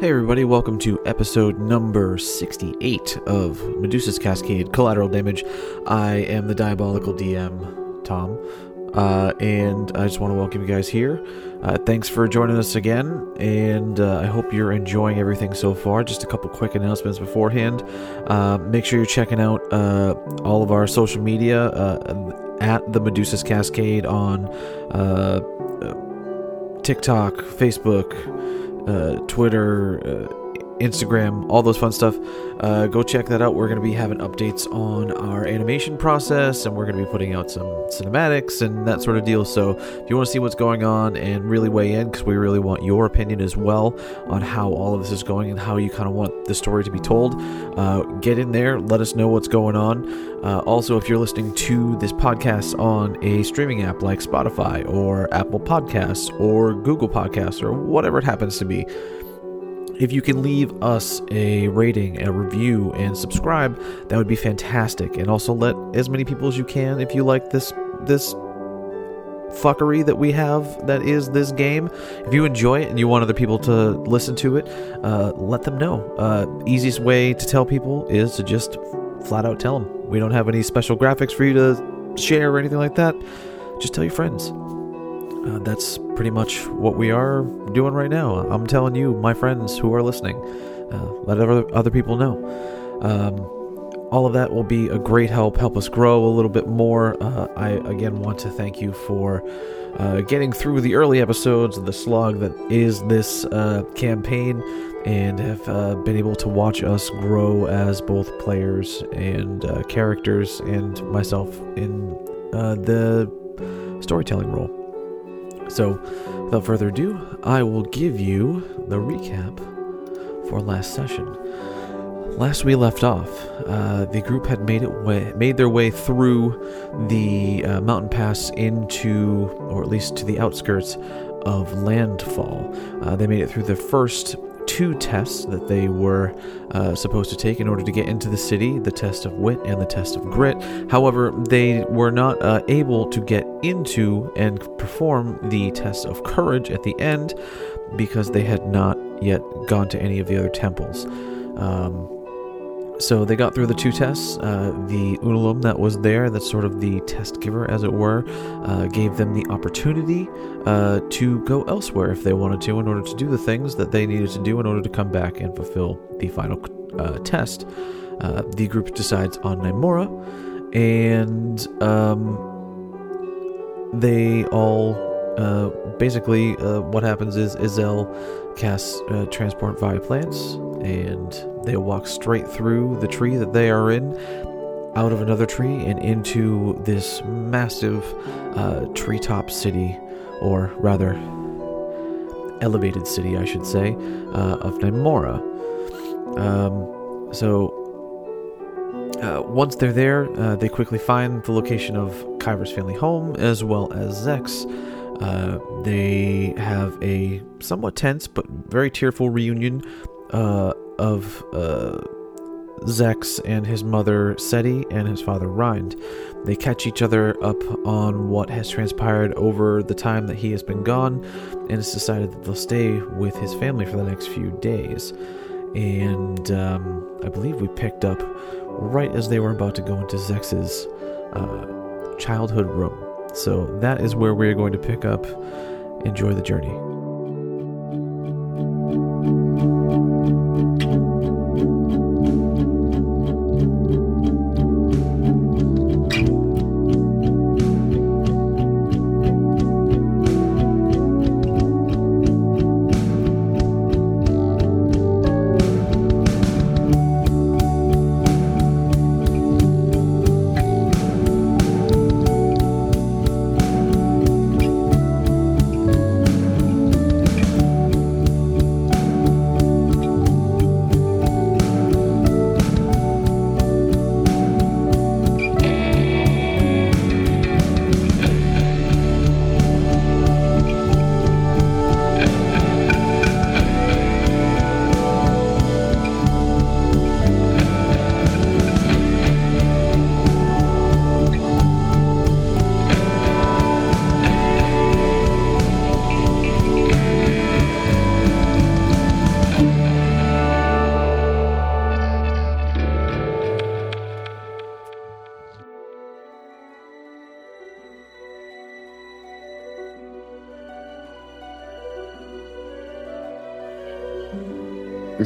Hey, everybody, welcome to episode number 68 of Medusa's Cascade Collateral Damage. I am the Diabolical DM, Tom, uh, and I just want to welcome you guys here. Uh, thanks for joining us again, and uh, I hope you're enjoying everything so far. Just a couple quick announcements beforehand. Uh, make sure you're checking out uh, all of our social media uh, at the Medusa's Cascade on TikTok, Facebook Twitter, uh, Instagram, all those fun stuff. Uh, go check that out. We're going to be having updates on our animation process, and we're going to be putting out some cinematics and that sort of deal. So if you want to see what's going on and really weigh in, because we really want your opinion as well on how all of this is going and how you kind of want the story to be told, uh, get in there. Let us know what's going on. Uh, also, if you're listening to this podcast on a streaming app like Spotify or Apple Podcasts or Google Podcasts or whatever it happens to be, if you can leave us a rating, a review, and subscribe, that would be fantastic. And also let as many people as you can if you like this this fuckery that we have that is this game. If you enjoy it and you want other people to listen to it, uh, let them know. Uh, easiest way to tell people is to just flat out tell them. We don't have any special graphics for you to share or anything like that. Just tell your friends. Uh, that's pretty much what we are doing right now. I'm telling you, my friends who are listening, uh, let other, other people know. Um, all of that will be a great help, help us grow a little bit more. Uh, I again want to thank you for uh, getting through the early episodes of the slog that is this uh, campaign and have uh, been able to watch us grow as both players and uh, characters and myself in the storytelling role. So, without further ado, I will give you the recap for last session. Last we left off, uh, the group had made it way, made their way through the uh, mountain pass into, or at least to the outskirts of Landfall. Uh, they made it through the first two tests that they were uh, supposed to take in order to get into the city the test of wit and the test of grit. However, they were not uh, able to get into and perform the test of courage at the end because they had not yet gone to any of the other temples. Um, so they got through the two tests. Uh, the Unalum that was there, that's sort of the test giver, as it were, uh, gave them the opportunity uh, to go elsewhere if they wanted to, in order to do the things that they needed to do in order to come back and fulfill the final uh, test. Uh, the group decides on Naimora, and um, they all uh, basically what happens is Izel casts transport via plants and they walk straight through the tree that they are in, out of another tree, and into this massive uh, treetop city, or rather, elevated city, I should say, uh, of Naimora. Um, so, uh, once they're there, uh, they quickly find the location of Kyver's family home as well as Zex. Uh, they have a somewhat tense but very tearful reunion uh, of uh, Zex and his mother Seti and his father Rind. They catch each other up on what has transpired over the time that he has been gone, and it's decided that they'll stay with his family for the next few days. And um, I believe we picked up right as they were about to go into Zex's uh, childhood room. So that is where we're going to pick up. Enjoy the journey.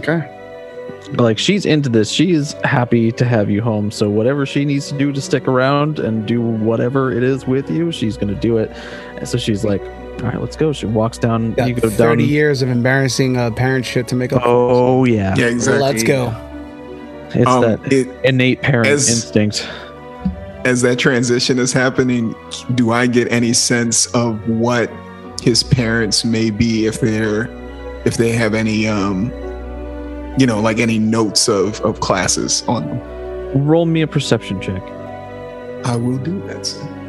Okay. Like she's into this. She's happy to have you home. So whatever she needs to do to stick around and do whatever it is with you, she's gonna do it. And so she's like, "All right, let's go." She walks down. Got you go down. 30 years of embarrassing uh, parent shit to make up. for. Oh yeah, Yeah, exactly. Let's go. it's Um, that it, innate parent as- instinct. as that transition is happening, do I get any sense of what his parents may be if they're if they have any um you know like any notes of of classes on them? Roll me a perception check. I will do that. sir.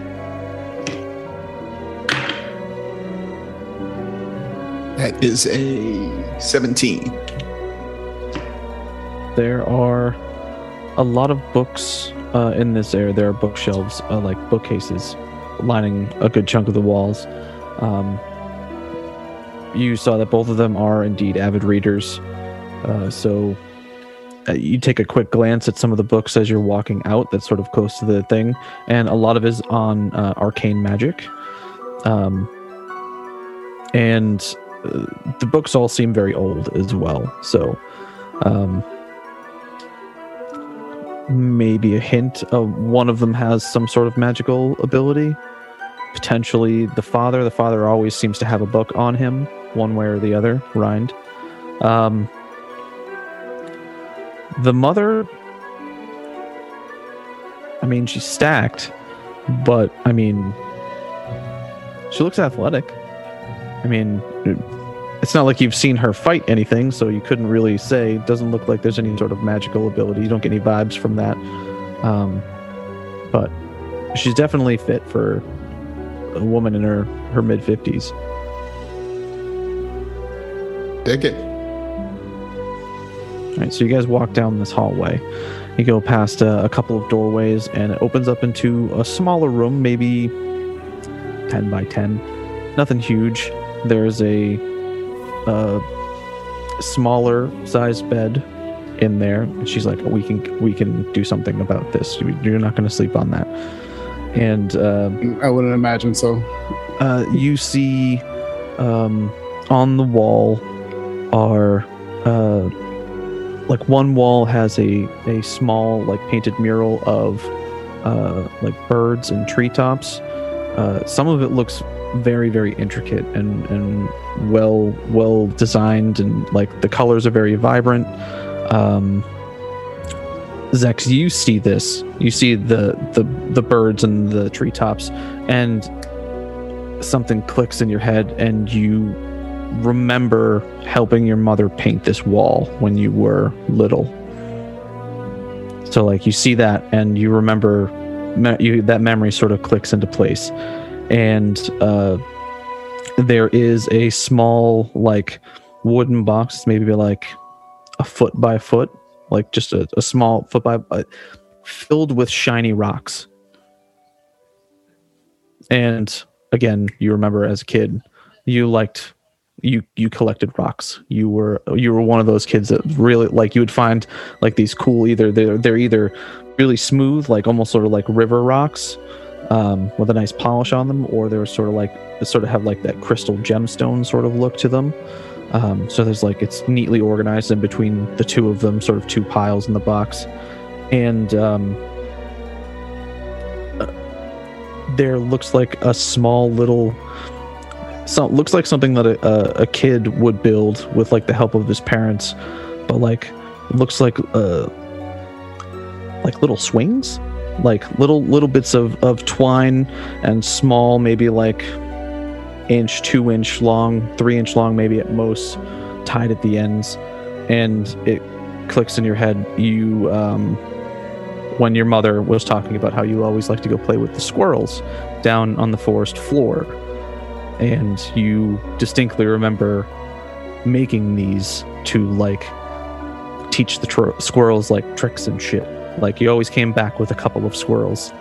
That is a 17. There are a lot of books uh, in this area. There are bookshelves, uh, like bookcases, lining a good chunk of the walls. Um, you saw that both of them are indeed avid readers. Uh, so uh, you take a quick glance at some of the books as you're walking out that's sort of close to the thing, and a lot of it is on uh, arcane magic. Um, and uh, the books all seem very old as well. So. Um, maybe a hint of one of them has some sort of magical ability. Potentially the father. The father always seems to have a book on him, one way or the other, Rind. Um, the mother, I mean, she's stacked, but I mean, she looks athletic. I mean, it's not like you've seen her fight anything, so you couldn't really say. It doesn't look like there's any sort of magical ability. You don't get any vibes from that. Um, but she's definitely fit for a woman in her her mid fifties. Dig it. All right, so you guys walk down this hallway. You go past uh, a couple of doorways, and it opens up into a smaller room, maybe ten by ten. Nothing huge. There's a, a smaller sized bed in there. And she's like, "We can we can do something about this. You're not going to sleep on that." And uh, I wouldn't imagine so. uh, you see um, on the wall are uh, like one wall has a, a small like painted mural of uh, like birds and treetops. Uh, some of it looks very very intricate and and well well designed and like the colors are very vibrant. Um, Zex, you see this. You see the the the birds and the treetops, and something clicks in your head, and you remember helping your mother paint this wall when you were little. So, like, you see that, and you remember me- you that memory sort of clicks into place, and uh, there is a small like wooden box, maybe like a foot by foot, like just a, a small foot by, uh, filled with shiny rocks. And again, you remember as a kid, you liked you you collected rocks. You were you were one of those kids that really like you would find like these cool either they're they're either really smooth like almost sort of like river rocks um, with a nice polish on them, or they're sort of like sort of have like that crystal gemstone sort of look to them. Um, so there's like it's neatly organized in between the two of them, sort of two piles in the box, and um, uh, there looks like a small little. So looks like something that a, a, kid would build with like the help of his parents, but like looks like uh like little swings, like little little bits of of twine and small, maybe like inch, two inch long, three inch long, maybe at most, tied at the ends, and it clicks in your head. You, um, when your mother was talking about how you always like to go play with the squirrels down on the forest floor, and you distinctly remember making these to like teach the squirrels like tricks and shit. Like you always came back with a couple of squirrels.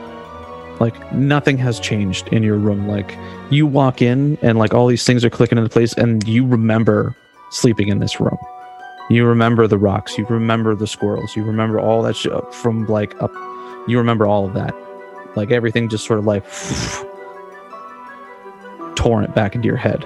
Like nothing has changed in your room. Like you walk in and like all these things are clicking into place and you remember sleeping in this room. You remember the rocks, you remember the squirrels, you remember all that shit from like up you remember all of that. Like everything just sort of like torn it back into your head.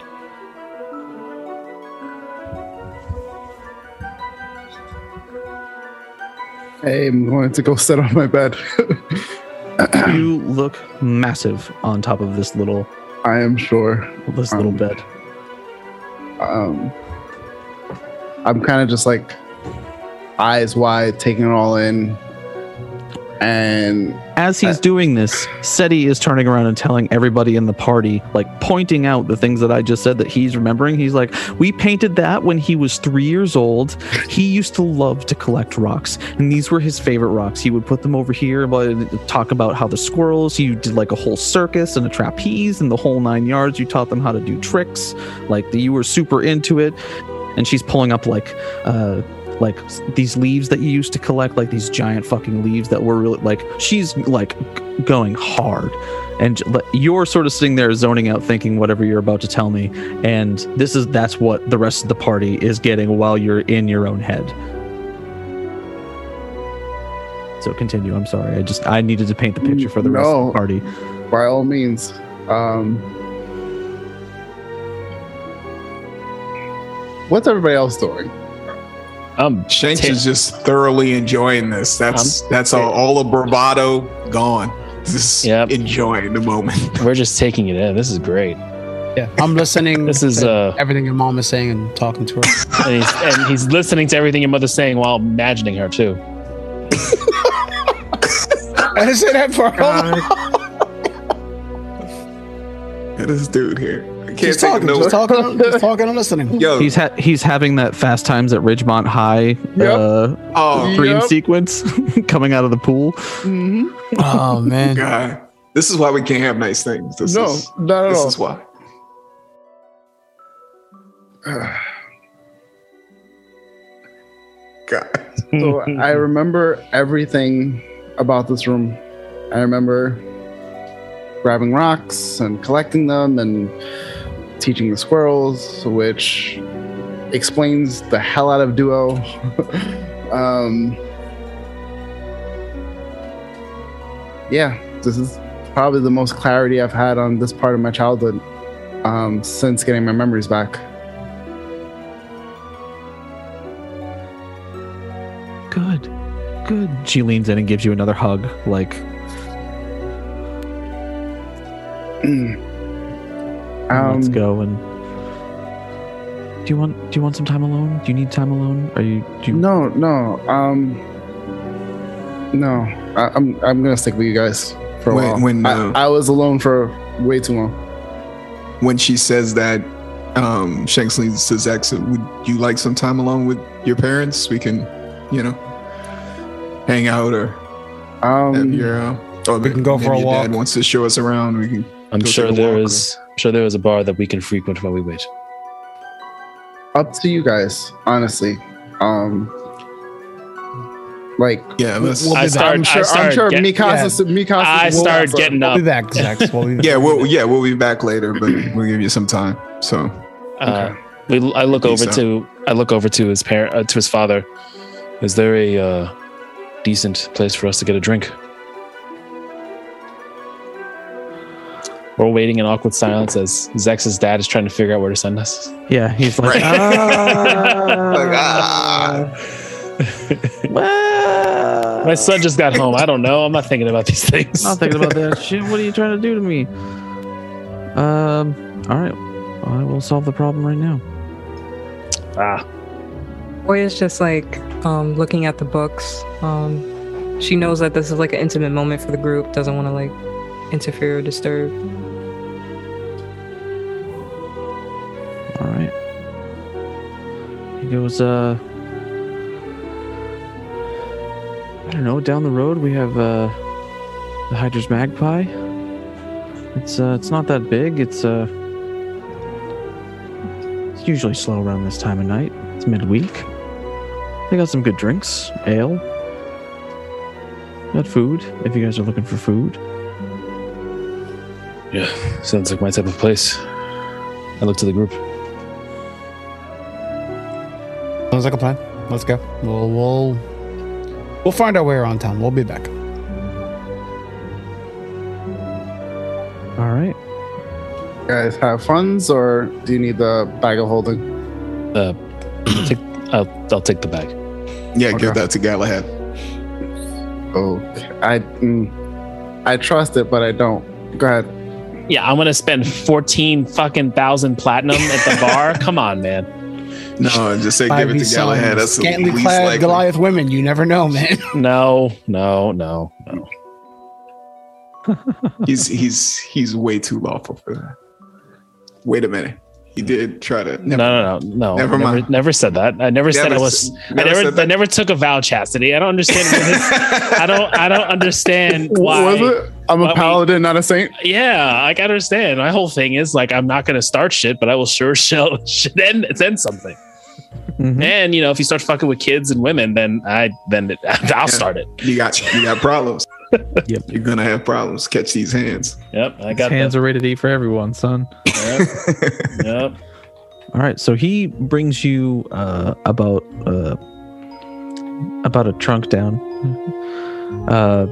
Hey, I'm going to go sit on my bed. you look massive on top of this little I am sure. this little Um, bed. Um, I'm kind of just like eyes wide, taking it all in, and As he's uh, doing this, Seti is turning around and telling everybody in the party, like pointing out the things that I just said that he's remembering. He's like, We painted that when he was three years old. He used to love to collect rocks, and these were his favorite rocks. He would put them over here, but talk about how the squirrels, you did like a whole circus and a trapeze and the whole nine yards. You taught them how to do tricks, like you were super into it. And she's pulling up like, uh, like these leaves that you used to collect, like these giant fucking leaves that were really like she's like going hard, and you're sort of sitting there zoning out, thinking whatever you're about to tell me, and this is that's what the rest of the party is getting while you're in your own head. So continue. I'm sorry. I just I needed to paint the picture for the rest of the party. by all means, um, what's everybody else doing? Um, Shanks Ta- is just thoroughly enjoying this. That's that's all, all the bravado gone. Just Yep. enjoying the moment. we're just taking it in. This is great. Yeah, I'm listening. This is to uh, everything your mom is saying and talking to her. and he's, and he's listening to everything your mother's saying while imagining her too. I didn't say that for Look at this dude here. I can't Just talking, no. just talking, just talking and listening. Yo, He's ha- he's having that Fast Times at Ridgemont High uh, oh dream Yep. sequence coming out of the pool. Mhm. Oh man, god, this is why we can't have nice things. This No, is not at this all. is why. God, so I remember everything about this room. I remember grabbing rocks and collecting them and teaching the squirrels, which explains the hell out of duo. um, yeah, this is probably the most clarity I've had on this part of my childhood um, since getting my memories back. Good, good. She leans in and gives you another hug, like let's Um, go. And do you want do you want some time alone? Do you need time alone? Are you do you? No, no, um, no. I, I'm I'm gonna stick with you guys for a When- while. when, I, uh, I was alone for way too long. when she says that, um, Shanks leans to Zex. Would you like some time alone with your parents? We can, you know, hang out or have Um, your. Uh, or We can go for a walk. Dad wants to show us around. We can. I'm sure there is a there walk is. I'm sure there is a bar that we can frequent while we wait. up to you guys, honestly. Um, like Yeah, let's. We'll I start, I'm sure, I start I'm sure get- Mikasa, Mikasa. I will start offer- getting we'll be back, Zach. We'll be yeah, we'll yeah we'll be back later, but we'll give you some time. So Uh, we, I look Peace over out. to. I look over to his parent, uh, to his father. Is there a uh, decent place for us to get a drink? We're waiting in awkward silence as Zex's dad is trying to figure out where to send us. Yeah, he's like, Right. ah, Like, ah. well, My son just got home. I don't know. I'm not thinking about these things. I'm not thinking about that shit. What are you trying to do to me? Um. All right. I will solve the problem right now. ah, Boy is just like um, looking at the books. Um, she knows that this is like an intimate moment for the group. Doesn't want to like interfere or disturb. All right. He goes, uh, I don't know. Down the road, we have uh, the Hydra's Magpie. It's uh, it's not that big. It's uh, it's usually slow around this time of night. It's midweek. They got some good drinks, ale. Got food. If you guys are looking for food. yeah, sounds like my type of place. I look to the group. Sounds like a plan. Let's go. We'll we'll we'll find our way around town. We'll be back. All right. guys have funds, or do you need the bag of holding? Uh, take, I'll, I'll take the bag. yeah, give that to Galahad. Okay. I mm, I trust it, but I don't. Go ahead. Yeah, I'm gonna spend fourteen fucking thousand platinum at the bar. Come on, man. No, just say Might give it to some Galahad. That's the scantily least clad likely. Goliath women. You never know, man. No, no, no, no. He's he's he's way too lawful for that. Wait a minute. He did try to. No, no, no, no. Never I never, mind. never said that. I never, said I was. s- I never never. I never took a vow of chastity. I don't understand. what his- I don't. I don't understand why. Was it? I'm a why we- paladin, not a saint. Yeah, like, I can understand. My whole thing is like I'm not gonna start shit, but I will sure shall should end It's end something. Mhm. And you know, if you start fucking with kids and women, then I then it, I'll start it. You got you got problems. Yep. You're gonna have problems. Catch these hands. Yep, I His got hands that. are rated E for everyone, son. Yep, yep. All right, so he brings you uh, about uh, about a trunk down. Uh,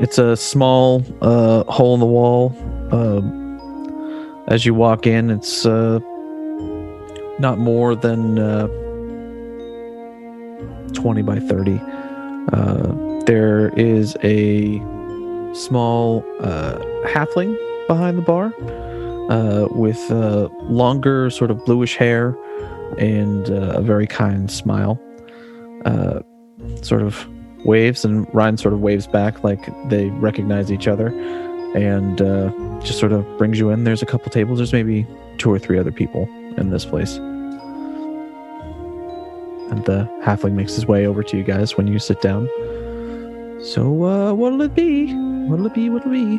it's a small uh, hole in the wall. Um, as you walk in, it's uh, not more than uh, twenty by thirty. Uh, there is a small uh, halfling behind the bar uh, with uh, longer, sort of bluish hair and uh, a very kind smile. Sort of waves, and Ryan sort of waves back like they recognize each other, and just sort of brings you in. There's a couple tables. There's maybe two or three other people in this place. And the halfling makes his way over to you guys when you sit down. So, uh, what'll it be? What'll it be? What'll it be?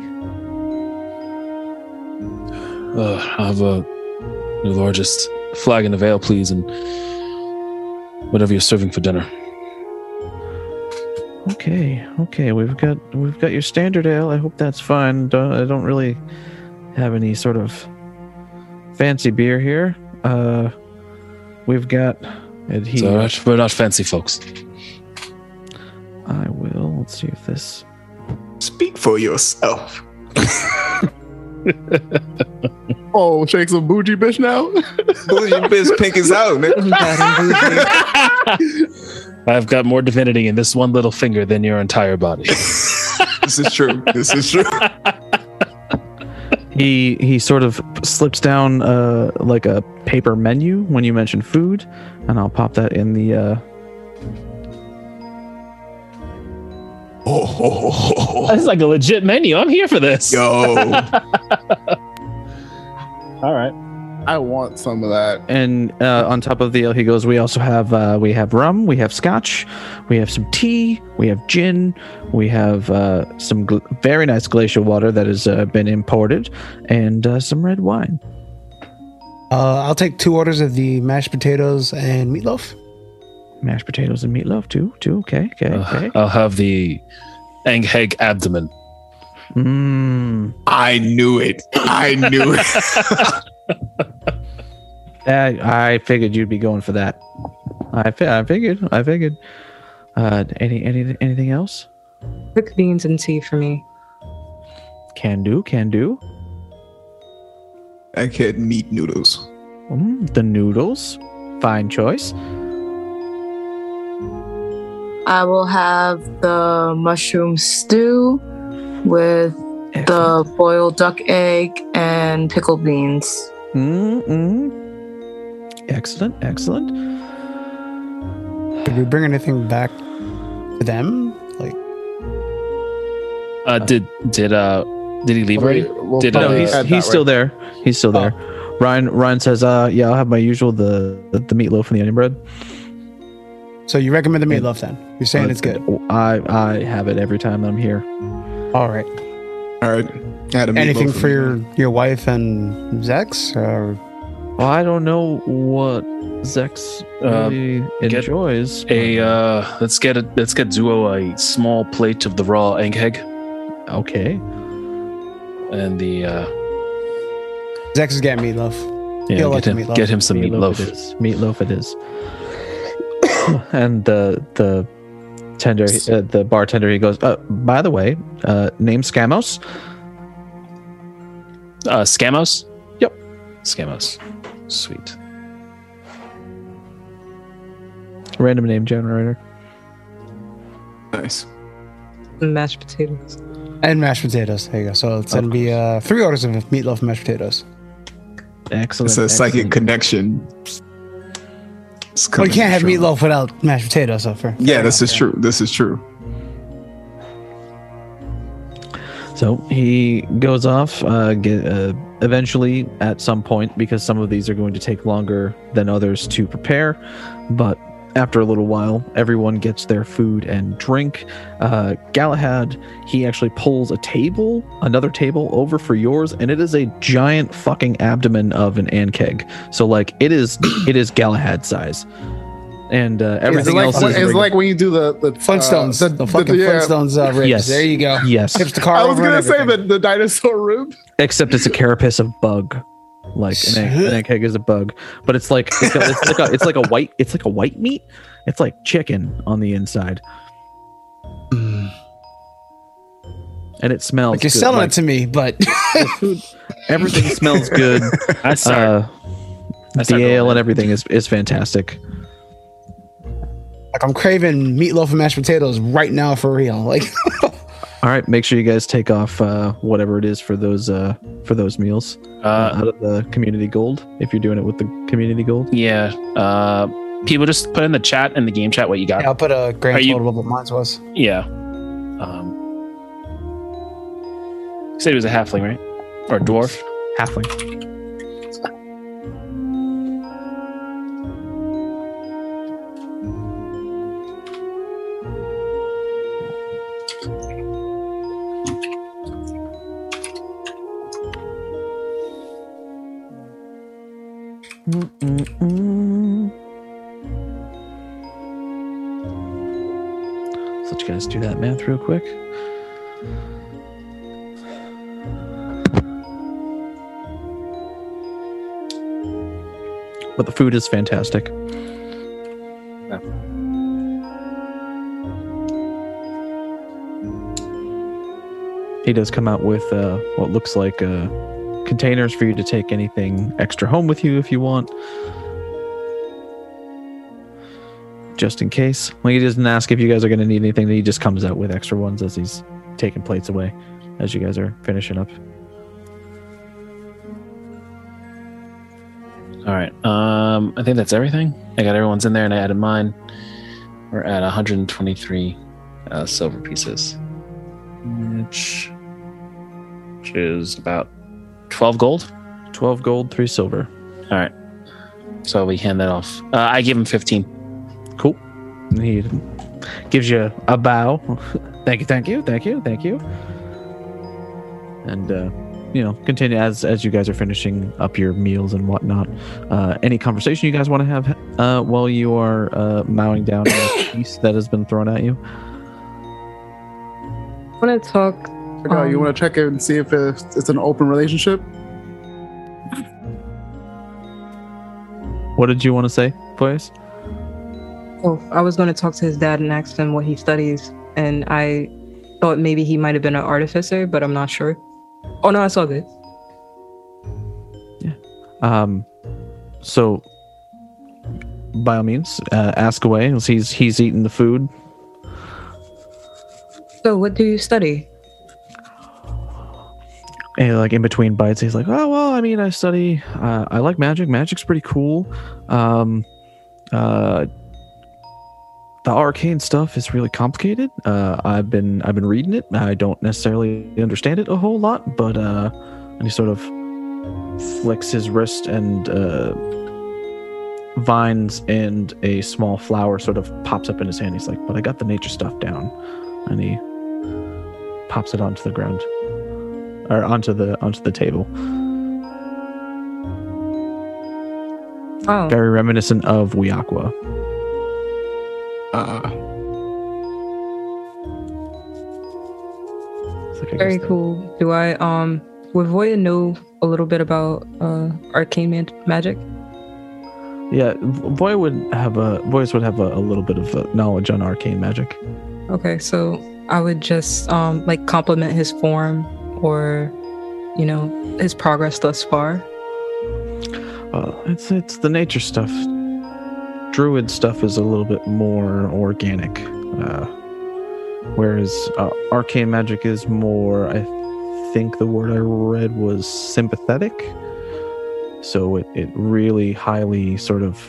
Uh, I have a new largest flag in the veil, please, and whatever you're serving for dinner. Okay, okay, we've got we've got your standard ale. I hope that's fine. Don't, I don't really have any sort of fancy beer here. Uh, we've got. And he, It's all right. We're not fancy folks. I will. Let's see if this. Speak for yourself. Oh, shakes a bougie bitch now. Bougie bitch pink is out, man. I've got more divinity in this one little finger than your entire body. This is true. This is true. He he sort of slips down uh like a paper menu when you mention food, and I'll pop that in the uh Oh, That's like a legit menu. I'm here for this. yo. All right. I want some of that. and uh, on top of the ale, he goes. We also have uh, we have rum, we have scotch, we have some tea, we have gin, we have uh, some gl- very nice glacial water that has uh, been imported, and uh, some red wine. Uh, I'll take two orders of the mashed potatoes and meatloaf. Mashed potatoes and meatloaf too. Too okay. Okay. Uh, Okay. I'll have the Ankheg abdomen. Mmm. I knew it. I knew it. I, I figured you'd be going for that. I, fi- I figured. I figured. Uh, any any anything else? Quick beans and tea for me. Can do. Can do. I had meat noodles. Mm, the noodles. Fine choice. I will have the mushroom stew with the boiled duck egg and pickled beans. Mm-mm. Excellent, excellent. Did we bring anything back to them? Like, Uh, did did uh did he leave already? We'll Did, uh, no, he's, he's that still right. there. He's still there. Ryan Ryan says, uh, yeah, I'll have my usual the the, the meatloaf and the onion bread. so you recommend the meatloaf then? You're saying Uh, it's good. I I have it every time that I'm here. All right. All right. I had a Anything for your your wife and Zex? Or Well, I don't know what Zex Uh, really get enjoys. A uh, let's get it. Let's get Zuo a small plate of the raw Ankheg okay. and the uh, Zex is getting meatloaf. yeah, He'll like get him meatloaf. get him some It meatloaf. is. Meatloaf it is. and the the tender uh, the bartender he goes, uh, by the way, uh, name Scamos. Uh, Scamos. Yep. Scamos. Sweet. Random name generator. Nice. mashed potatoes. And mashed potatoes. There you go. So it's gonna be uh, three orders of meatloaf and mashed potatoes. Excellent. It's a psychic connection. It's Well, you can't have from- meatloaf without mashed potatoes. So for Yeah, this is true. This is true. So he goes off. Uh, get, uh, eventually, at some point, because some of these are going to take longer than others to prepare, but after a little while, everyone gets their food and drink. Uh, Galahad, he actually pulls a table, another table, over for yours, and it is a giant fucking abdomen of an ankheg. So like it is, it is Galahad size, and uh, It's everything like, else is it's like when you do the the Flintstones. uh, the, fucking yeah. Flintstones uh, ribs. Yes. There you go. yes, Tips the car I was gonna say the, the dinosaur rib. except it's a carapace of bug like an egg, an egg is a bug but it's like it's, got, it's like a it's like a white it's like a white meat it's like chicken on the inside and it smells Like you're good. selling Like, it to me, but food everything smells good I start. uh the ale and everything is is fantastic like I'm craving meatloaf and mashed potatoes right now for real. Like all right make sure you guys take off uh whatever it is for those uh for those meals uh, uh, out of the community gold if you're doing it with the community gold yeah. Uh, people just put in the chat in the game chat what you got. I'll put a grand Are you- total of what mine was. Yeah. Um, you said he was a halfling, right? Or a dwarf? halfling So let you guys do that math real quick. But the food is fantastic. He does come out with uh, what looks like uh, containers for you to take anything extra home with you if you want. Just in case. Like he doesn't ask if you guys are going to need anything. He just comes out with extra ones as he's taking plates away as you guys are finishing up. All right. Um, I think that's everything. I got everyone's in there, and I added mine. We're at 123 uh, silver pieces, which, which is about 12 gold. 12 gold, 3 silver. All right. So we hand that off. Uh, I give him 15. Cool. And he gives you a bow. thank you, thank you, thank you, thank you. And uh, you know, continue as as you guys are finishing up your meals and whatnot. Uh, any conversation you guys want to have uh, while you are uh, mowing down this piece that has been thrown at you? I want to talk. Like, oh, you Um, want to check it and see if it's, it's an open relationship? What did you want to say, boys? Oh, I was going to talk to his dad and ask him what he studies, and I thought maybe he might have been an artificer, but I'm not sure. Oh no, I saw this. Yeah. Um, so by all means, uh, ask away. as He's he's eating the food. So, what do you study? And like in between bites, he's like, "Oh well, I mean, I study. Uh, I like magic. Magic's pretty cool. Um, uh, the arcane stuff is really complicated. Uh, I've been I've been reading it. I don't necessarily understand it a whole lot, but uh, and he sort of flicks his wrist and uh, vines and a small flower sort of pops up in his hand. He's like, "But I got the nature stuff down," and he pops it onto the ground or onto the onto the table. Oh, Very reminiscent of Wiakwa. Uh, like very guess- cool. Do I um would Voya know a little bit about uh arcane man- magic? Yeah, boy would have a boys would have a, a little bit of uh, knowledge on arcane magic. Okay, so I would just um like compliment his form or you know his progress thus far. Uh, it's it's the nature stuff. Druid stuff is a little bit more organic. Uh, Whereas uh, arcane magic is more, I think the word I read was sympathetic. So it, it really highly sort of,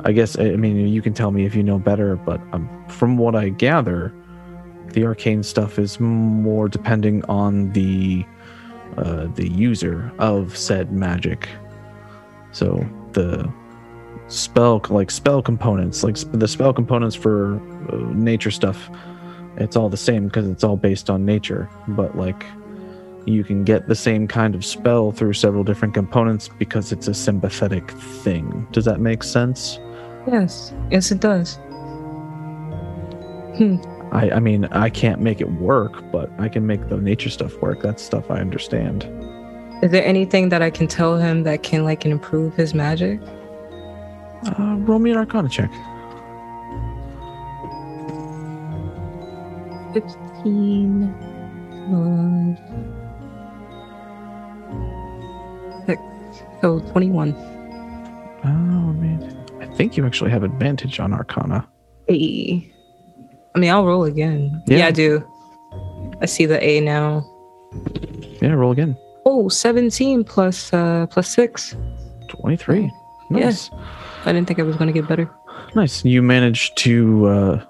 I guess, I I mean, you can tell me if you know better, but um, from what I gather, the arcane stuff is more depending on the uh, the user of said magic. So the spell like spell components like the spell components for uh, nature stuff it's all the same because it's all based on nature. But like you can get the same kind of spell through several different components because it's a sympathetic thing. Does that make sense? Yes, yes, it does. I i mean i can't make it work but i can make the nature stuff work. That's stuff i understand. Is there anything that I can tell him that can like improve his magic? uh, roll me an arcana check. Fifteen plus six, so twenty-one. oh man. I think you actually have advantage on arcana. A. I mean, I'll roll again. Yeah. Yeah. I do. I see the A now. yeah roll again Oh, 17 plus uh plus six. 23 Yeah. nice I didn't think I was gonna get better. Nice. You managed to uh,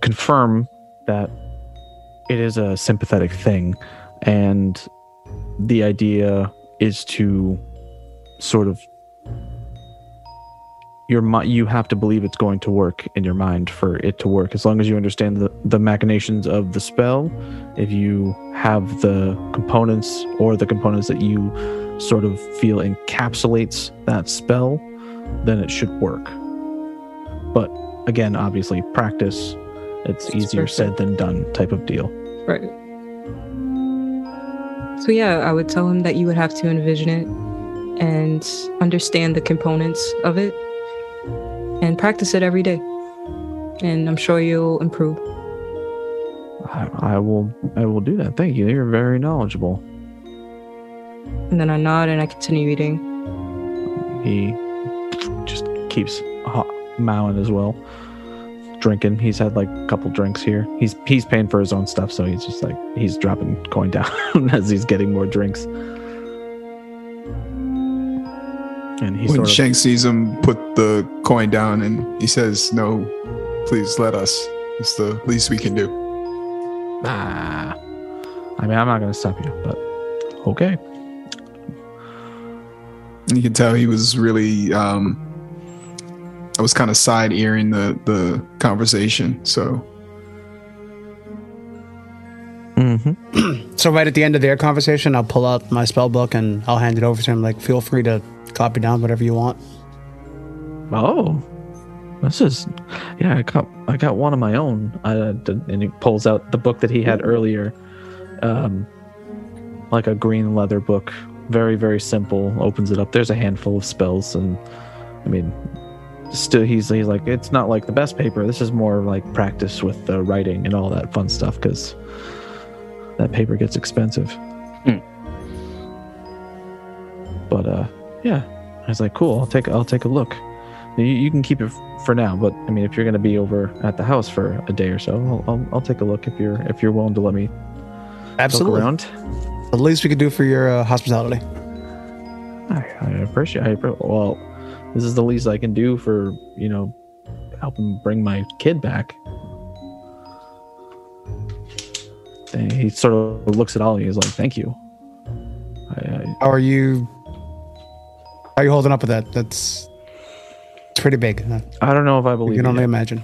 confirm that it is a sympathetic thing, and the idea is to sort of your you have to believe it's going to work in your mind for it to work. As long as you understand the, the machinations of the spell if you have the components or the components that you sort of feel encapsulates that spell then it should work. But again obviously practice it's It's easier said than done type of deal. Right. So yeah, I would tell him that you would have to envision it and understand the components of it and practice it every day. And I'm sure you'll improve. I, I will i will do that. Thank you. You're very knowledgeable. And then I nod and I continue eating. he just keeps mowing as well. Drinking. He's had like a couple drinks here. He's he's paying for his own stuff so he's just like he's dropping coin down as he's getting more drinks and he when sort of Shank sees him put the coin down and he says, No, please let us. It's the least we can do. ah i mean i'm not gonna stop you but okay you can tell he was really um I was kind of side earing the the conversation. So mm-hmm. So right at the end of their conversation, I'll pull out my spell book and I'll hand it over to him. Like, feel free to copy down whatever you want. Oh, this is yeah. I got I got one of my own. I, and he pulls out the book that he had earlier, um, like a green leather book. Very very simple. Opens it up. There's a handful of spells, and I mean, still he's he's like it's not like the best paper. This is more like practice with the writing and all that fun stuff because that paper gets expensive. Hmm. But uh, yeah, I was like, cool. I'll take I'll take a look. You, you can keep it for now, but I mean, if you're gonna be over at the house for a day or so, I'll, I'll, I'll take a look if you're if you're willing to let me Absolutely. look around. The least we could do for your uh, hospitality. I, I appreciate. I, appre- well, this is the least I can do for you know helping bring my kid back. And he sort of looks at Ollie. He's like, "Thank you." I, I, How are you? How are you holding up with that? That's it's pretty big. Uh, I don't know if I believe. You can it only yet. imagine.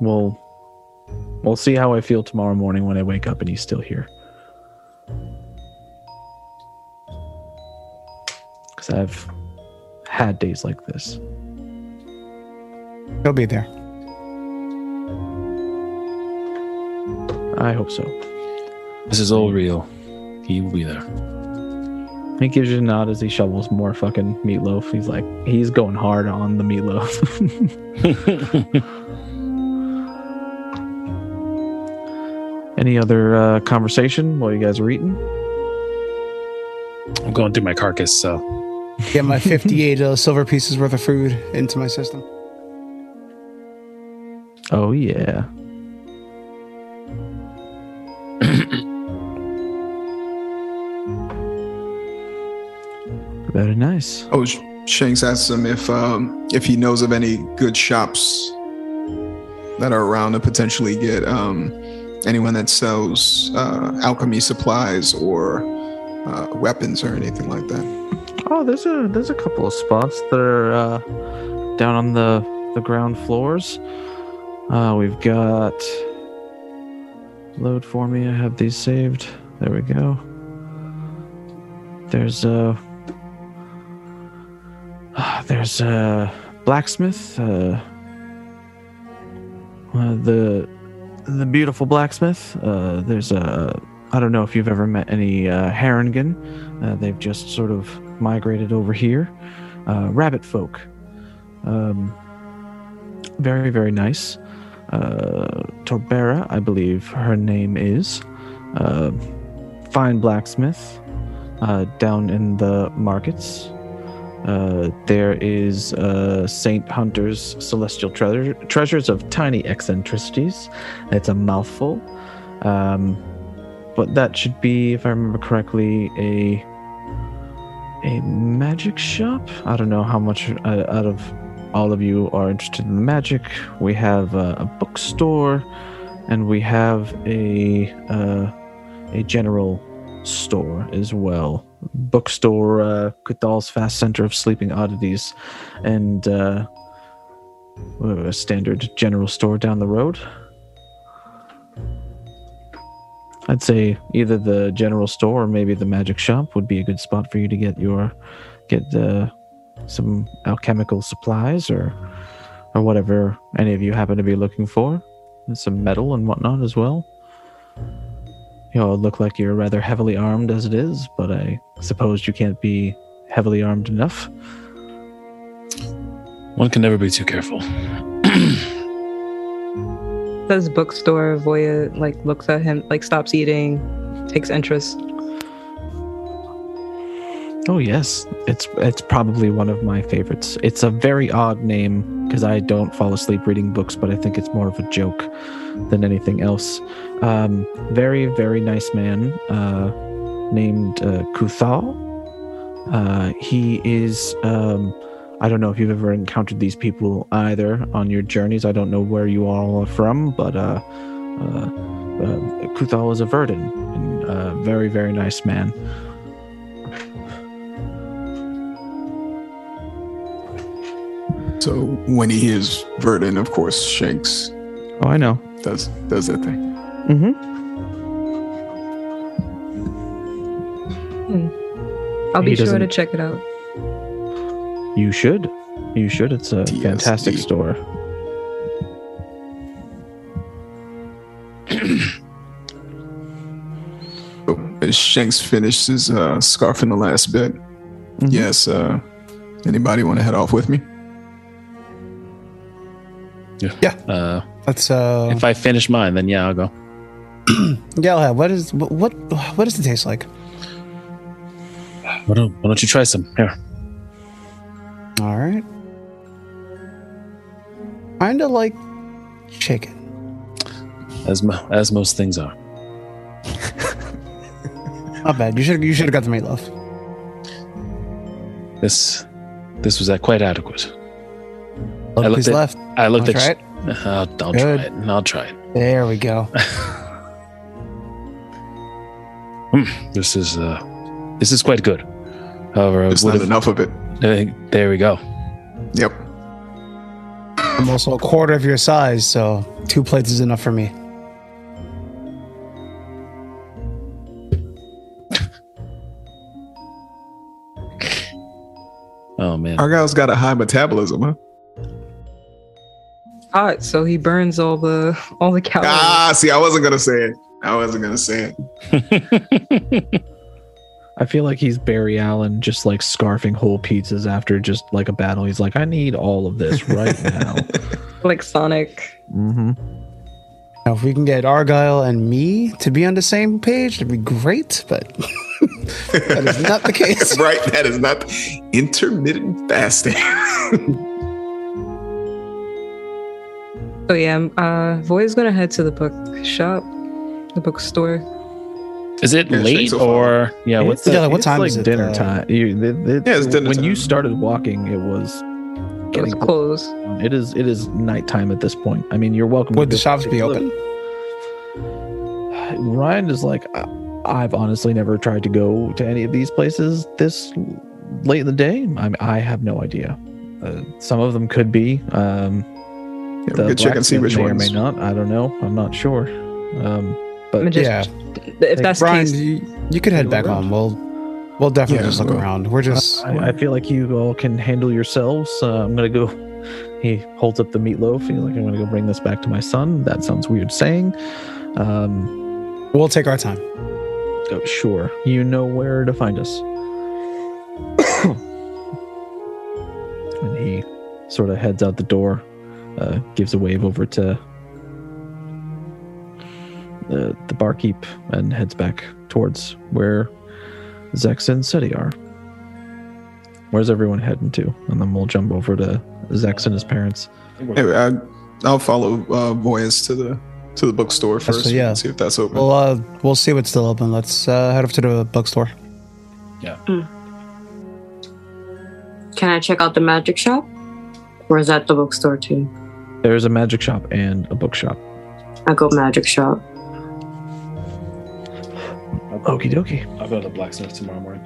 We'll we'll see how I feel tomorrow morning when I wake up and he's still here. Because I've had days like this. He'll be there. I hope so. This is all real. He will be there. He gives you a nod as he shovels more fucking meatloaf. He's like, he's going hard on the meatloaf. Any other uh, conversation while you guys are eating? I'm going through my carcass, so Get my 58 uh, silver pieces worth of food into my system. Oh yeah. Very nice. Oh, Shanks asks him if um, if he knows of any good shops that are around to potentially get um, anyone that sells uh, alchemy supplies or uh, weapons or anything like that. Oh, there's a there's a couple of spots that are uh, down on the the ground floors. Uh, we've got load for me. I have these saved. There we go. There's a uh, there's a blacksmith. Uh, uh, the the beautiful blacksmith. Uh, there's a I don't know if you've ever met any uh. Uh, they've just sort of migrated over here. Uh, rabbit folk. Um, very, very nice. Uh, Torbera, I believe her name is. Uh, fine blacksmith uh, down in the markets. Uh, there is uh, Saint Hunter's Celestial treasure, Treasures of Tiny Eccentricities. It's a mouthful. Um, but that should be, if I remember correctly, a a magic shop. I don't know how much uh, out of all of you are interested in magic. We have uh, a bookstore, and we have a uh, a general store as well. Bookstore, uh, Kuthal's Fast Center of Sleeping Oddities, and uh, a standard general store down the road. I'd say either the general store or maybe the magic shop would be a good spot for you to get your get uh, some alchemical supplies or or whatever any of you happen to be looking for. Some metal and whatnot as well. You all look like you're rather heavily armed as it is, but I suppose you can't be heavily armed enough. One can never be too careful. Says bookstore. Voya like looks at him, like stops eating, takes interest. Oh yes, it's it's probably one of my favorites. It's a very odd name because I don't fall asleep reading books, but I think it's more of a joke than anything else. Um, very very nice man uh, named uh, Kuthal. Uh, he is. Um, I don't know if you've ever encountered these people either on your journeys. I don't know where you all are from, but uh, uh, uh, Kuthal is a Verdan, and uh, very very nice man. So when he hears Verdan, of course, Shanks Oh, I know. does does that thing. Mm-hmm. I'll be He sure to check it out. You should. You should. It's a TSD. fantastic store. So as Shanks finishes uh, scarfing the last bit, Mhm. yes. Uh, anybody want to head off with me? Yeah. Uh, Let's uh if I finish mine, then yeah, I'll go. yeah, what is what what what does it taste like? Why don't, why don't you try some? Here. All right. Kinda like chicken. As, mo- as most things are. Not bad. You should you should have got the meatloaf. This this was uh, quite adequate. Look I looked who's at- left. I looked Wanna at. try sh- I'll, I'll try Good. it. I'll try it. There we go. Hmm, this is uh, this is quite good. However, I There's would not have- enough of it. uh, there we go. Yep. I'm also a quarter of your size, so two plates is enough for me. Oh man. our guy's got a high metabolism, huh? Hot, so he burns all the all the calories. Ah, see, I wasn't gonna say it. I wasn't gonna say it. I feel like he's Barry Allen, just like scarfing whole pizzas after just like a battle. He's like, I need all of this right now. like Sonic. mm-hmm. Now, if we can get Argyle and me to be on the same page, that'd be great. But that is not the case. right? That is not intermittent fasting. Oh yeah, um, uh, Voya's gonna head to the book shop, the bookstore. Is it Yeah, late so or yeah? What's Yeah, the, like, what it's time like is it, dinner uh, time. You, it- it- Yeah, it's dinner when you started walking, it was It was getting closed. It is it is nighttime at this point. I mean, you're welcome. Would to the shops be open? Ryan is like, I- I've honestly never tried to go to any of these places this late in the day. I mean, I have no idea. Uh, some of them could be. Um, Yeah, we could check and see blacksmith which may ones. or may not. I don't know. I'm not sure. Um, but But just, Yeah. if that's the Brian, case, you, you could head back around. on. We'll we'll definitely Yeah, just look around. We're just I, I feel like you all can handle yourselves. Uh, I'm gonna go. He holds up the meatloaf. He's like, I'm gonna go bring this back to my son. That sounds weird saying. Um, we'll take our time. oh, sure. You know where to find us. and he sort of heads out the door, uh, gives a wave over to the, the barkeep, and heads back towards where Zex and Seti are. Where's everyone heading to? And then we'll jump over to Zex and his parents. Anyway, I, I'll follow uh, Voyas to the to the bookstore That's first. what- yeah. See if that's open. We'll uh we'll see what's still open. Let's uh, head up to the bookstore. Yeah. Can I check out the magic shop? Or is that the bookstore too? There's a magic shop and a bookshop. I go magic shop. Okie dokie. I'll go to the blacksmith tomorrow morning.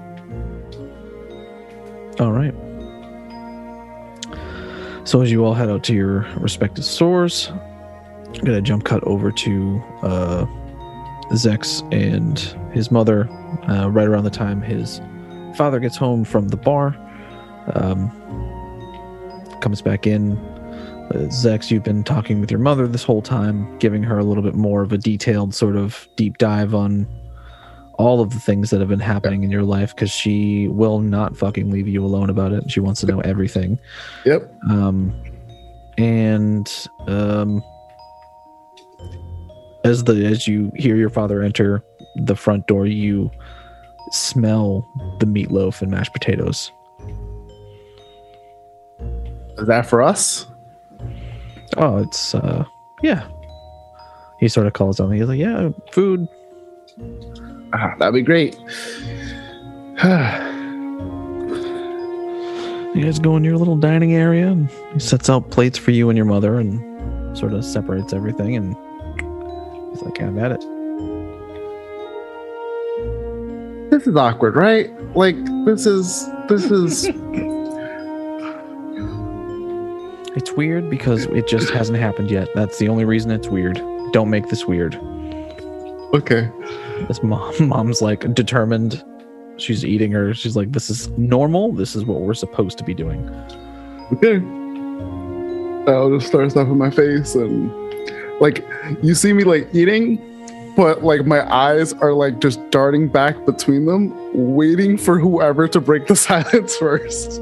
All right. So as you all head out to your respective stores, I'm gonna jump cut over to uh, Zex and his mother. Uh, right around the time his father gets home from the bar, um, comes back in. Uh, Zex, you've been talking with your mother this whole time, giving her a little bit more of a detailed sort of deep dive on all of the things that have been happening in your life because she will not fucking leave you alone about it. She wants to know everything. Yep. Um, and um, as the as you hear your father enter the front door, you smell the meatloaf and mashed potatoes. Is that for us? Oh, it's uh, yeah. He sort of calls on me. He's like, "Yeah, food." Ah, that'd be great. You guys go in your little dining area, and he sets out plates for you and your mother, and sort of separates everything. And he's like, "I'm at it." this is awkward, right? Like this is this is It's weird because it just hasn't happened yet. That's the only reason it's weird. Don't make this weird. okay. This mom, mom's like determined. She's eating her. She's like, "This is normal. This is what we're supposed to be doing." Okay. I'll just start stuff in my face and like you see me like eating, but like my eyes are like just darting back between them, waiting for whoever to break the silence first.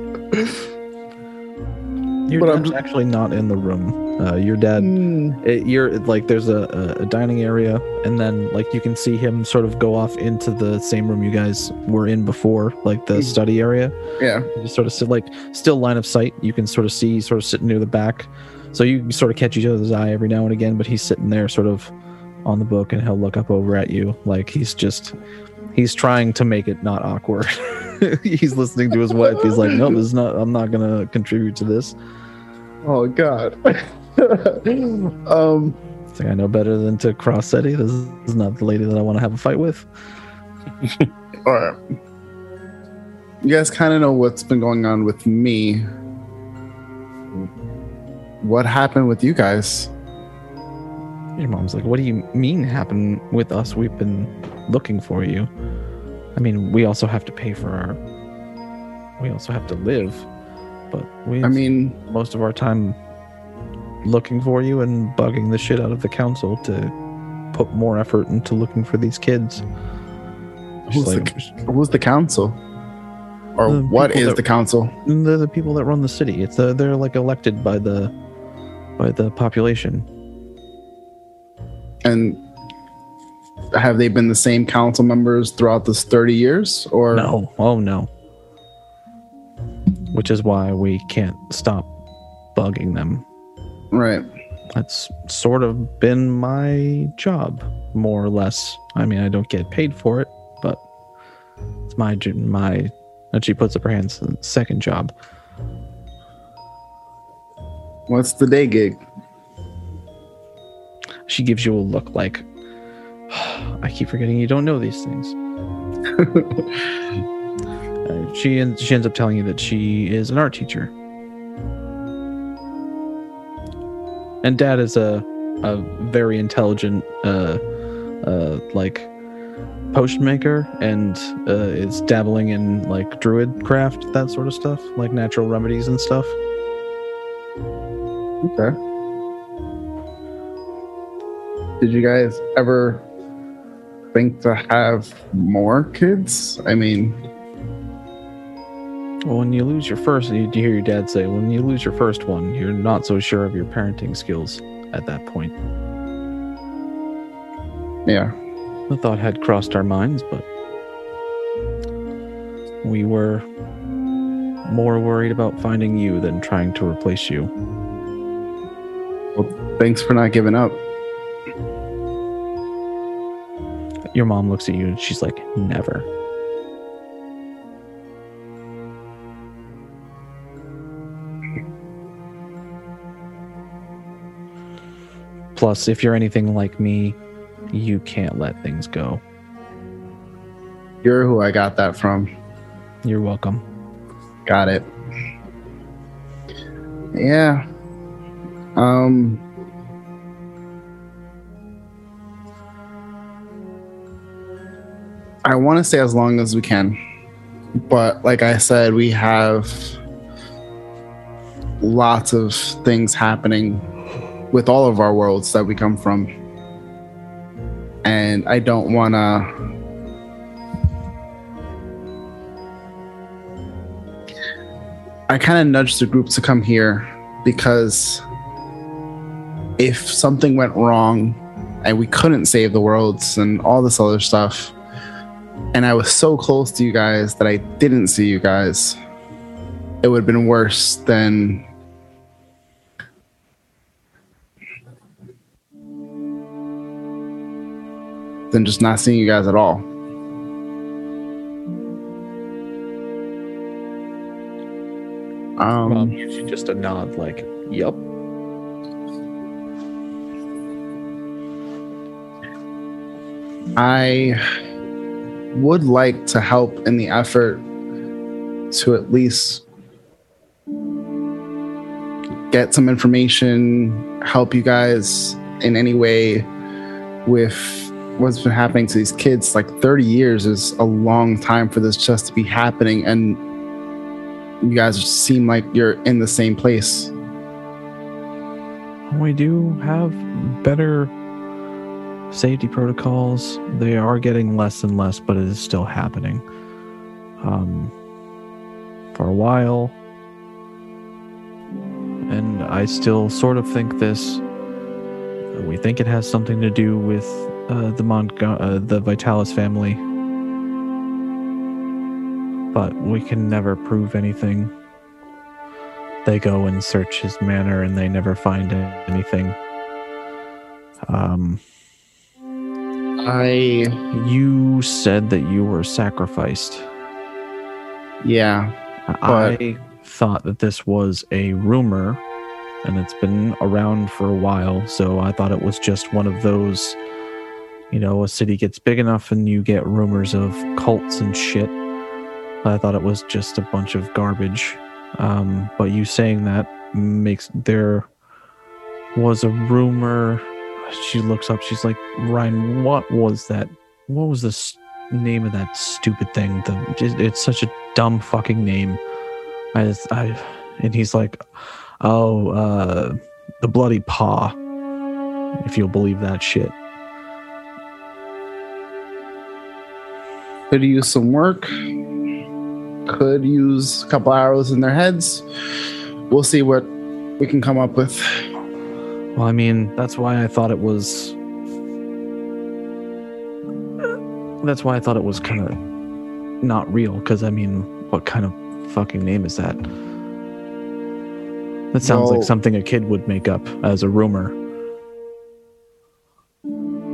Your But I'm just- actually not in the room. Uh, your dad, it, you're like, there's a, a, a dining area, and then like you can see him sort of go off into the same room you guys were in before, like the Mm. study area. Yeah. You sort of sit like still line of sight. You can sort of see sort of sitting near the back. So you sort of catch each other's eye every now and again, but he's sitting there sort of on the book and he'll look up over at you like he's just he's trying to make it not awkward. he's listening to his wife. He's like, No, this is not I'm not gonna contribute to this. Oh god. um It's like I know better than to cross Eddie. This is not the lady that I want to have a fight with. all right. You guys kind of know what's been going on with me. What happened with you guys? Your mom's like, What do you mean happen with us? We've been looking for you. I mean, we also have to pay for our we also have to live. But we I mean, most of our time looking for you and bugging the shit out of the council to put more effort into looking for these kids. Who's the who's the council? Or The what is that- the council? they're the people that run the city. It's uh, they're like elected by the by the population. And have they been the same council members throughout this 30 years? Or No, oh no. Which is why we can't stop bugging them. Right. That's sort of been my job, more or less. I mean, I don't get paid for it, but it's my my. And she puts up her hands. Second job. What's the day gig? She gives you a look like, I keep forgetting you don't know these things. She en- she ends up telling you that she is an art teacher, and Dad is a a very intelligent uh uh like potion maker and uh, is dabbling in like druid craft that sort of stuff like natural remedies and stuff Okay. Did you guys ever think to have more kids? I mean, well when you lose your first you, hear your dad say when you lose your first one you're not so sure of your parenting skills at that point yeah. The thought had crossed our minds, but we were more worried about finding you than trying to replace you. Well, thanks for not giving up. Your mom looks at you and she's like, never. Plus, if you're anything like me, you can't let things go. You're who I got that from. You're welcome. Got it. Yeah. Um I want to stay as long as we can. But like I said, we have lots of things happening with all of our worlds that we come from. And I don't want to I kind of nudged the group to come here because if something went wrong and we couldn't save the worlds and all this other stuff, and I was so close to you guys that I didn't see you guys, it would have been worse than. Than just not seeing you guys at all. Um, just a nod, like, yup. I would like to help in the effort to at least get some information, help you guys in any way with what's been happening to these kids. Like 30 years is a long time for this just to be happening, and you guys seem like you're in the same place. We do have better safety protocols. They are getting less and less, but it is still happening. Um, for a while, and I still sort of think this. We think it has something to do with uh, the Montgo- uh, the Vitalis family, but we can never prove anything. They go and search his manor, and they never find anything. Um, I, you said that you were sacrificed. yeah, I thought that this was a rumor and it's been around for a while, so I thought it was just one of those you know, a city gets big enough and you get rumors of cults and shit. I thought it was just a bunch of garbage. Um, but you saying that makes there was a rumor. She looks up, she's like, Ryan, what was that? What was the name of that stupid thing? The, just- it's such a dumb fucking name. I, I, and he's like, oh, uh, the bloody paw. If you'll believe that shit. Could use some work. Could use a couple arrows in their heads. We'll see what we can come up with. Well, I mean, that's why I thought it was. That's why I thought it was kind of not real. Because I mean, what kind of fucking name is that? That sounds Well- like something a kid would make up as a rumor.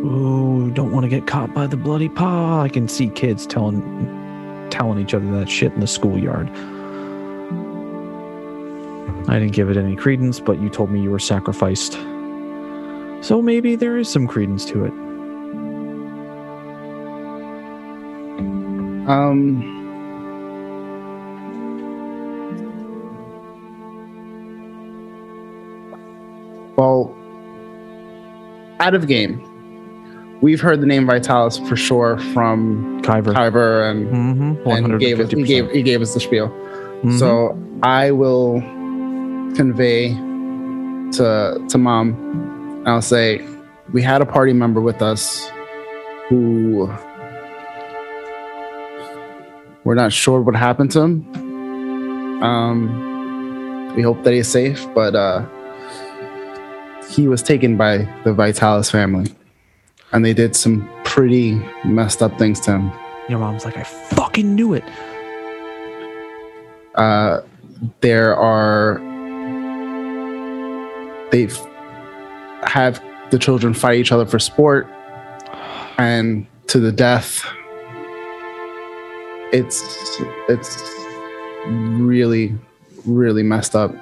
Ooh, don't want to get caught by the bloody paw. I can see kids telling telling each other that shit in the schoolyard. I didn't give it any credence, but you told me you were sacrificed. So maybe there is some credence to it. Um. Well, out of game, we've heard the name Vitalis for sure from Kyver. Kyver and, Mm-hmm. and he gave us he gave he gave us the spiel. Mhm. So I will convey to to mom. and I'll say we had a party member with us who we're not sure what happened to him. Um, we hope that he's safe, but uh, he was taken by the Vitalis family, and they did some pretty messed up things to him. Your mom's like, I fucking knew it. uh, there are they have the children fight each other for sport and to the death it's it's really really messed up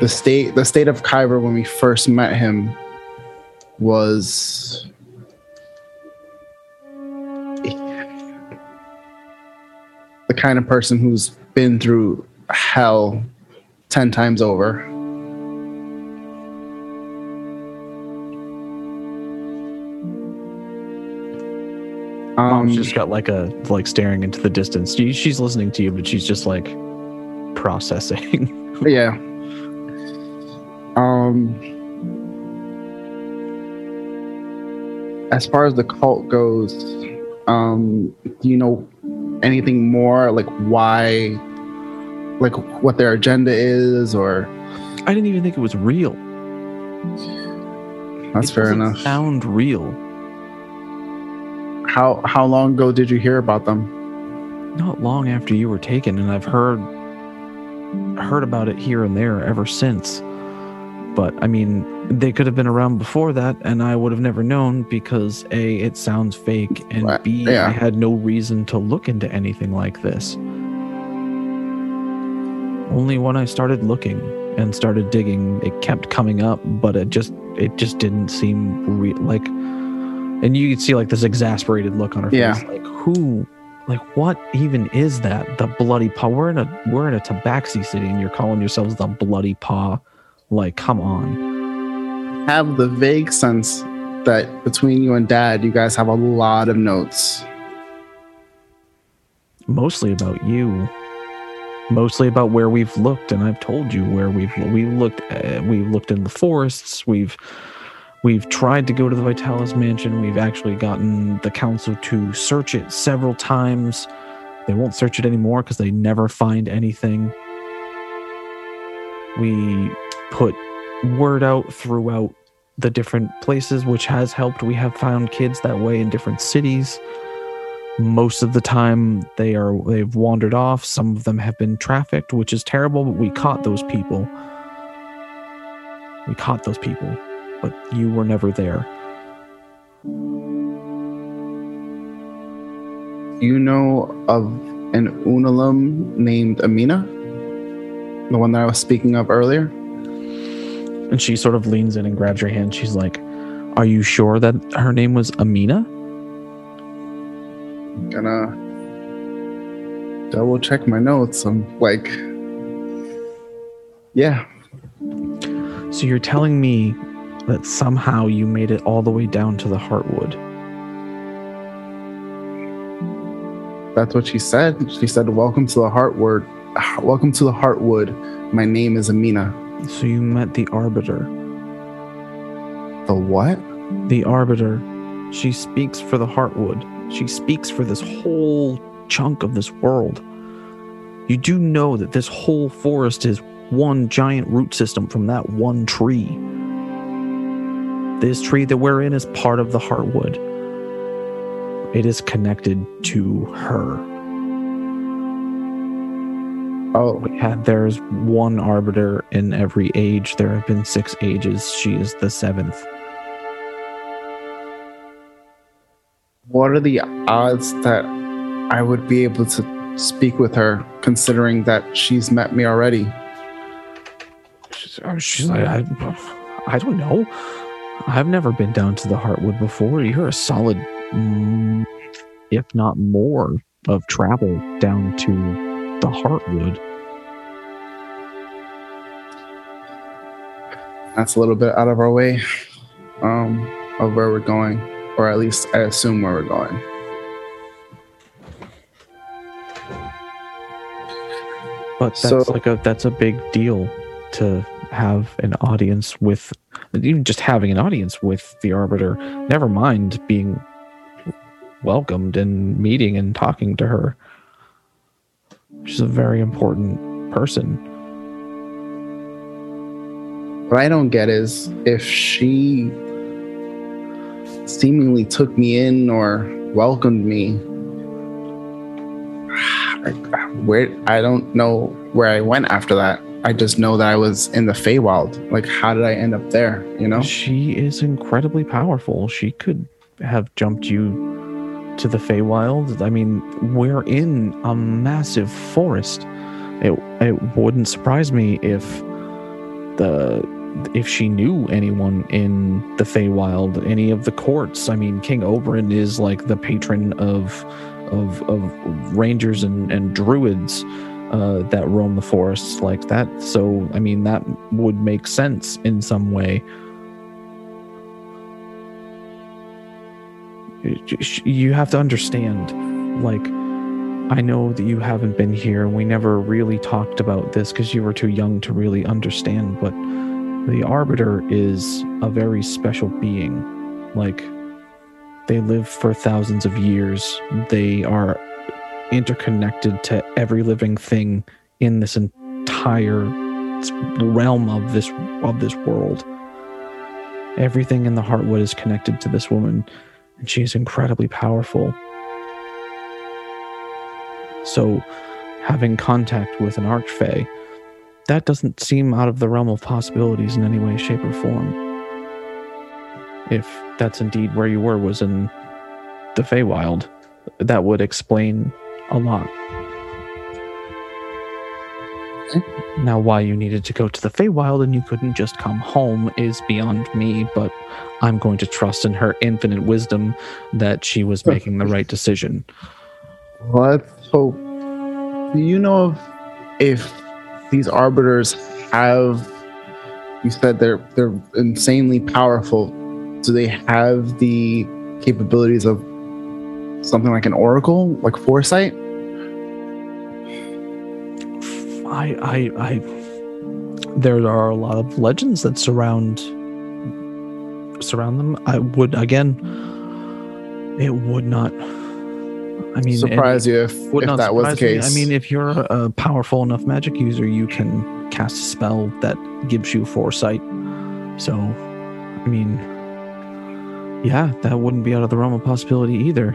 the state the state of Kyber when we first met him was the kind of person who's been through hell 10 times over. Mom's Um, just got like a like staring into the distance. She, she's listening to you, but she's just like processing. yeah. Um, as far as the cult goes, um, do you know anything more? Like why, like what their agenda is, or I didn't even think it was real. that's It fair enough. Sound real? How how long ago did you hear about them? Not long after you were taken, and I've heard heard about it here and there ever since. But I mean, they could have been around before that, and I would have never known because a it sounds fake, and Right, b yeah. I had no reason to look into anything like this. Only when I started looking and started digging, it kept coming up, but it just it just didn't seem real. Like, and you could see like this exasperated look on her Yeah. face, like who like what even is that the bloody paw we're in a we're in a tabaxi city and you're calling yourselves the bloody paw like come on have the vague sense that between you and dad, you guys have a lot of notes. mostly about you. Mostly about where we've looked and i've told you where we've we looked uh, we've looked in the forests. We've we've tried to go to the vitalis mansion. We've actually gotten the council to search it several times. They won't search it anymore because they never find anything. We put word out throughout the different places which has helped. We have found kids that way in different cities. Most of the time they are they've wandered off. Some of them have been trafficked which is terrible but we caught those people. We caught those people but you were never there. You know of an Unalum named Amina? The one that I was speaking of earlier? And she sort of leans in and grabs your hand she's like are you sure that her name was amina Gonna double check my notes. I'm like, yeah, so you're telling me that somehow you made it all the way down to the heartwood that's what she said. She said, Welcome to the Heartwood. Welcome to the Heartwood. My name is Amina. So you met the arbiter. The what? the arbiter. She speaks for the heartwood. She speaks for this whole chunk of this world. You do know that this whole forest is one giant root system from that one tree. This tree that we're in is part of the heartwood. It is connected to her Oh, yeah, there's one arbiter in every age. There have been six ages. She is the seventh. What are the odds that I would be able to speak with her, considering that she's met me already? She's uh, like, I, I don't know. I've never been down to the Heartwood before. You're a solid, mm, if not more, of travel down to the Heartwood. That's a little bit out of our way um, of where we're going, or at least I assume where we're going. But that's So- like a that's a big deal to have an audience with even just having an audience with the arbiter never mind being welcomed and meeting and talking to her she's a very important person What I don't get is if she seemingly took me in or welcomed me, where I don't know where I went after that. I just know that I was in the Feywild. Like, how did I end up there? You know? she is incredibly powerful she could have jumped you to the Feywild. I mean, we're in a massive forest. It it wouldn't surprise me if the if she knew anyone in the Feywild, any of the courts. I mean, King Oberon is like the patron of of of rangers and and druids uh, that roam the forests like that. So, I mean, that would make sense in some way. You have to understand, like, I know that you haven't been here. And we never really talked about this because you were too young to really understand, but the Arbiter is a very special being. Like, they live for thousands of years. They are interconnected to every living thing in this entire realm of this of this world. Everything in the Heartwood is connected to this woman, and she is incredibly powerful. So, having contact with an Archfey, that doesn't seem out of the realm of possibilities in any way, shape, or form. If that's indeed where you were, was in the Feywild, that would explain a lot. Now, why you needed to go to the Feywild and you couldn't just come home is beyond me, but I'm going to trust in her infinite wisdom that she was making the right decision. Let's hope. Do you know if, if these arbiters have? You said they're they're insanely powerful. Do they have the capabilities of something like an oracle, like foresight? I, I, I, there are a lot of legends that surround surround them. I would again, it would not. I mean, Surprise you if, would if not that was the surprise me. case. I mean, if you're a powerful enough magic user, you can cast a spell that gives you foresight. So, I mean, yeah, that wouldn't be out of the realm of possibility either.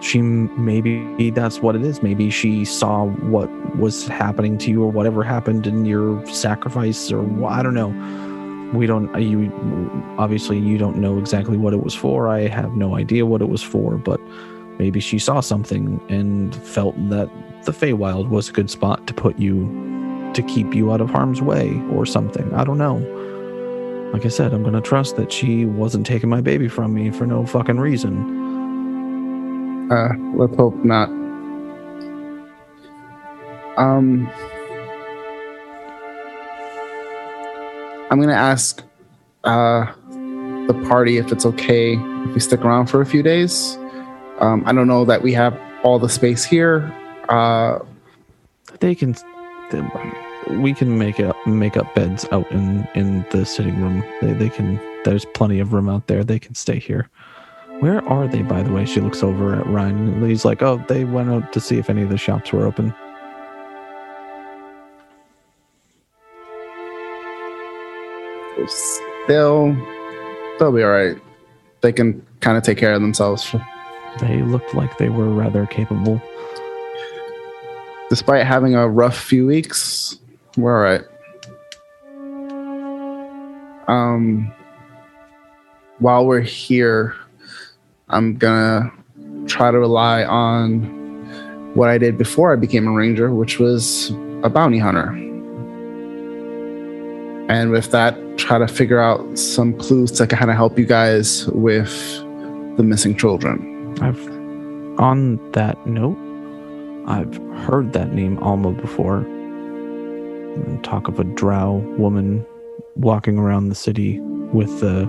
She maybe that's what it is. Maybe she saw what was happening to you, or whatever happened in your sacrifice, or I don't know. We don't. Uh, you obviously you don't know exactly what it was for. I have no idea what it was for, but maybe she saw something and felt that the Feywild was a good spot to put you to keep you out of harm's way or something. I don't know. Like I said, I'm gonna trust that she wasn't taking my baby from me for no fucking reason. Uh, let's hope not. Um, I'm gonna ask uh, the party if it's okay if we stick around for a few days. Um, I don't know that we have all the space here. Uh, They can, they, we can make up make up beds out in in the sitting room. They they can. There's plenty of room out there. They can stay here. Where are they, by the way? She looks over at Ryan. and He's like, "Oh, they went out to see if any of the shops were open." they'll they'll be all right. They can kind of take care of themselves, They looked like they were rather capable. despite having a rough few weeks. We're all right. Um, while we're here, I'm gonna try to rely on what I did before I became a ranger, which was a bounty hunter. And with that, try to figure out some clues to kind of help you guys with the missing children. I've on that note, I've heard that name Alma before. And talk of a drow woman walking around the city with uh,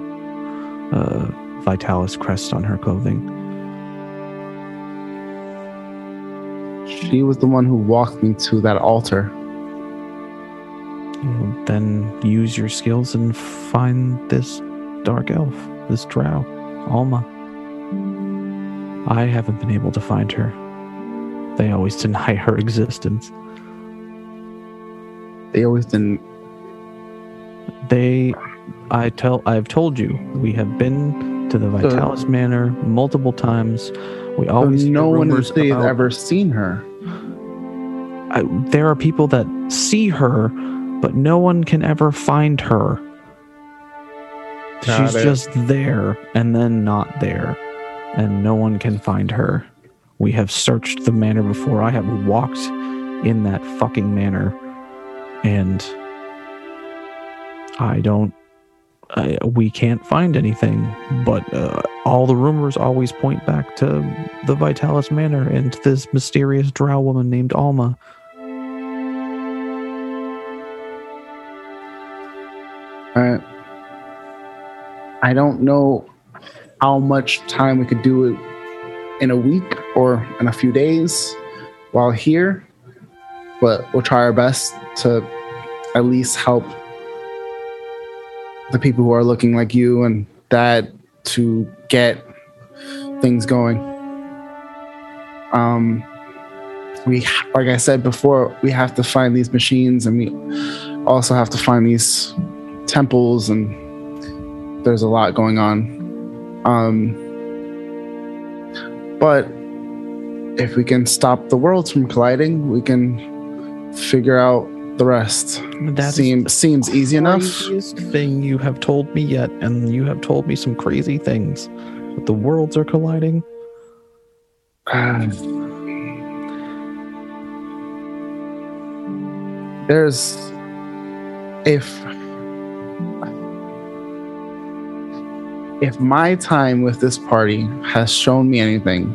Vitalis crest on her clothing. She was the one who walked me to that altar. Well, Then use your skills and find this dark elf, this drow, Alma. I haven't been able to find her. They always deny her existence. They always didn't. They, I tell, I've told you, we have been to the uh, Vitalis Manor multiple times. We always no one in the city has ever seen her. I, there are people that see her, but no one can ever find her. Got She's it. just there and then not there, and no one can find her. We have searched the manor before. I have walked in that fucking manor, and I don't. I, we can't find anything, but uh, all the rumors always point back to the Vitalis Manor and this mysterious drow woman named Alma. Uh, I don't know how much time we could do it in a week or in a few days while here, but we'll try our best to at least help the people who are looking like you and that to get things going. Um, we, like I said before, we have to find these machines, and we also have to find these temples and there's a lot going on um but if we can stop the worlds from colliding we can figure out the rest that Seem, seems easy enough thing you have told me yet, and you have told me some crazy things. But the worlds are colliding. there's if if my time with this party has shown me anything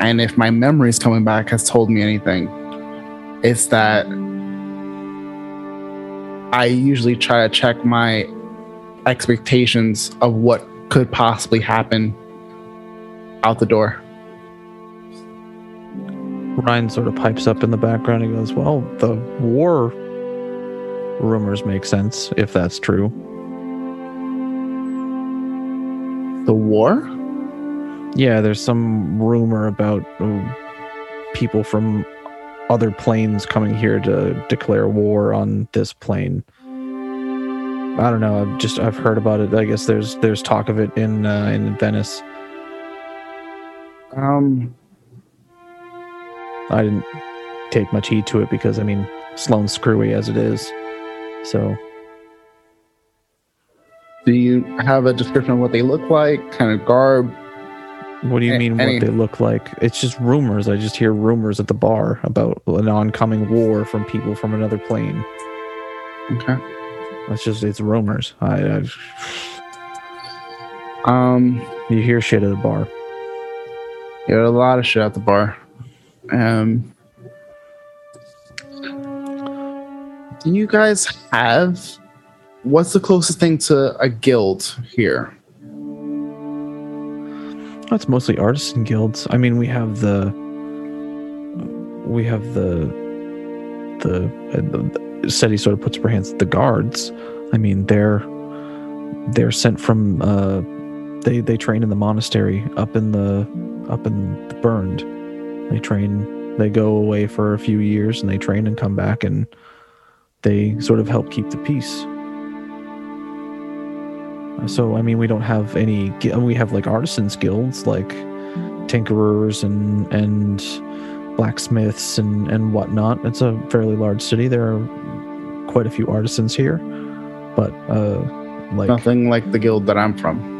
and if my memories coming back has told me anything it's that i usually try to check my expectations of what could possibly happen out the door. Ryan sort of pipes up in the background. And goes, Well, the war rumors make sense, if that's true. the war? Yeah, there's some rumor about uh, people from other planes coming here to declare war on this plane. I don't know. I've just I've heard about it. I guess there's there's talk of it in uh, in Venice. um I didn't take much heed to it because I mean Sloan's screwy as it is. So Do you have a description of what they look like? Kind of garb? What do you mean any- what they look like? It's just rumors. I just hear rumors at the bar about an oncoming war from people from another plane. Okay. That's just it's rumors. I, I Um, you hear shit at the bar. You yeah, a lot of shit at the bar. Um, do you guys have what's the closest thing to a guild here? It's mostly artisan guilds. I mean, we have the we have the the, uh, the SETI sort of puts up her hands. The guards. I mean, they're they're sent from. Uh, they they train in the monastery up in the up in the burned. They train. They go away for a few years and they train and come back and they sort of help keep the peace. So I mean, we don't have any. We have like artisans guilds, like tinkerers and and blacksmiths and and whatnot. It's a fairly large city. There are quite a few artisans here, but uh, like Nothing like the guild that I'm from.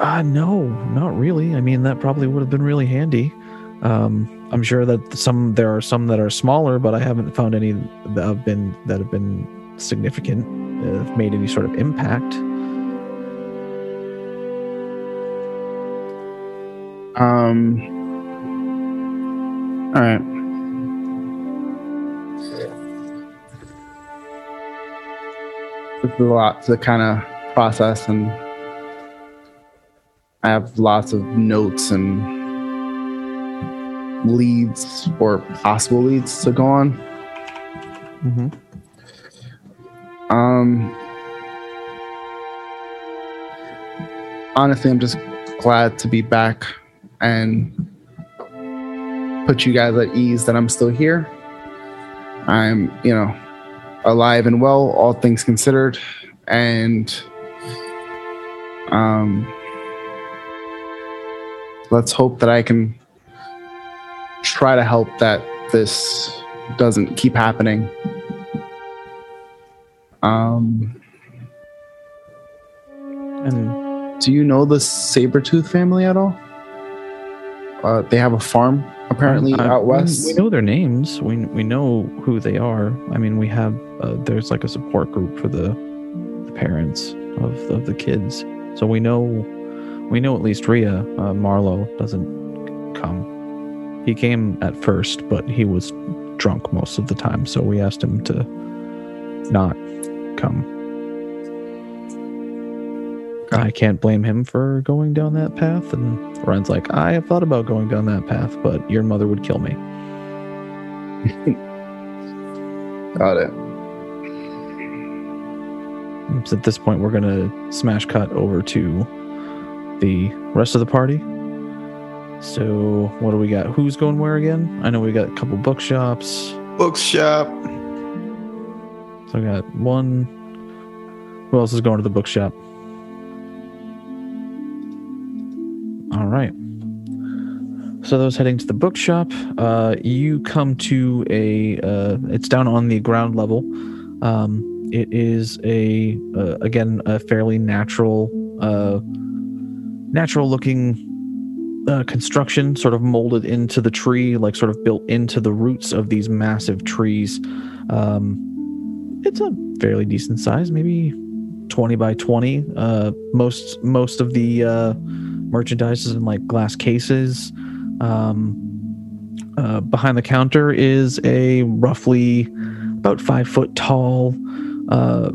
Uh, no, not really. I mean, that probably would have been really handy. Um, I'm sure that some there are some that are smaller, but I haven't found any that have been that have been significant, uh, have made any sort of impact. Um. All right. Is a lot to kind of process, and I have lots of notes and leads or possible leads to go on. Mm-hmm. Um. Honestly, I'm just glad to be back and put you guys at ease that I'm still here. I'm, you know, alive and well, all things considered, and um, let's hope that I can try to help that this doesn't keep happening. Um, And do you know the Sabretooth family at all? Uh, they have a farm apparently Uh, out west. We, know their names. We we know who they are. I mean, we have uh, there's like a support group for the, the parents of of the kids. So we know we know at least Ria uh, Marlowe doesn't come. He came at first, but he was drunk most of the time. So we asked him to not come. I can't blame him for going down that path. And Ren's like, I have thought about going down that path, but your mother would kill me. Got it. So at this point, we're gonna smash cut over to the rest of the party. So what do we got? Who's going where again? I know we got a couple bookshops. Bookshop. So I got one. Who else is going to the bookshop? All right. So those heading to the bookshop, uh, you come to a. Uh, it's down on the ground level. Um, it is a uh, again a fairly natural, uh, natural looking uh, construction, sort of molded into the tree, like sort of built into the roots of these massive trees. Um, it's a fairly decent size, maybe 20 by 20. Uh, most most of the merchandise is in like glass cases. Um, uh, behind the counter is a roughly about five foot tall, uh,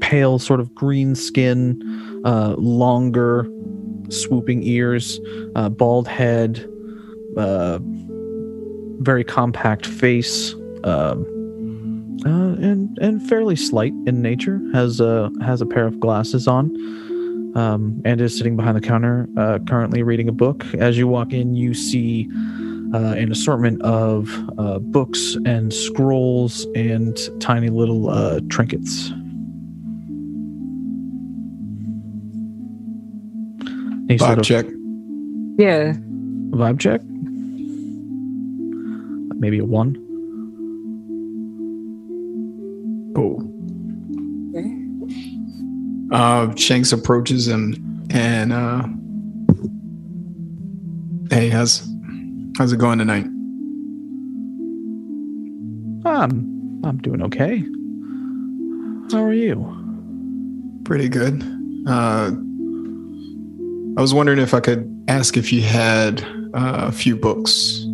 pale sort of green skin, uh, longer swooping ears, uh, bald head, uh, very compact face. Um, uh, and and fairly slight in nature. Has a has a pair of glasses on, um, and is sitting behind the counter, uh, currently reading a book. As you walk in, you see uh, an assortment of uh, books and scrolls and tiny little uh, trinkets. He sort Vibe of- check. Yeah. vibe check. Maybe a one. Uh, Shanks approaches him and uh, hey, how's how's it going tonight? I'm I'm doing okay. How are you? Pretty good. Uh, I was wondering if I could ask if you had uh, a few books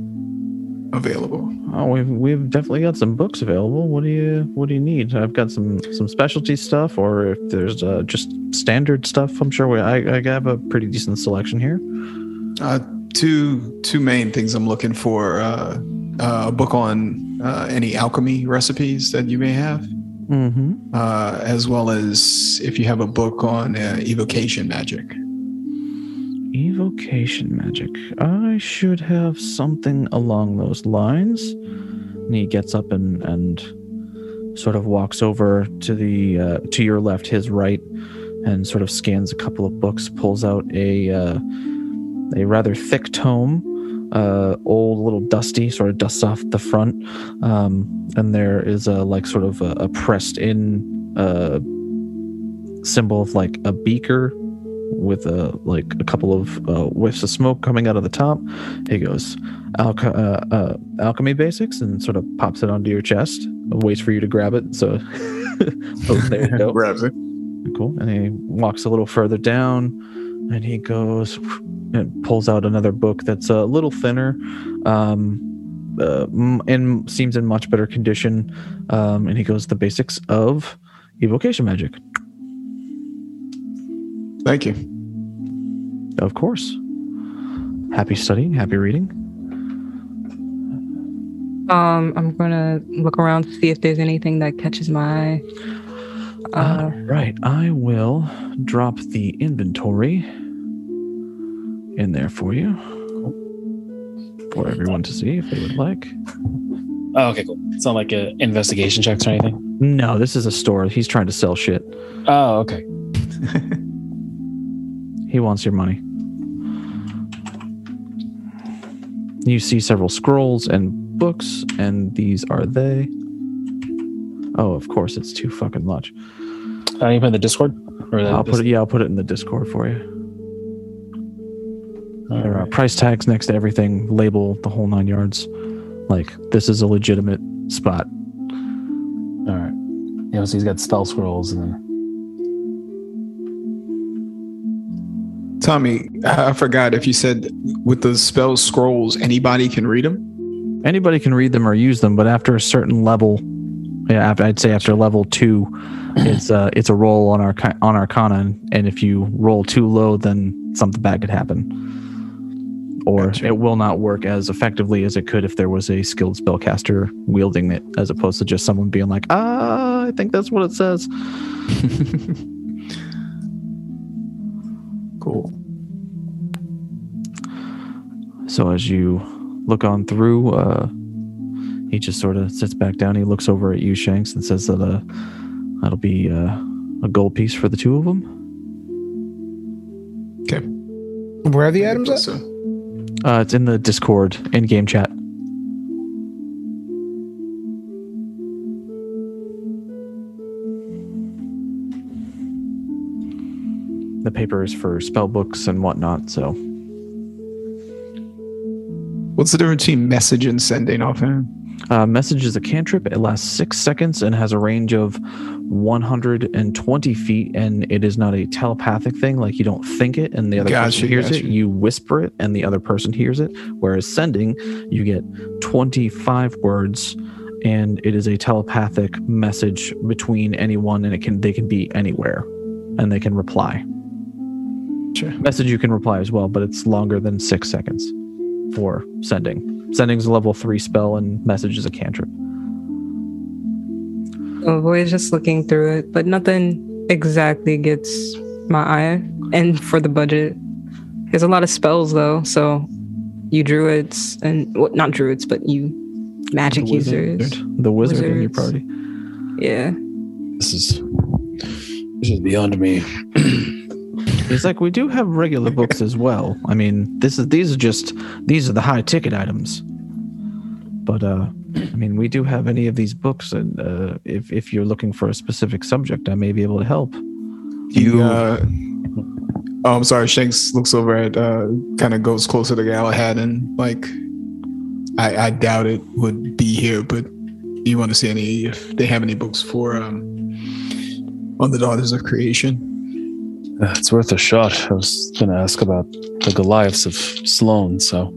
available. Oh, we've we've definitely got some books available. What do you what do you need? I've got some some specialty stuff, or if there's uh, just standard stuff, I'm sure we I, I have a pretty decent selection here. Uh, two two main things I'm looking for: uh, uh, a book on uh, any alchemy recipes that you may have, Mm-hmm. uh, as well as if you have a book on uh, evocation magic. Evocation magic. I should have something along those lines. And he gets up and and sort of walks over to the uh, to your left, his right, and sort of scans a couple of books. Pulls out a uh, a rather thick tome, uh, old, little dusty, sort of dusts off the front. Um, and there is a like sort of a, a pressed in uh, symbol of like a beaker with a like a couple of uh, whiffs of smoke coming out of the top. He goes, Alch- uh, uh, "Alchemy basics," and sort of pops it onto your chest. Waits for you to grab it. So, oh, there you go. Grabs it. Cool. And he walks a little further down and he goes and pulls out another book that's a little thinner um, uh, and seems in much better condition. Um, and he goes, The basics of evocation magic. Thank you. Of course. Happy studying, happy reading. Um, I'm gonna look around to see if there's anything that catches my eye. Uh, Uh, right. I will drop the inventory in there for you. For everyone to see if they would like. Oh, okay, cool. It's not like a investigation checks or anything. No, this is a store. He's trying to sell shit. Oh, okay. He wants your money. You see several scrolls and books, and these are they. Oh, of course, it's too fucking much. Uh, you put in the Discord, or the, I'll put it. Yeah, I'll put it in the Discord for you. All There are price tags next to everything, label the whole nine yards. Like this is a legitimate spot. All right. Yeah, so he's got spell scrolls and Tommy, I forgot if you said with the spell scrolls, anybody can read them. Anybody can read them or use them, but after a certain level, yeah, after, I'd say after level two, it's uh it's a roll on our on Arcana, and if you roll too low, then something bad could happen, or Gotcha. it will not work as effectively as it could if there was a skilled spellcaster wielding it, as opposed to just someone being like, ah, I think that's what it says. Cool. So as you look on through, uh, he just sort of sits back down. He looks over at you, Shanks, and says that uh, that'll be uh, a gold piece for the two of them. Okay. Where are the items at? So, Uh, it's in the Discord in-game chat. The paper is for spell books and whatnot. So what's the difference between message and sending offhand? Uh, message is a cantrip. It lasts six seconds and has a range of 120 feet. And it is not a telepathic thing. Like you don't think it and the other Gotcha, person hears it. You whisper it and the other person hears it. Whereas sending, you get 25 words and it is a telepathic message between anyone and it can they can be anywhere and they can reply. Sure. Message you can reply as well, but it's longer than six seconds for sending. Sending is a level three spell, and message is a cantrip. Oh, so Voy's just looking through it, but nothing exactly gets my eye. And for the budget, there's a lot of spells though. So you druids and well, not druids, but you magic The wizard, users. the wizard in your party. Yeah. this is this is beyond me. He's like, we do have regular books as well. I mean, this is these are just these are the high ticket items. But uh, I mean, we do have any of these books, and uh, if if you're looking for a specific subject, I may be able to help. You. Uh, oh, I'm sorry. Shanks looks over at, uh, kind of goes closer to Galahad and like, I, I doubt it would be here, but do you want to see any if they have any books for um on the Daughters of Creation? Uh, it's worth a shot. I was going to ask about the Goliaths of Sloane, so.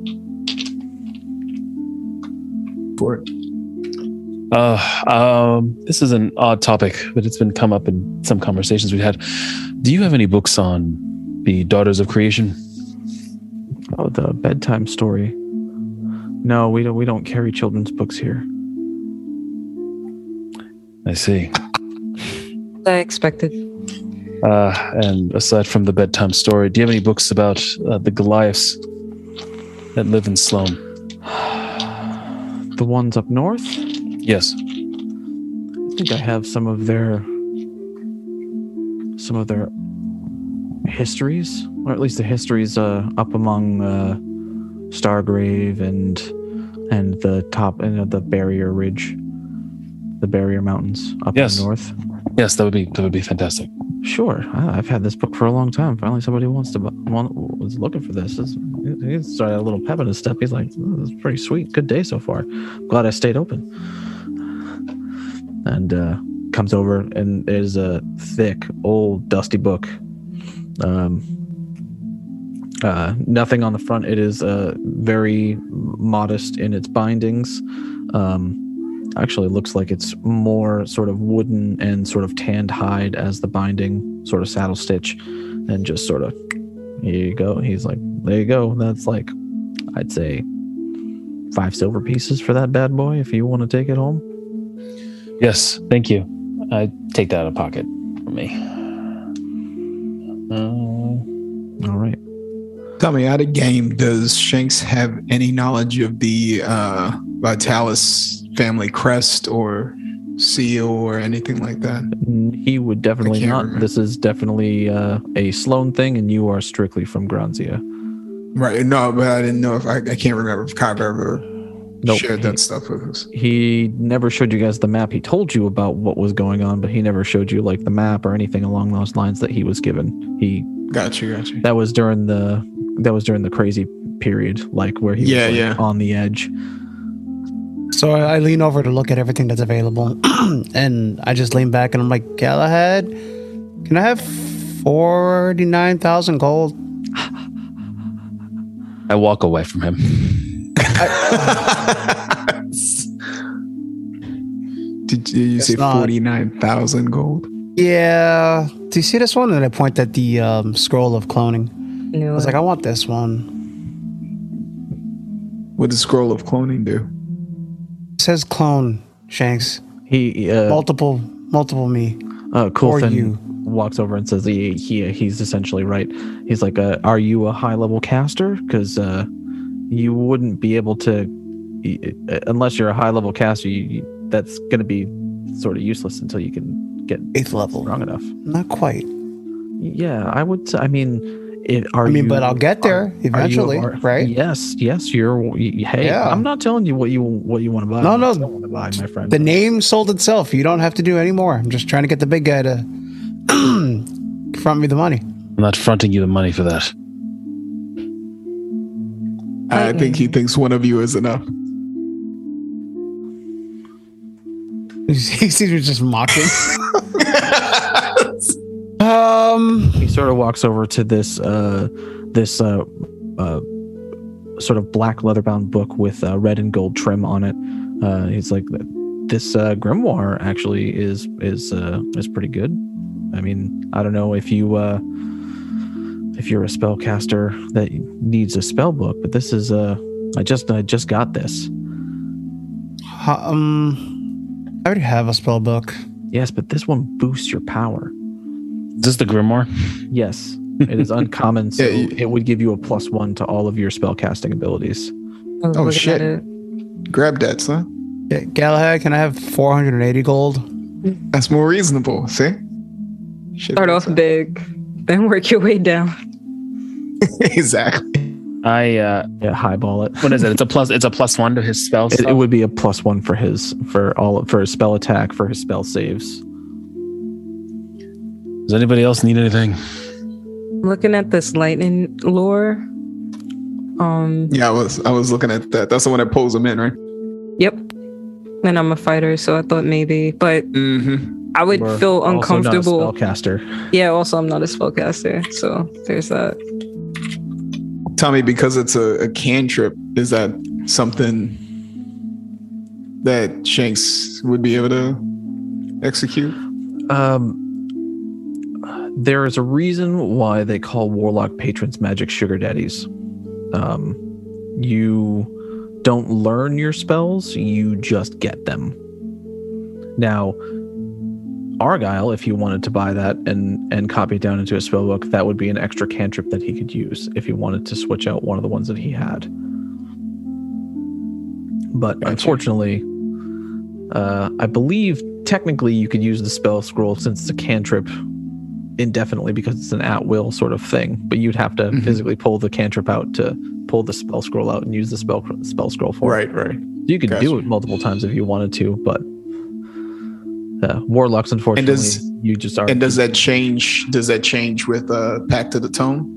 For it. Uh, um, this is an odd topic, but it's been come up in some conversations we've had. Do you have any books on the Daughters of Creation? Oh, the bedtime story. No, we don't. We don't carry children's books here. I see. I expected. Uh, and aside from the bedtime story, do you have any books about uh, the Goliaths that live in Sloane? The ones up north. Yes. I think I have some of their some of their histories, or at least the histories uh, up among uh, Stargrave and and the top and uh, the Barrier Ridge, the Barrier Mountains up Yes. in the north. Yes, that would be that would be fantastic. Sure, I- I've had this book for a long time. Finally, somebody wants to want, was looking for this. This- He started a little pep in his step. He's like, "Oh, "This is pretty sweet. Good day so far. Glad I stayed open." And uh, comes over and is a thick, old, dusty book. Um, uh, nothing on the front. It is uh, very modest in its bindings. Um, actually looks like it's more sort of wooden and sort of tanned hide as the binding sort of saddle stitch and just sort of here you go he's like there you go that's like i'd say five silver pieces for that bad boy if you want to take it home Yes, thank you. I take that out of pocket for me. Uh, all right Tell me, out of game, does Shanks have any knowledge of the uh, Vitalis family crest or seal or anything like that? He would definitely can't remember. this is definitely uh, a Sloane thing and you are strictly from granzia Right. No, but I didn't know if I, I can't remember if Cobb ever Nope. shared that stuff with us. he never showed you guys the map he told you about what was going on but he never showed you like the map or anything along those lines that he was given he Got you. Got you. that was during the that was during the crazy period like where he Yeah, was like, yeah. on the edge So I, I lean over to look at everything that's available, and I just lean back and I'm like, Galahad, can I have forty nine thousand gold? I walk away from him. Did you It's say not- 49,000 gold? Yeah. Do you see this one? And I point at the um, scroll of cloning. Knew I was like, I want this one. What does Scroll of Cloning do? Says clone, Shanks. he uh, Multiple, multiple me. uh or Coulson you. walks over and says he, he he's essentially right he's like uh, are you a high level caster because uh you wouldn't be able to unless you're a high level caster you, you- that's going to be sort of useless until you can get Eighth level. strong enough Not quite. yeah i would I mean it, are I mean, you, but I'll get there are- are you- eventually, are- right? Yes, yes. You're. y- Hey, Yeah. I'm not telling you what you what you want to buy. No, no, don't want to buy, my friend. The name sold itself. You don't have to do any more. I'm just trying to get the big guy to front me the money. I'm not fronting you the money for that. I think he thinks one of you is enough. He seems to be just mocking. um, he sort of walks over to this uh this uh, uh sort of black leather-bound book with uh, red and gold trim on it. Uh, he's like, this uh, grimoire actually is is uh, is pretty good. I mean, I don't know if you uh, if you're a spellcaster that needs a spell book, but this is uh, I just I just got this. um, I already have a spell book. Yes, but this one boosts your power. Is this the Grimoire? Yes, it is uncommon, so Yeah, you- it would give you a plus one to all of your spellcasting abilities. Oh, shit. Grab that, son. Yeah, Galahad, can I have 480 gold? That's more reasonable. See? Shit, Start off big, then work your way down. exactly. I uh Yeah, highball it. what is it? It's a plus it's a plus one to his spell It, it would be a plus one for his for all for his spell attack for his spell saves. Does anybody else need anything? Looking at this lightning lure. Um. Yeah, I was I was looking at that. That's the one that pulls him in, right? Yep. And I'm a fighter, so I thought maybe, but Mm-hmm. I would We're feel also not a uncomfortable. spellcaster. Yeah. Also, I'm not a spellcaster, so there's that. Tommy, because it's a, a cantrip, is that something that Shanks would be able to execute? Um, there is a reason why they call warlock patrons magic sugar daddies. Um, you don't learn your spells; you just get them. Now, Argyle, if you wanted to buy that and and copy it down into a spell book, that would be an extra cantrip that he could use if he wanted to switch out one of the ones that he had. But Gotcha. unfortunately, uh, I believe technically you could use the spell scroll since it's a cantrip indefinitely because it's an at will sort of thing. But you'd have to Mhm. physically pull the cantrip out to pull the spell scroll out and use the spell spell scroll for it. right. You could do it multiple times if you wanted to, but uh, warlocks And unfortunately does you just are. And does that change? Does that change with uh, Pact of the Tome?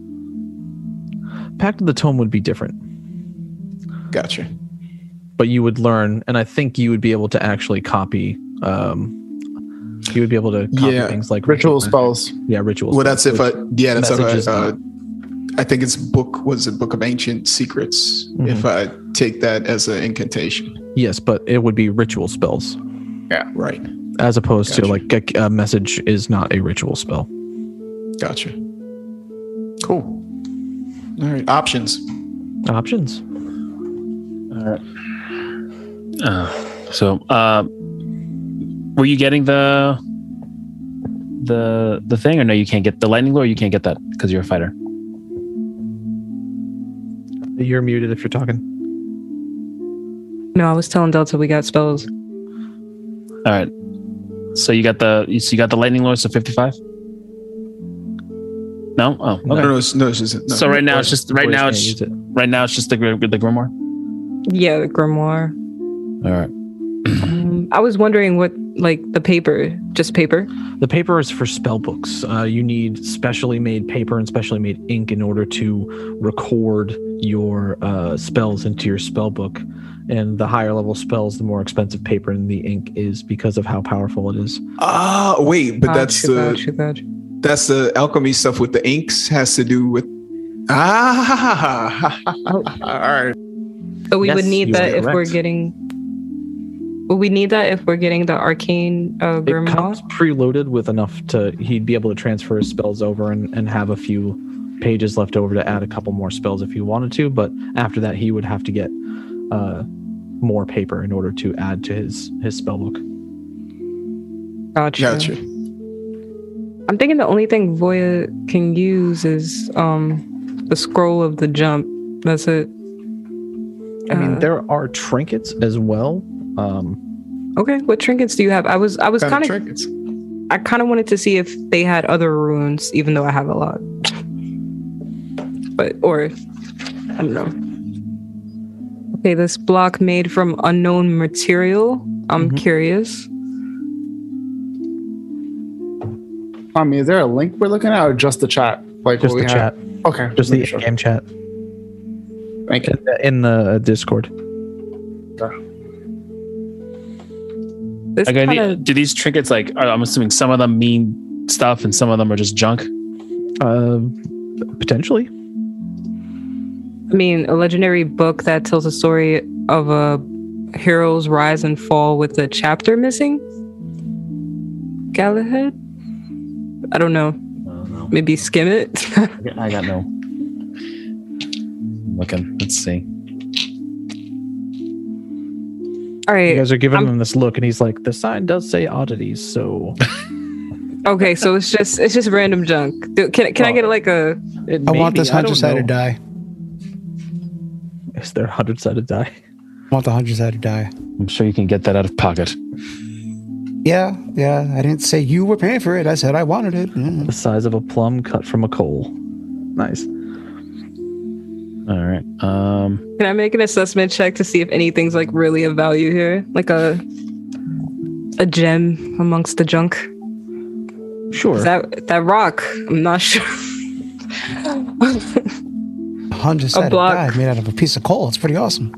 Pact of the Tome would be different, Gotcha. but you would learn, and I think you would be able to actually copy. Um, you would be able to copy Yeah. things like Ritual spells. spells. Yeah, rituals. Well, that's if I yeah, that's if I, uh. I think it's book was a Book of Ancient Secrets. Mhm. If I take that as an incantation, yes, but it would be ritual spells Yeah. right? as opposed to like a, a message is not a ritual spell. Gotcha. Cool. All right, options. Options. All right. Uh, so, uh, were you getting the the the thing, or no? You can't get the lightning lure. You can't get that because you're a fighter. You're muted if you're talking. No, I was telling Delta we got spells. All right. So you got the so you got the lightning lure. So fifty five. No. Oh. Okay. No, no, it's, no, it's just no. So right now it's just right now it's use it. right now it's just the the grimoire. Yeah, the grimoire. All right. Um, I was wondering what, like, the paper, just paper. The paper is for spell books. Uh, you need specially made paper and specially made ink in order to record your uh, spells into your spell book. And the higher level spells, the more expensive paper and the ink is because of how powerful it is. Ah, wait, but that's Gotcha, the gotcha, gotcha. that's the alchemy stuff with the inks has to do with ah. All right. So we would need that are if we're getting. Would we need that if we're getting the arcane uh, It grimoire? comes preloaded with enough to he'd be able to transfer his spells over and, and have a few pages left over to add a couple more spells if he wanted to. But after that, he would have to get uh, more paper in order to add to his his spell book. Gotcha. Gotcha. I'm thinking the only thing Voya can use is um the scroll of the jump. That's it. I mean, Uh, there are trinkets as well. Um, Okay, what trinkets do you have? I was I was Kind of kind trinkets. I kind of wanted to see if they had other runes, even though I have a lot. But or I don't know. Okay, this block made from unknown material. I'm Mhm. curious. Tommy, is there a link we're looking at or just the chat? Like just what the we chat, have? Okay. just the sure. game chat Thank you. in the, in the Discord. This Like, kind of do these trinkets like? Are, I'm assuming some of them mean stuff and some of them are just junk. Uh, potentially. I mean, a legendary book that tells a story of a hero's rise and fall with a chapter missing. Galahad? I don't know. Maybe skim it. I got no. I'm looking. Let's see. All You guys are giving I'm- him this look, and he's like, "The sign does say oddities, so." Okay, so it's just it's just random junk. Do- Can can I get like a It I may want this hundred sided die. Is there a hundred sided die? I want the hundred sided die. I'm sure you can get that out of pocket. Yeah, yeah. I didn't say you were paying for it. I said I wanted it. Mm. The size of a plum cut from a coal. Nice. All right. Um. can I make an assessment check to see if anything's like really of value here? Like a a gem amongst the junk? Sure. That that rock? I'm not sure. A hundred sided block. die made out of a piece of coal. It's pretty awesome.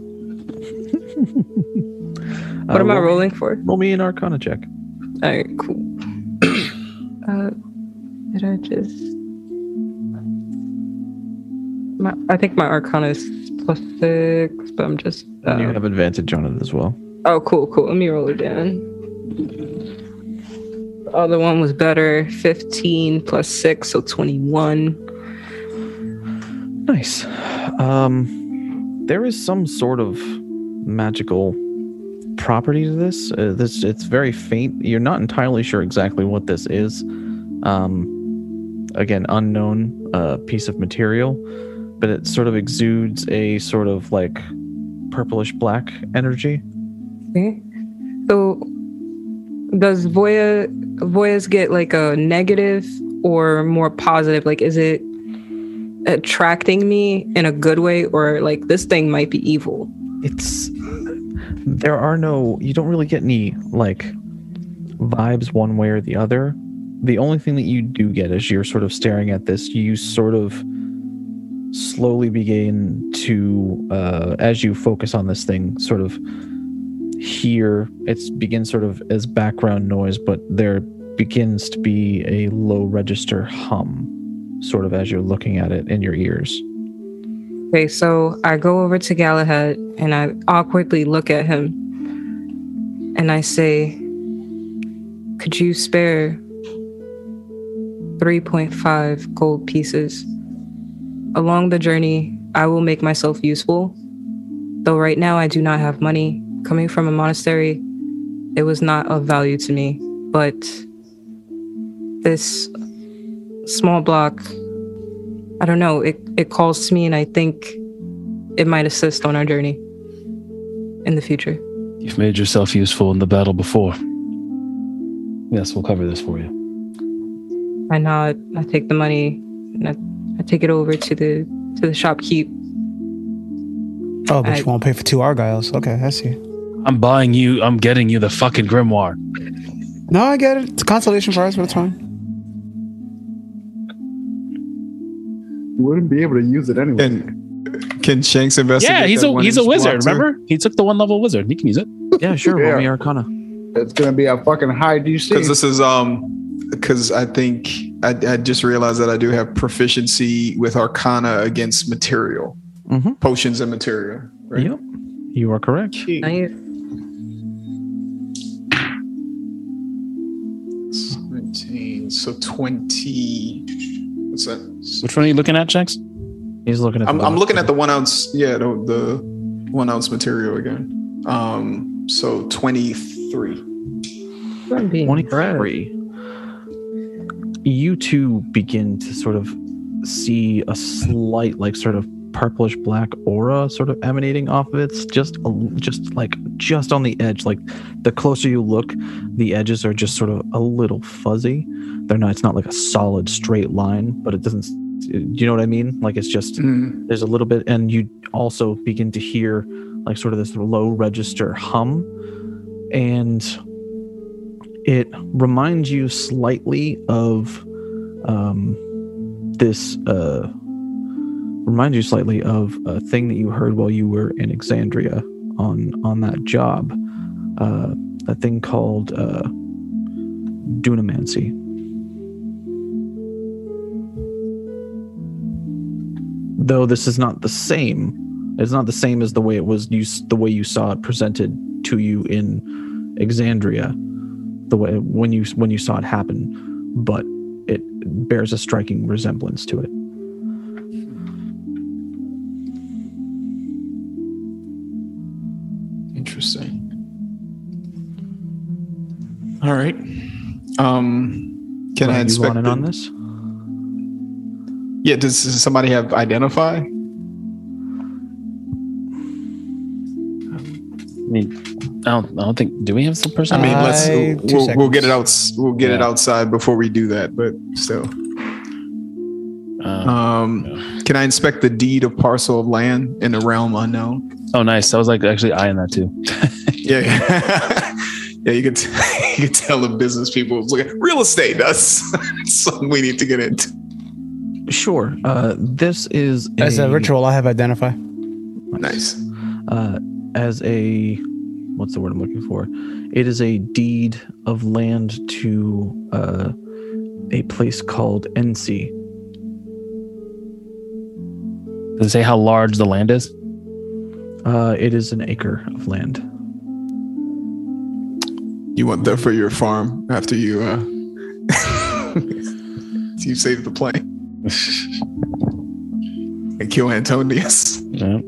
what am I roll, rolling for? Roll me an Arcana check. All right, cool. uh, did I just? My, I think my Arcana is plus six, but I'm just. Uh, And you have advantage on it as well. oh, cool, cool. Let me roll it down. The other one was better. Fifteen plus six, so twenty-one. Nice. Um, there is some sort of magical property to this. Uh, this it's very faint. You're not entirely sure exactly what this is. Um, again, unknown uh, piece of material, but it sort of exudes a sort of like purplish black energy. Okay. So, does Voya Voyas get like a negative or more positive? Like, is it attracting me in a good way, or like this thing might be evil? It's there are no. You don't really get any like vibes one way or the other. the only thing that you do get is you're sort of staring at this, you sort of slowly begin to, uh, as you focus on this thing, sort of hear it begins sort of as background noise, but there begins to be a low register hum, sort of as you're looking at it in your ears. Okay, so I go over to Galahad and I awkwardly look at him and I say, Could you spare 3.5 gold pieces? Along the journey, I will make myself useful. Though right now I do not have money. Coming from a monastery, it was not of value to me. But this small block I don't know, it, it calls to me and I think it might assist on our journey in the future. You've made yourself useful in the battle before. Yes, we'll cover this for you. I nod, I take the money and I, I take it over to the to the shopkeep. Oh, but I- you won't pay for two argyles. Okay, I see. I'm buying you, I'm getting you the fucking grimoire. No, I get it. It's a consolation prize, but it's fine. You wouldn't be able to use it anyway. And can Shanks investigate? Yeah, he's a he's a wizard, block, too? remember? He took the one level wizard. He can use it. Yeah, sure. Roll Yeah. me Arcana. it's gonna be a fucking high DC. Because this is um, because I think I, I just realized that I do have proficiency with Arcana against material, Mm-hmm. potions and material. Right? Yep, you are correct. Nice. 17, so 20. What's that? Which one are you looking at, Jax? He's looking at. I'm, I'm looking at the one ounce, yeah, the, the one ounce material again. Um, so 23. I'm being brave. 23. You too begin to sort of see a slight, like, sort of purplish black aura sort of emanating off of it. It's just, just like, just on the edge. Like, the closer you look, the edges are just sort of a little fuzzy. They're not, it's not like a solid straight line, but it doesn't, you know what I mean? Like, it's just, Mm. there's a little bit and you also begin to hear like sort of this low register hum and it reminds you slightly of um, this uh, reminds you slightly of a thing that you heard while you were in Exandria on on that job. Uh, a thing called uh, dunamancy. Though this is not the same it's not the same as the way it was you the way you saw it presented to you in Exandria the way when you when you saw it happen but it bears a striking resemblance to it Interesting. All right. Um, can Wanna I move inspect on in the- on this Yeah, does, does somebody have identify? I mean, I don't, I don't think. Do we have some person? I mean, let's I- two we'll, we'll get it out. We'll get it outside before we do that. But still, Uh, um, can I inspect the deed of parcel of land in the realm unknown? oh, nice. I was like actually eyeing that too. Yeah, yeah. You can t- you can tell the business people look at real estate. That's something we need to get into. sure uh, this is As a ritual, I have identify. Nice. uh, as a what's the word I'm looking for? It is a deed of land to uh, a place called NC. Does it say how large the land is? Uh, it is an acre of land. You want that for your farm after you uh you save the plane and kill Antonius. Yeah.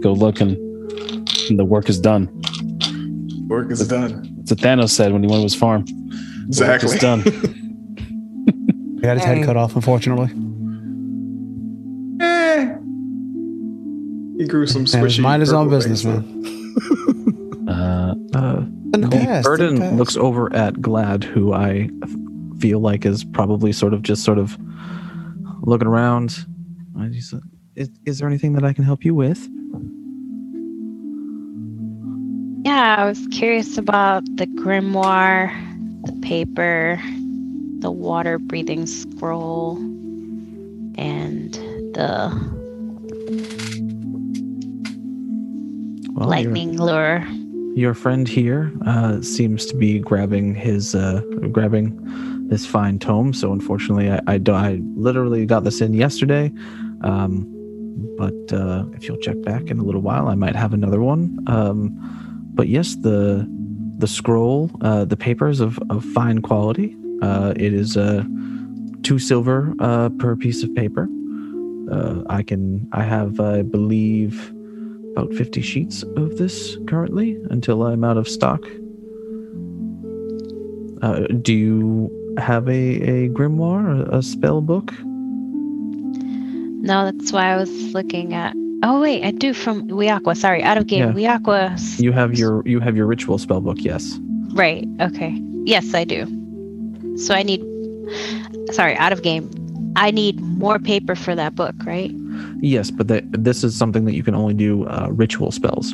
Go look and, and the work is done. Work is done. That's what Thanos said when he went to his farm. The work Exactly. is done. I got his head cut off, unfortunately. Eh. He grew some And squishy. mind his own business, man. Uh, Uh, In the the past, in the burden looks over at Glad, who I feel like is probably sort of just sort of looking around. And he said, Is, is there anything that I can help you with? Yeah, I was curious about the grimoire, the paper. the water breathing scroll and the Well, your- lightning lure. Your friend here uh, seems to be grabbing his uh, grabbing this fine tome. So unfortunately, I, I, I literally got this in yesterday. Um, but uh, if you'll check back in a little while, I might have another one. Um, but yes, the the scroll, uh, the papers of, of fine quality. Uh, it is uh, two silver uh, per piece of paper. Uh, I can I have I believe about 50 sheets of this currently until I'm out of stock. Uh, do you have a, a grimoire, a, a spell book? No, that's why I was looking at. Oh wait, I do from Wiakwa. Sorry, out of game. Wiakwa. s- You have your you have your ritual spell book, yes. Right. Okay. Yes, I do. So I need. Sorry, out of game. I need more paper for that book, right? Yes, but that this is something that you can only do uh, ritual spells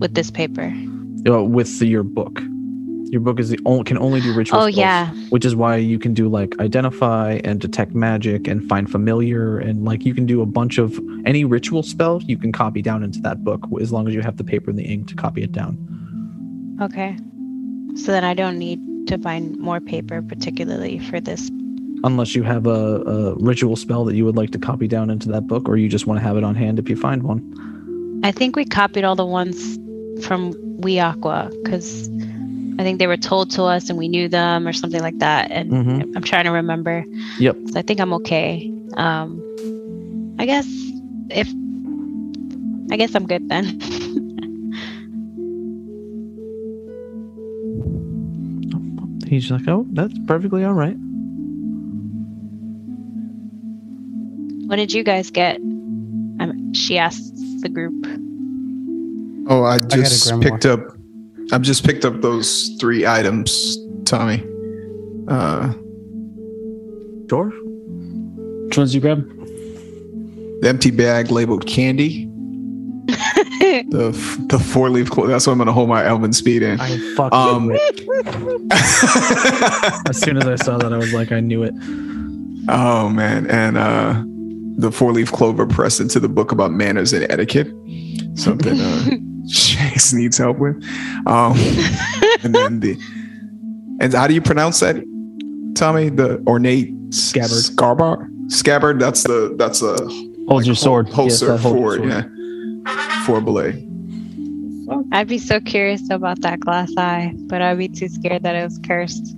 With this paper. uh, with your book. Your book is the only can only do ritual Oh spells. yeah. which is why you can do like identify and detect magic and find familiar and like you can do a bunch of any ritual spell you can copy down into that book as long as you have the paper and the ink to copy it down Okay. So then I don't need to find more paper, particularly for this. unless you have a, a ritual spell that you would like to copy down into that book or you just want to have it on hand if you find one I think we copied all the ones from Wiakwa because I think they were told to us and we knew them or something like that. And Mhm. I'm trying to remember. Yep. So I think I'm okay. Um, I guess if I guess I'm good then. he's like oh that's perfectly all right what did you guys get? Um, she asked the group. Oh, I just grimoire. picked up. I've just picked up those three items, Tommy. Uh, sure Which ones you grab? the empty bag labeled candy. The f- the four leaf clover. That's what I'm gonna hold my Elven speed in. i fucking Um, as soon as i saw that i was like i knew it oh man, and uh, the four leaf clover pressed into the book about manners and etiquette. Something uh, Shanks needs help with. Um, and then the and how do you pronounce that, Tommy? The ornate Scabbard. Scabbard. Scabbard. That's the that's a Hold your sword. Yes, holster that holds for your yeah for a belay. I'd be so curious about that glass eye, but I'd be too scared that it was cursed.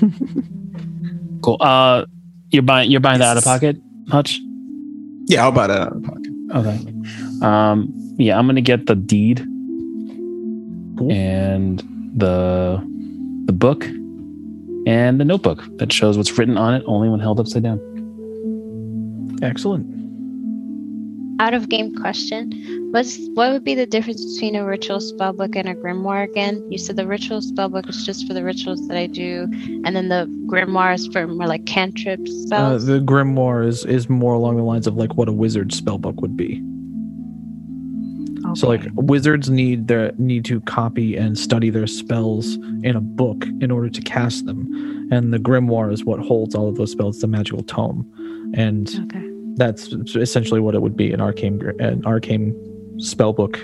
Cool. Uh, you're buying you're buying that out of pocket, much? Yeah, I'll buy that out of pocket. Okay. Um, yeah, I'm gonna get the deed and the the book and the notebook that shows what's written on it only when held upside down. excellent Out of game question. What's what would be the difference between a ritual spellbook and a grimoire again? You said the ritual spellbook is just for the rituals that I do, and then the grimoire is for more like cantrip uh, the grimoire is is more along the lines of like what a wizard spell book would be So like wizards need their need to copy and study their spells in a book in order to cast them, and the grimoire is what holds all of those spells, the magical tome, and okay. that's essentially what it would be an arcane an arcane spell book,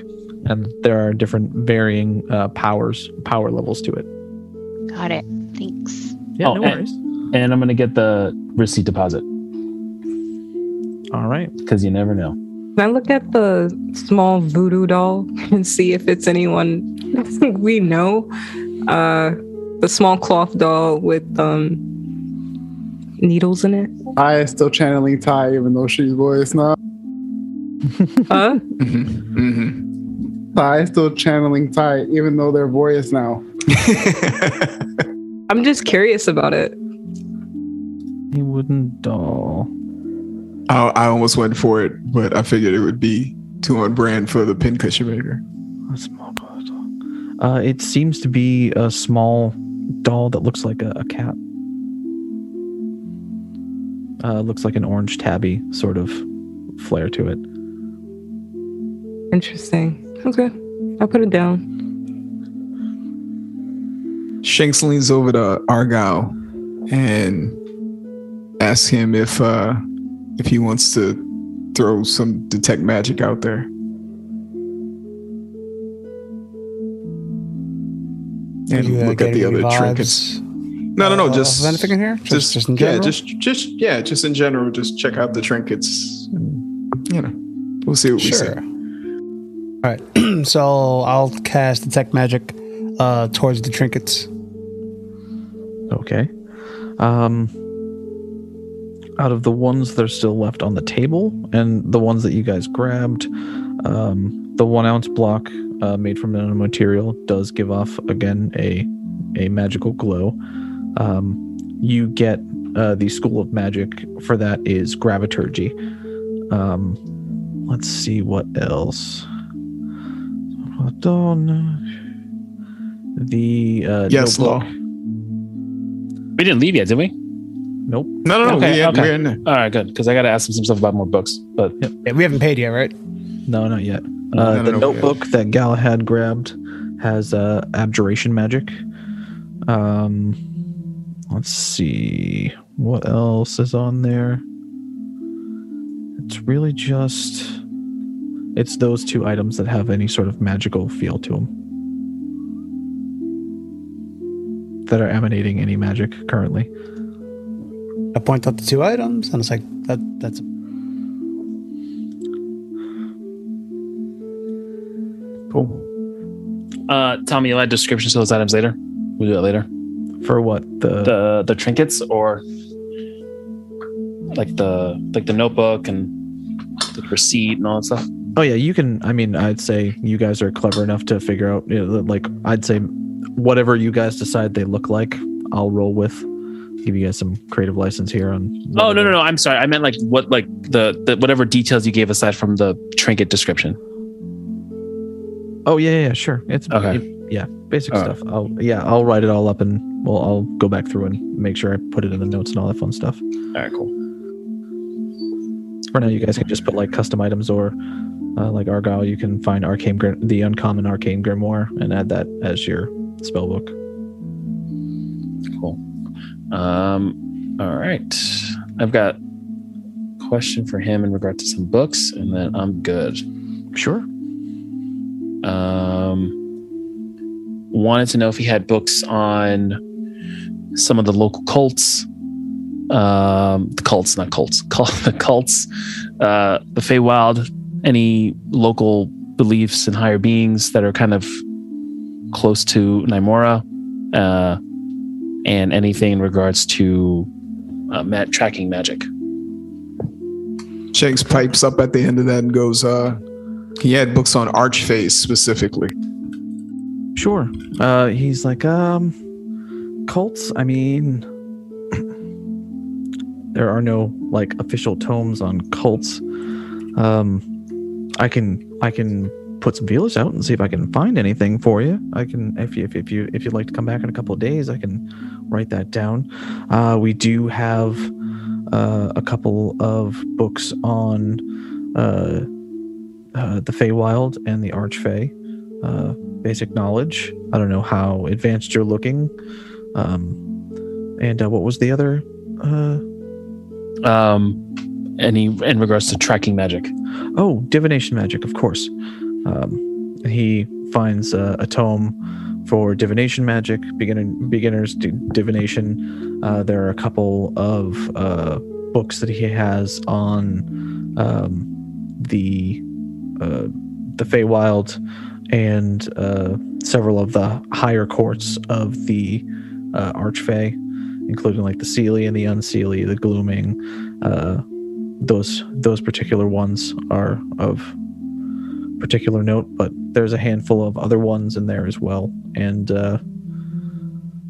and there are different varying uh, powers power levels to it. Got it. Thanks. Yeah, Oh, no and- worries. And I'm gonna get the receipt deposit All right. because you never know. Can I look at the small voodoo doll and see if it's anyone we know? Uh, the small cloth doll with um needles in it. I is still channeling Ty, even though she's voice now. Huh? Mm-hmm. Ty is still channeling Ty, even though they're voice now. I'm just curious about it. A wooden doll. I, I almost went for it, but I figured it would be too on brand for the pincushion maker. A small cloth doll. Uh, it seems to be a small doll that looks like a, a cat. Uh, looks like an orange tabby sort of flair to it. Interesting. Sounds good. I'll put it down. Shanks leans over to Argyle and asks him if uh if he wants to throw some detect magic out there. And You, uh, look at the other any trinkets. No, no, no. uh, Just anything in here? Just- Just, just in yeah, just just yeah, just in general. Just check out the trinkets. You know, we'll see what we see. Sure. All right. so I'll cast detect magic uh, towards the trinkets. Okay. Um, out of the ones that are still left on the table and the ones that you guys grabbed, um, the one ounce block uh, made from nanomaterial does give off again a a magical glow. Um, you get uh, the school of magic for that is graviturgy. Um, let's see what else. The uh, Yes, notebook- law. We didn't leave yet, did we? Nope. No, no, no. Okay, we, okay. We're in there. All right, good. Because I got to ask him some stuff about more books. But Yeah, we haven't paid yet, right? No, not yet. No, Uh, no, the no, notebook that Galahad grabbed has uh, abjuration magic. Um, let's see what else is on there. It's really just it's those two items that have any sort of magical feel to them that are emanating any magic currently. I point out the two items, and it's like that. That's Cool. uh, Tommy, you'll add descriptions to those items later. We'll do that later. For what the, The the trinkets or like the like the notebook and the receipt and all that stuff. Oh yeah, you can. I mean, I'd say you guys are clever enough to figure out. You know, like I'd say, whatever you guys decide they look like, I'll roll with. Give you guys some creative license here on. Oh no no no! I'm sorry. I meant like what like the, the whatever details you gave aside from the trinket description. Oh yeah, yeah, yeah, sure. It's Okay. yeah, basic stuff. I'll yeah, I'll write it all up and well, I'll go back through and make sure I put it in the notes and all that fun stuff. All right, cool. For now, you guys can just put like custom items or uh, like Argyle. You can find arcane the uncommon arcane grimoire and add that as your spell book. Cool. Um, all right. I've got a question for him in regard to some books, and then I'm good. Sure. Um, wanted to know if he had books on some of the local cults. Um, the cults, not cults, cult, the cults, uh, the Feywild, any local beliefs and higher beings that are kind of close to Nymora, uh, and anything in regards to uh, mat- tracking magic. Shanks pipes up at the end of that and goes, uh, he had books on Archface specifically. Sure. Uh, he's like, um, cults. I mean, there are no like official tomes on cults. Um, I can I can put some feelers out and see if I can find anything for you. I can if you if, if you if you'd like to come back in a couple of days, I can write that down. Uh, we do have uh, a couple of books on uh, uh, the Feywild and the Archfey. Uh, basic knowledge. I don't know how advanced you're looking. Um, and uh, what was the other? Uh, Um, any in regards to tracking magic. oh, divination magic, of course. Um, he finds uh, a tome for divination magic, beginner beginners divination. Uh, there are a couple of uh, books that he has on um, the uh, the Feywild and uh, several of the higher courts of the uh, Archfey, including like the Seelie and the Unseelie, the Glooming. Uh, those those particular ones are of particular note, but there's a handful of other ones in there as well. And uh,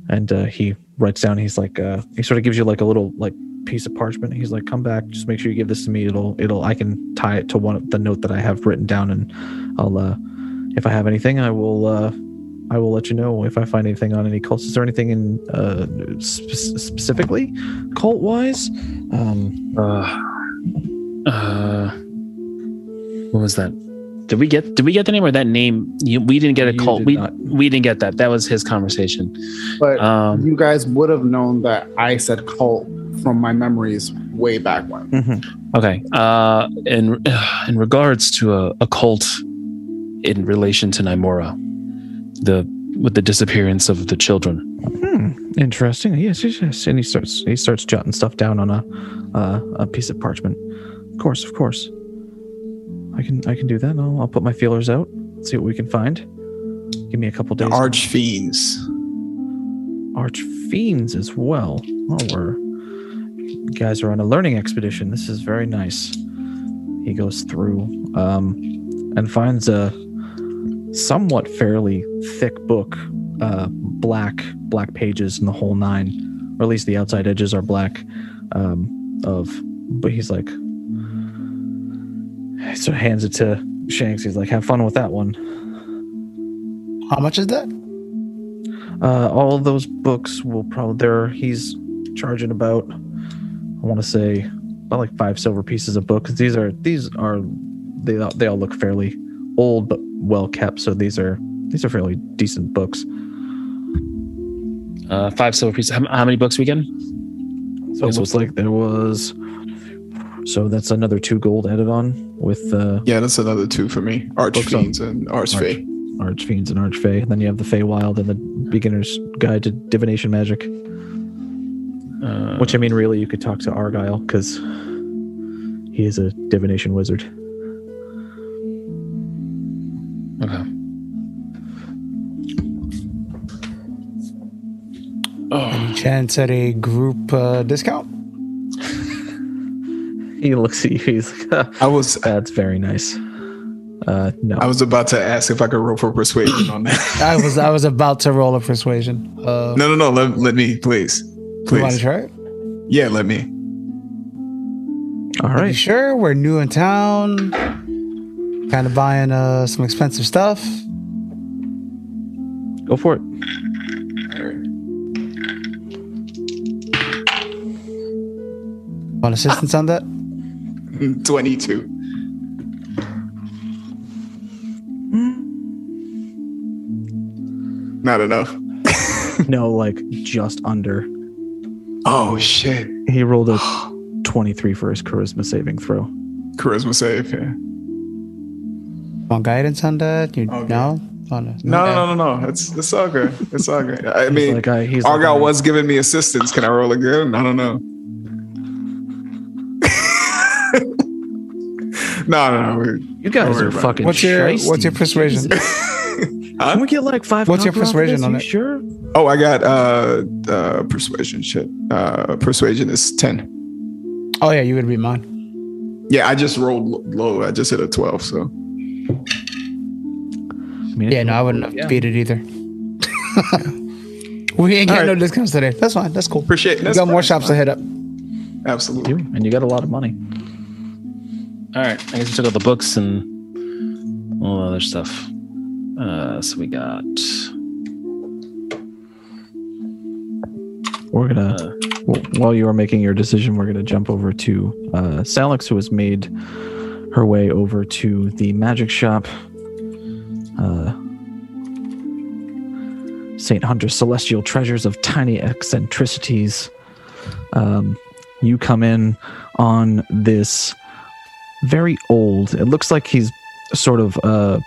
and uh, he writes down. He's like, uh, he sort of gives you like a little like piece of parchment. He's like, come back, just make sure you give this to me. It'll it'll I can tie it to one of the note that I have written down, and I'll uh, if I have anything, I will uh, I will let you know if I find anything on any cults. Is there anything in uh, spe- specifically cult wise? Um, Uh, uh, what was that? Did we get did we get the name or that name? You, we didn't get a You cult. did We not. we didn't get that. That was his conversation. But Um, you guys would have known that I said cult from my memories way back when. Mhm. Okay. Uh, in in regards to a, a cult in relation to Naimura, the with the disappearance of the children. Hmm. Interesting. Yes, yes, yes. And he starts he starts jotting stuff down on a uh, a piece of parchment. Of course, of course. I can I can do that. I'll, I'll put my feelers out. See what we can find. Give me a couple days. Arch fiends. Arch fiends as well. Oh, we're you guys are on a learning expedition. This is very nice. He goes through um, and finds a somewhat fairly thick book, uh, black black pages in the whole nine, or at least the outside edges are black. Um, of, but he's like, so hands it to Shanks. He's like, "Have fun with that one." How much is that? Uh, all of those books will probably there. He's charging about, I want to say, about like five silver pieces a book. 'cause these are these are they all- they all look fairly old but well kept. So these are these are fairly decent books. Uh, five silver pieces. How, how many books we getting? So it looks like there was. So that's another two gold added on with uh, Yeah, that's another two for me. Archfiends on- and Arch Arch. Archfiends and Archfey. Then you have the Feywild and the Beginner's Guide to Divination Magic. Uh, Which I mean, really, you could talk to Argyle because he is a divination wizard. okay. Oh, Any chance at a group uh, discount? He looks at you. He's like, I was "That's very nice." Uh, no, I was about to ask if I could roll for persuasion on that. I was I was about to roll a persuasion. Uh, no, no, no. Let, let me, please, you want to try it? Yeah, let me. All right. Are you sure? We're new in town. Kind of buying uh, some expensive stuff. Go for it. All right. Want assistance on that? Twenty-two. Hmm. Not enough. No, like just under. Oh shit! He rolled a twenty-three for his charisma saving throw. Charisma save. Yeah. Want guidance on that? You Okay. no? Oh, no. No, no, no, no. It's it's all good. It's all good. I He's mean, like, I, he's Argyle like, uh, was giving me assistance. Can I roll again? I don't know. No, no, no. You guys are fucking. What's your shiesty. What's your persuasion? Huh? Can we get like five? What's your conquer off of persuasion on it? Sure. Oh, I got uh, uh persuasion shit. Uh, persuasion is ten. oh yeah, you would be mine. Yeah, I just rolled low. I just hit a twelve. So I mean, Yeah, no, I wouldn't have Yeah. beat it either. we ain't getting All no discounts today. That's fine. That's cool. appreciate. We That's got more shops to hit up. Absolutely. You, and you got a lot of money. All right. I guess we took out the books and all the other stuff. Uh, so we got. We're gonna, Uh, while you are making your decision, we're gonna jump over to uh, Salix, who has made her way over to the magic shop. Uh, Saint Hunter's celestial treasures of tiny eccentricities. Um, you come in on this very old. It looks like he's sort of uh,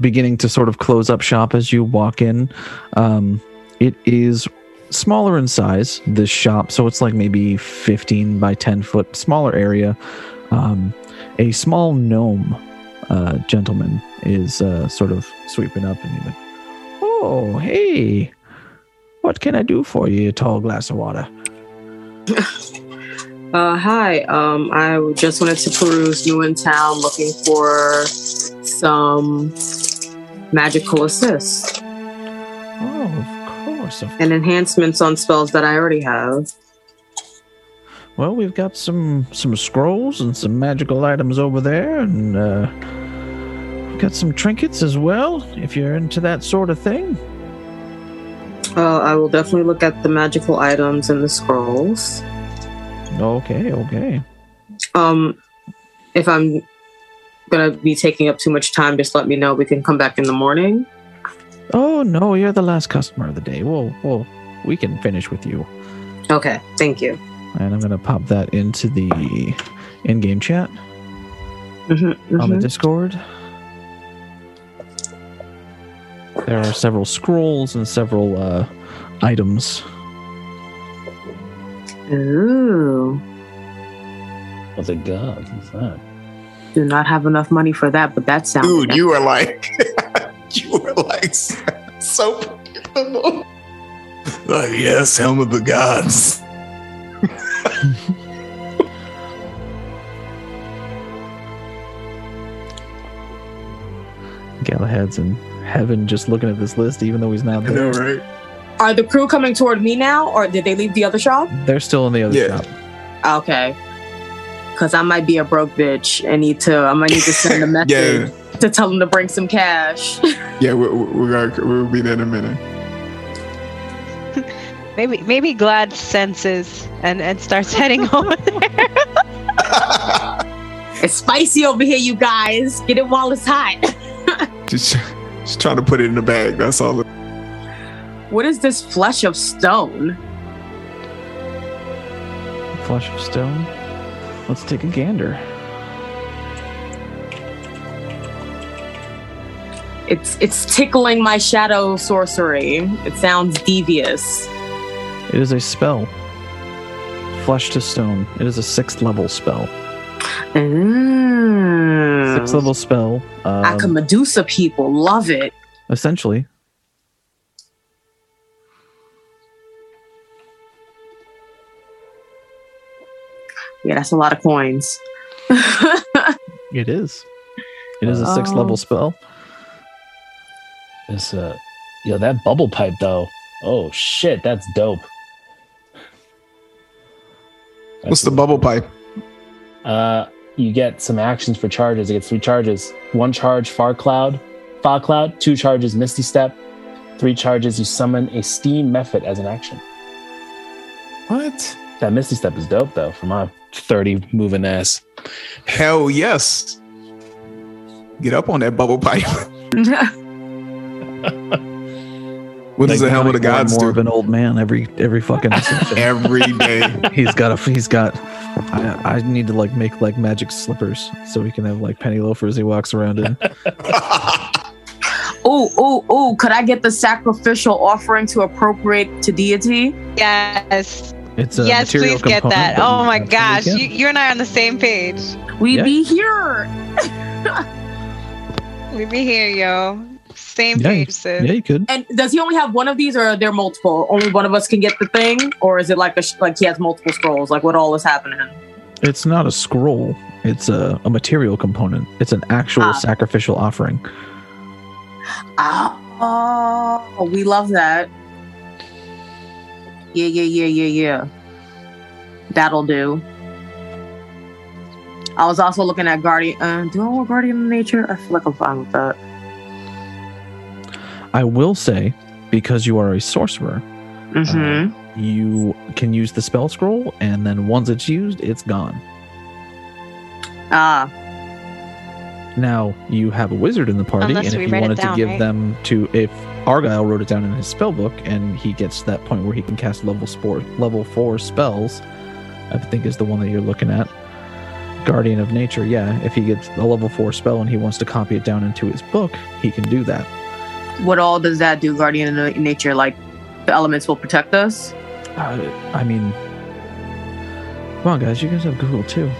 beginning to sort of close up shop as you walk in. Um, it is smaller in size this shop so it's like maybe 15 by 10 foot smaller area um, a small gnome uh, gentleman is uh, sort of sweeping up and he's like oh hey what can i do for you tall glass of water Uh, hi. Um, I just wanted to peruse New in Town, looking for some magical assists oh of course of and enhancements on spells that I already have. Well, we've got some some scrolls and some magical items over there, and uh, we've got some trinkets as well. If you're into that sort of thing. Uh, I will definitely look at the magical items and the scrolls. Okay, okay. Um, if I'm gonna be taking up too much time, just let me know. We can come back in the morning. Oh no, you're the last customer of the day. Well, well, we can finish with you. Okay, thank you. And I'm gonna pop that into the in-game chat Mm-hmm, on the Discord. There are several scrolls and several uh, items. Ooh, oh, What's a god? What's that? do not have enough money for that, but that sounds. Dude, you were like, you were like so predictable. Like, yes, helm of the gods. Galahad's in heaven just looking at this list, even though he's not I know, there. right? Are the crew coming toward me now, or did they leave the other shop? They're still in the other Yeah. shop. Okay. Cause I might be a broke bitch and need to. I might need to send a message Yeah, to tell them to bring some cash. yeah, we, we, we're gonna, we'll be there in a minute. Maybe maybe Glad senses and and starts heading over there. it's spicy over here, you guys. Get it while it's hot. just, just trying to put it in the bag. That's all. What is this flesh of stone? Flesh of stone. Let's take a gander. It's it's tickling my shadow sorcery. It sounds devious. It is a spell. Flesh to stone. It is a sixth level spell. Mm. Sixth level spell. I can Um, Medusa people love it. essentially. Yeah, that's a lot of coins. It is. It is a sixth Oh. level spell. This uh, yo, that bubble pipe though. Oh shit, that's dope. What's the bubble pipe? Uh, you get some actions for charges. You get three charges. One charge, Far Cloud, Fog Cloud. Two charges, Misty Step. Three charges, you summon a Steam Mephit as an action. What? That Misty Step is dope though, for my thirty moving ass. Hell yes. Get up on that bubble pipe. What does Like, the helm of the becoming more gods more do? of an old man every every fucking. Every day. he's got a he's got I, I need to like make like magic slippers so we can have like penny loafers he walks around in oh oh oh! Could I get the sacrificial offering to appropriate to deity? yes. It's a yes, material please get component, that. Oh my gosh. You, you and I are on the same page. We Yeah. be here. We be here, yo. Same Yeah, page, sis. yeah you could And does he only have one of these, or are there multiple? Only one of us can get the thing, or is it like a sh- like he has multiple scrolls? Like what all is happening? it's not a scroll it's a, a material component it's an actual Ah. sacrificial offering Oh, we love that. Yeah, yeah, yeah, yeah, yeah. That'll do. I was also looking at Guardian. Uh, do I want Guardian of Nature? I feel like I'm fine with that. i will say because you are a sorcerer Mm-hmm. you can use the spell scroll and then once it's used it's gone ah, Now you have a wizard in the party, Unless and if you write it wanted to give right? them to, if Argyle wrote it down in his spell book, and he gets to that point where he can cast level sport, level four spells, I think is the one that you're looking at. Guardian of Nature, yeah. If he gets a level four spell and he wants to copy it down into his book, he can do that. what all does that do, Guardian of Nature? Like the elements will protect us. Uh, I mean, come on, guys, you guys have Google too.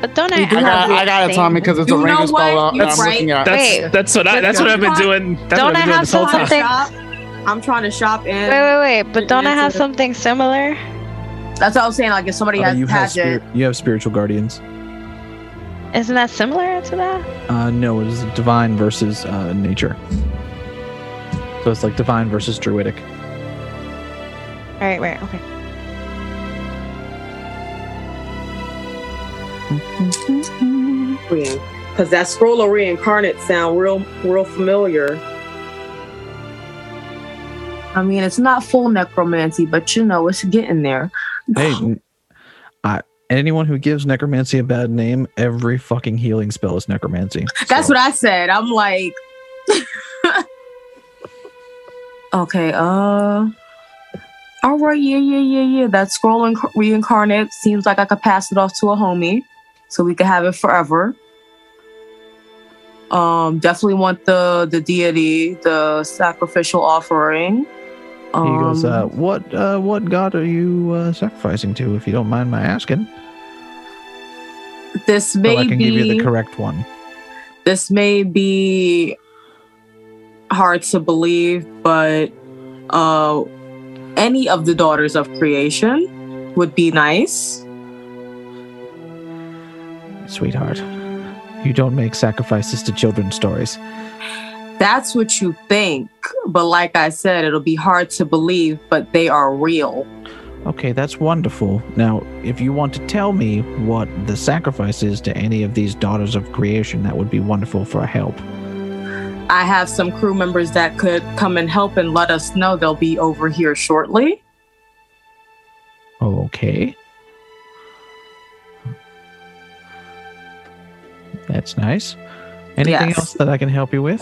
But don't I? We do I got, I got it, Tommy, because it's a You know ranger what? uh, You're I'm right. looking at. That's Wait. that's what I that's what I've been doing. That's Don't what I I've been doing have this whole something- time. I'm trying to shop in. Wait, wait, wait. But don't I have something similar? That's what I was saying. Like if somebody Uh, has you have has it, spirit, you have spiritual guardians. Isn't that similar to that? Uh, no, it is divine versus uh, nature. So it's like divine versus druidic. All right, right, okay. Because that scroll of reincarnate sound real, real familiar. I mean, it's not full necromancy, but you know, it's getting there. hey n- i anyone who gives necromancy a bad name, every fucking healing spell is necromancy. That's what I said. I'm like, okay, uh, all right, yeah, yeah, yeah, yeah. That scroll inc- reincarnate seems like I could pass it off to a homie, so we can have it forever. Um, definitely want the the deity, the sacrificial offering. He goes, Um, uh, "What, uh, what god are you uh, sacrificing to? If you don't mind my asking, this so may I can be give you the correct one." this may be hard to believe, but uh, any of the daughters of creation would be nice. Sweetheart, you don't make sacrifices to children's stories. That's what you think, but like I said, it'll be hard to believe, but they are real. Okay, that's wonderful. Now, if you want to tell me what the sacrifice is to any of these daughters of creation, that would be wonderful for a help. I have some crew members that could come and help and let us know they'll be over here shortly. Okay. That's nice. Anything Yes. else that I can help you with?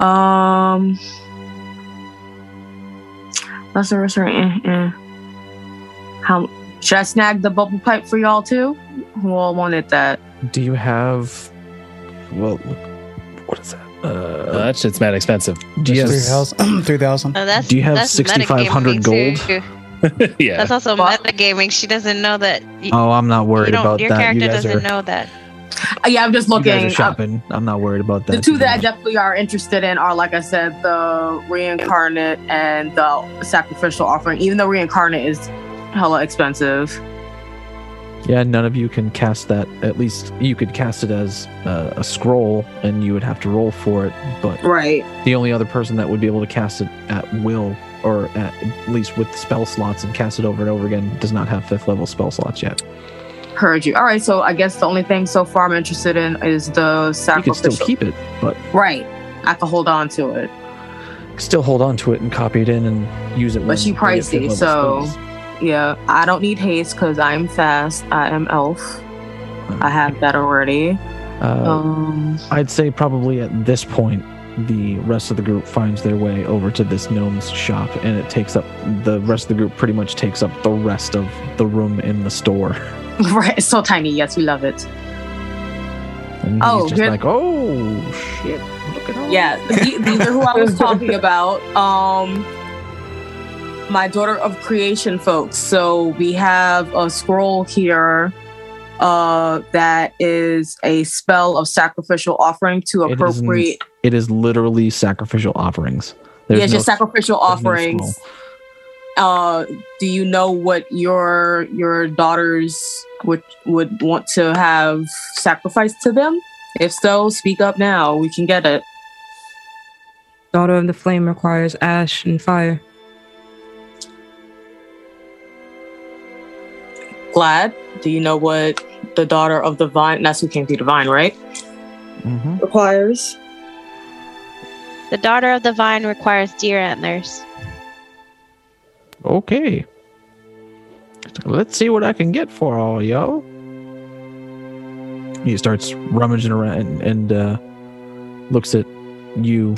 Um, let's restaurant. eh, eh. How should I snag the bubble pipe for y'all too? Who all wanted that? Do you have? Well, what is that? Uh, Uh, that shit's mad expensive. do you have? 3,000. 3,000. Oh, that's, Do you have 6,500 gold? yeah. That's also What? metagaming. She doesn't know that. You, Oh, I'm not worried don't, about your that. You character guys doesn't are, know that. Uh, yeah, I'm just you looking. guys are uh, shopping. I'm not worried about that. the two that I definitely are interested in are, like I said, the reincarnate and the sacrificial offering. Even though reincarnate is hella expensive. Yeah, none of you can cast that. At least you could cast it as uh, a scroll, and you would have to roll for it. But Right. the only other person that would be able to cast it at will, or at, at least with spell slots and cast it over and over again, does not have fifth level spell slots yet. Heard you. All right. So I guess the only thing so far I'm interested in is the You can still keep it, but right. I can hold on to it. still hold on to it and copy it in and use it. But she you get fifth pricey, so- spells. Yeah, I don't need haste because I'm fast. I am elf. I have that already. Uh, Um, I'd say probably at this point, the rest of the group finds their way over to this gnome's shop, and it takes up the rest of the group. Pretty much takes up the rest of the room in the store. right, it's so tiny. Yes, we love it. And Oh, he's just here- like, "Oh shit! Look at all Yeah, the- these are who I was talking about. Um, my daughter of creation folks. So we have a scroll here. Uh, that is a spell of sacrificial offering to appropriate. It is literally sacrificial offerings. Yeah, There's it's no- just sacrificial there's no offerings. scroll. Uh do you know what your your daughters would would want to have sacrificed to them if so speak up now we can get it Daughter of the Flame requires ash and fire. glad do you know what the daughter of the vine that's who came through the vine right Mhm. requires The daughter of the vine requires deer antlers. Okay. Let's see what I can get for all yo. He starts rummaging around and, and uh, looks at you,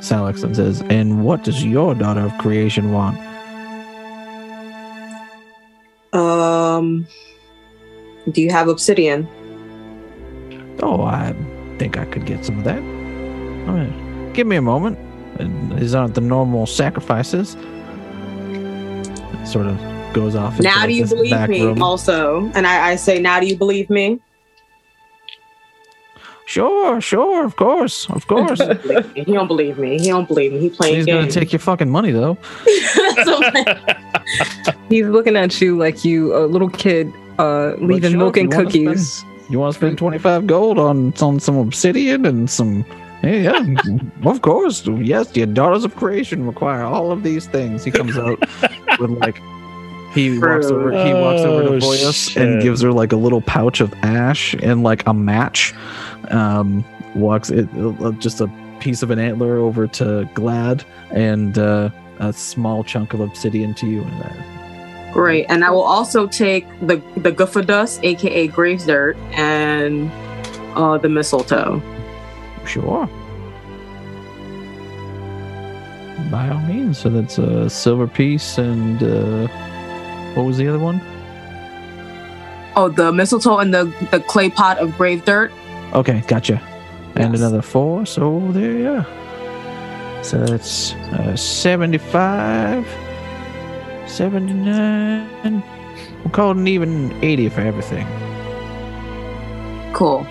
Salix, and says, "And what does your daughter of creation want?" um do you have obsidian Oh, I think I could get some of that. Give me a moment. These aren't the normal sacrifices. Sort of goes off. now do you believe me room. also and I, I say now do you believe me Sure, sure, of course, of course. he don't believe me he don't believe me he playing He's gonna take your fucking money though. So, He's looking at you like you a little kid uh leaving sure, milk and you cookies. spend- you want to spend twenty five gold on on some obsidian and some? Yeah, yeah, of course. Yes, your daughters of creation require all of these things. He comes out with like he walks over. He walks over to Oh, Voyus and gives her like a little pouch of ash and like a match. Um, walks it uh, just a piece of an antler over to Glad and uh, a small chunk of obsidian to you. And uh, Great. And I will also take the the goofer dust, aka graves dirt, and uh the mistletoe. Sure. By all means. So that's a silver piece and uh, what was the other one? Oh, the mistletoe and the the clay pot of grave dirt. Okay, gotcha. And Yes. another four. So there you are. So that's uh, 75, 79. We'll call it an even 80 for everything. Cool.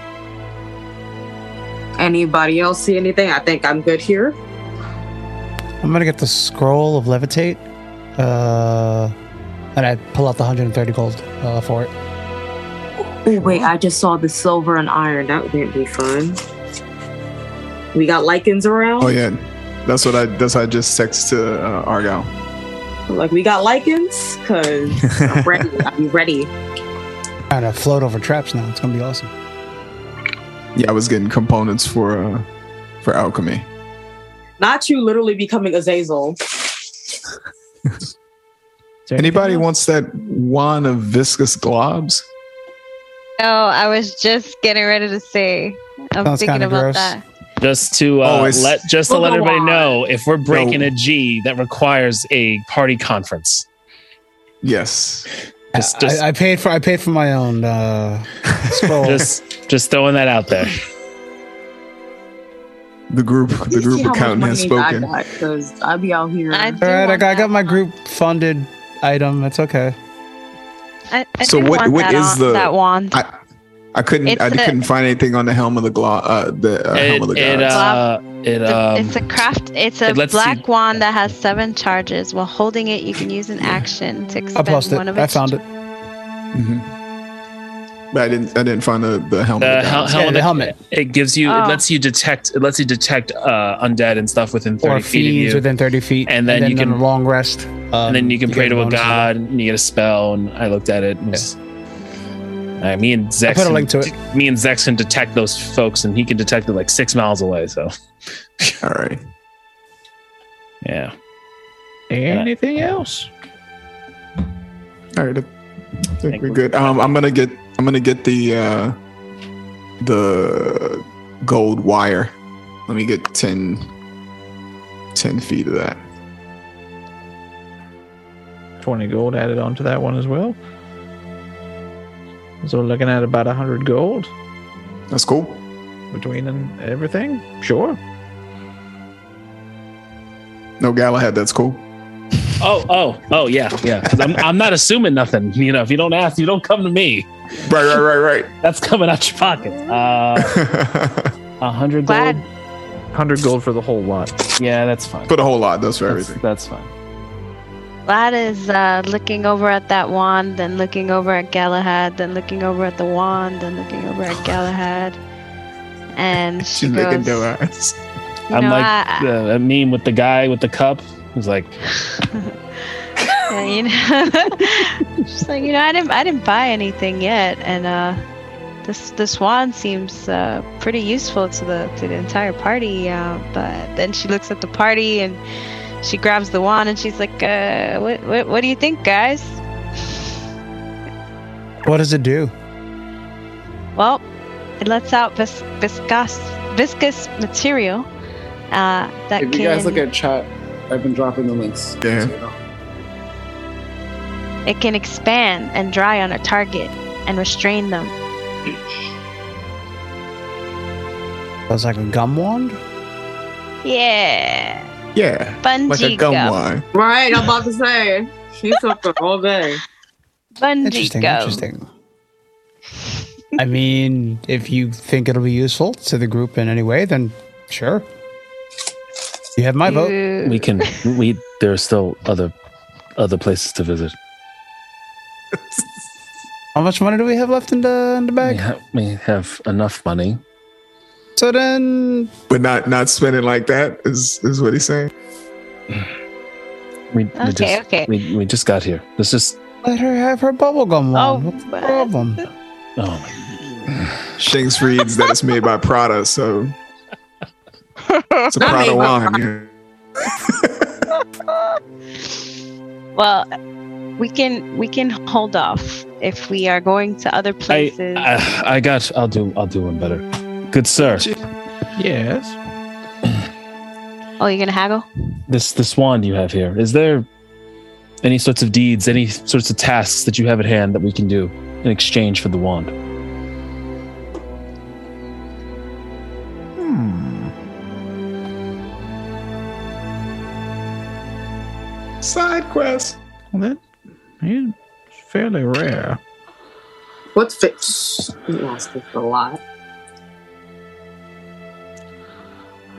Anybody else see anything? I think I'm good here. I'm gonna get the scroll of levitate, uh, and I pull out the 130 gold uh, for it. Oh wait, I just saw the silver and iron. That would be fun. We got lycans around. Oh yeah, that's what I that's what I just texted to uh, Argyle. Like we got lycans, cause I'm ready. I'm ready. Trying to float over traps now. It's gonna be awesome. Yeah, I was getting components for uh for alchemy. Not you literally becoming Azazel. Is Anybody wants that wand of viscous globs? Oh, I was just getting ready to say. I'm Sounds thinking about gross. that. Just to Oh, uh, it's- let just to We'll let everybody on. know, if we're breaking No. a G, that requires a party conference. Yes. Just, just, I, I paid for I paid for my own uh, scroll. just, just throwing that out there. The group the group accountant has spoken. Because I'll be out here. I All I got, I got my group funded item. It's okay. I, I So do what- want what that, is on- the- that wand? I I couldn't It's I a- couldn't find anything on the helm of the glo- uh the uh, It, helm of the it, uh, it, It's a- um, it's a craft. It's a it lets you- black wand that has seven charges. While holding it, you can use an action to I'll expend post it. one of I found it. Mhm. But I didn't I didn't find the, the helm the of the hel- gods. Yeah, helmet, the helmet. It gives you. Oh. It lets you detect. It lets you detect uh, undead and stuff within thirty Or feet of you. within 30 feet. And then you on can- long rest. and um, then you can pray to a god, and you get a spell. And I looked at it. And it was, uh, me and Zex. put a can- link to it. Me and Zex can detect those folks, and he can detect it like six miles away. So All right. yeah. Anything else? All right. I think we're good. Um, I'm gonna get I'm gonna get the uh, the gold wire. Let me get 10, 10 feet of that. 20 gold added onto that one as well. So we're looking at about 100 gold That's cool. between and everything. Sure. No Galahad. That's cool. Oh, oh, oh, yeah, yeah. I'm, I'm not assuming nothing. You know, if you don't ask, you don't come to me. Right, right, right, right. That's coming out your pocket. Uh, a hundred gold. 100 gold for the whole lot. Yeah, that's fine. Put a whole lot. That's for That's, everything. that's fine. Glad is uh, looking over at that wand, then looking over at Galahad, then looking over at the wand, then looking over at Galahad. And she She's goes, making dough eyes. you I'm know, like I- the a meme with the guy with the cup. He's like, Yeah, you know, she's like, you know, I didn't, I didn't buy anything yet, and uh, this this wand seems uh, pretty useful to the to the entire party. Uh, but then she looks at the party and she grabs the wand and she's like, uh, what what what do you think, guys? What does it do? Well, it lets out vis- viscous viscous material uh, that If can you guys look at chat, I've been dropping the links. Yeah. So you know. it can expand and dry on a target and restrain them. It's like a gum wand. Yeah, Yeah. bungee Like a gum gum. wine. Right, I'm about to say. She's something all day. Bungee Interesting. gum. Interesting. I mean, if you think it'll be useful to the group in any way, then sure. You have my vote. We can, we. There are still other, other places to visit. How much money do we have left in the in the We, bag? ha- we have enough money. So then, But not not spending like that is is what he's saying. We, we Okay, just, okay. We, we just got here. Let's just. let her have her bubblegum wand. Oh, What's the problem? Oh my. Shanks reads that it's made by Prada, so it's a Prada wine. Well, we can we can hold off if we are going to other places. I I got. I'll do. I'll do one better. Good sir, Yes. oh, you're gonna haggle? this this wand you have here. Is there any sorts of deeds, any sorts of tasks that you have at hand that we can do in exchange for the wand? Hmm. Side quest. Well, that is fairly rare. What's fix? You asking for a lot.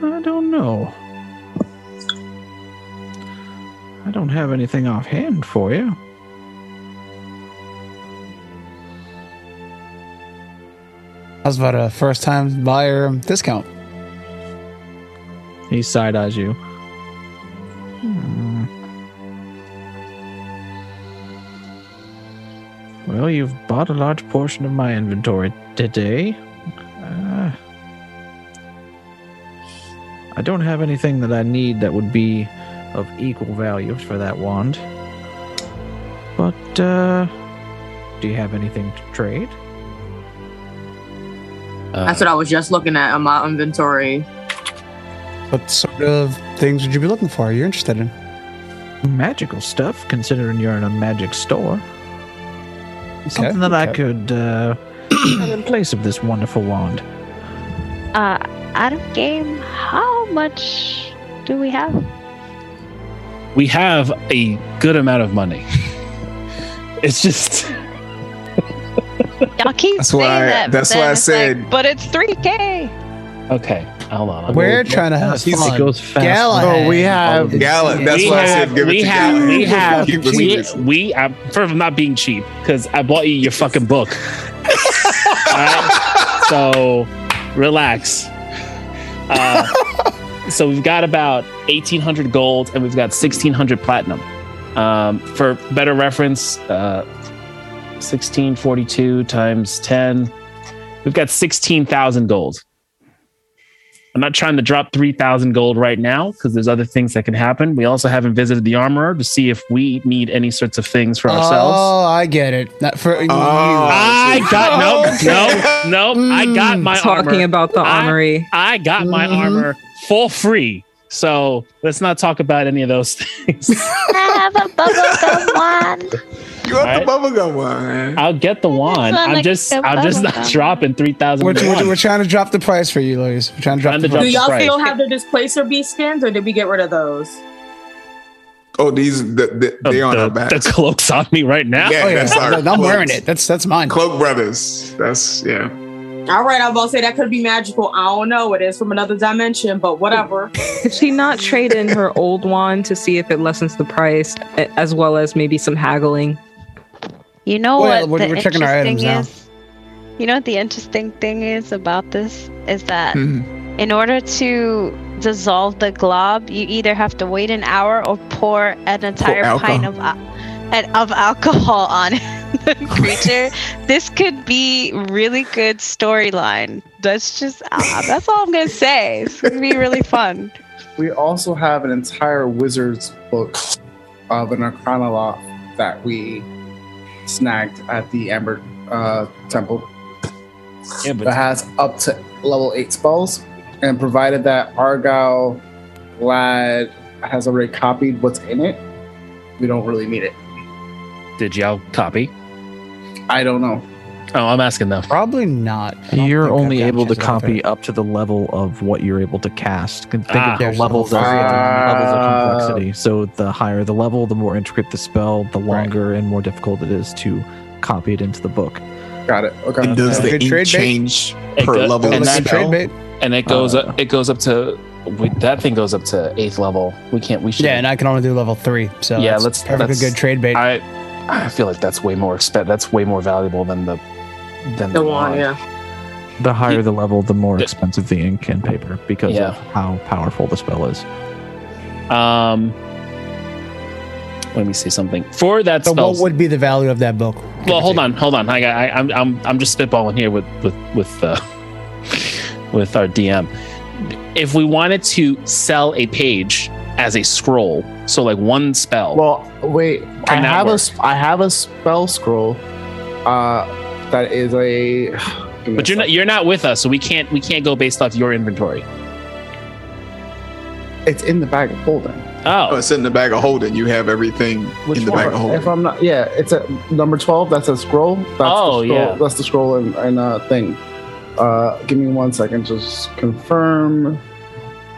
I don't know. I don't have anything offhand for you. How's about a first time buyer discount? He side eyes you. Hmm. Well, you've bought a large portion of my inventory today. Uh, I don't have anything that I need that would be of equal value for that wand. But, uh, do you have anything to trade? Uh, That's what I was just looking at on my inventory. What sort of things would you be looking for? Are You're interested in? Magical stuff, considering you're in a magic store. Okay, Something that I could uh, have in place of this wonderful wand. Uh, out of game, how much do we have? we have a good amount of money. it's just Y'all keep That's saying why- that. that's why I it's like, said- but it's 3K. okay. Hold on. We're trying to have It goes fast. Galahad. No, we have- Gala. That's we why I have, said give it we to have, Gala. we have, Keep it we, sweet. we, I'm, first, I'm not being cheap because I bought you your fucking book. Alright? So, relax. Uh, so we've got about 1800 gold and we've got 1600 platinum. Um, for better reference, uh, 1642 times 10, we've got 16,000 gold. I'm not trying to drop 3,000 gold right now because there's other things that can happen. We also haven't visited the armorer to see if we need any sorts of things for ourselves. Oh, I get it. Not for you. I got no, no, no. I got my Talking armor. about the armory. I got my Mhm. armor for free. So let's not talk about any of those things. I have a bubblegum wand. You want Alright. the bubblegum one. I'll get the wand. I'm like just, a I'm just not bubblegum. dropping three thousand. We're, we're, we're trying to drop the price for you, Louise. We're trying to drop Trying the to drop Do price. y'all Right. still have the displacer beast skins, or did we get rid of those? Oh, these the, the, they on the, our backs. the cloak's on me right now. Yeah, Oh yeah, that's our I'm wearing it. That's that's mine. Cloak Brothers. That's yeah. All right, I'm about to say that could be magical. I don't know. It is from another dimension, but whatever. Could she not trade in her old wand to see if it lessens the price, as well as maybe some haggling? You know Well, what we're- the we're checking our interesting items is? You know what the interesting thing is about this is that Mhm. in order to dissolve the glob, you either have to wait an hour or pour an entire pint of al- of alcohol on the creature. this could be really good storyline. That's just ah, that's all I'm gonna say. It's gonna be really fun. We also have an entire wizard's book of an Arcana Loft that we snagged at the Amber uh, Temple Yeah, that has up to level 8 spells. And provided that Argyle Lad has already copied what's in it, we don't really need it. did y'all copy? I don't know. Oh, I'm asking them. Probably not. You're only able to chance look at copy up to the level of what you're able to cast. Think Ah. of the There's levels as levels. levels of complexity. So the higher the level, the more intricate the spell, the longer and more difficult it is to copy it into the book. Got it. Okay. And does Okay. the Good ink trade bait? change It per does- level and of that- Good trade spell? bait. And it goes Uh, up. It goes up to. We, that thing goes up to eighth level. We can't. We should. Yeah, and I can only do level three. So Yeah, that's let's- perfectly let's- good trade bait. I I feel like that's way more expen- That's way more valuable than the than The one, yeah. The higher the level, the more expensive the ink and paper because Yeah. of how powerful the spell is. Um, let me say something for that so spell. what would be the value of that book? well, hold on, hold on. I, I, I'm, I'm, I'm just spitballing here with, with, with, uh, with our DM. If we wanted to sell a page as a scroll. So like one spell. Well, wait. I Can that have a work? sp- I have a spell scroll. Uh, that is a. but you're not you're not with us, so we can't we can't go based off your inventory. It's in the bag of holding. Oh, Oh, it's in the bag of holding. You have everything Which in the one? bag of holding. If I'm not, yeah, it's a number twelve. That's a scroll. That's Oh, the scroll, yeah. That's the scroll and, and uh, thing. Uh, give me one second. Just confirm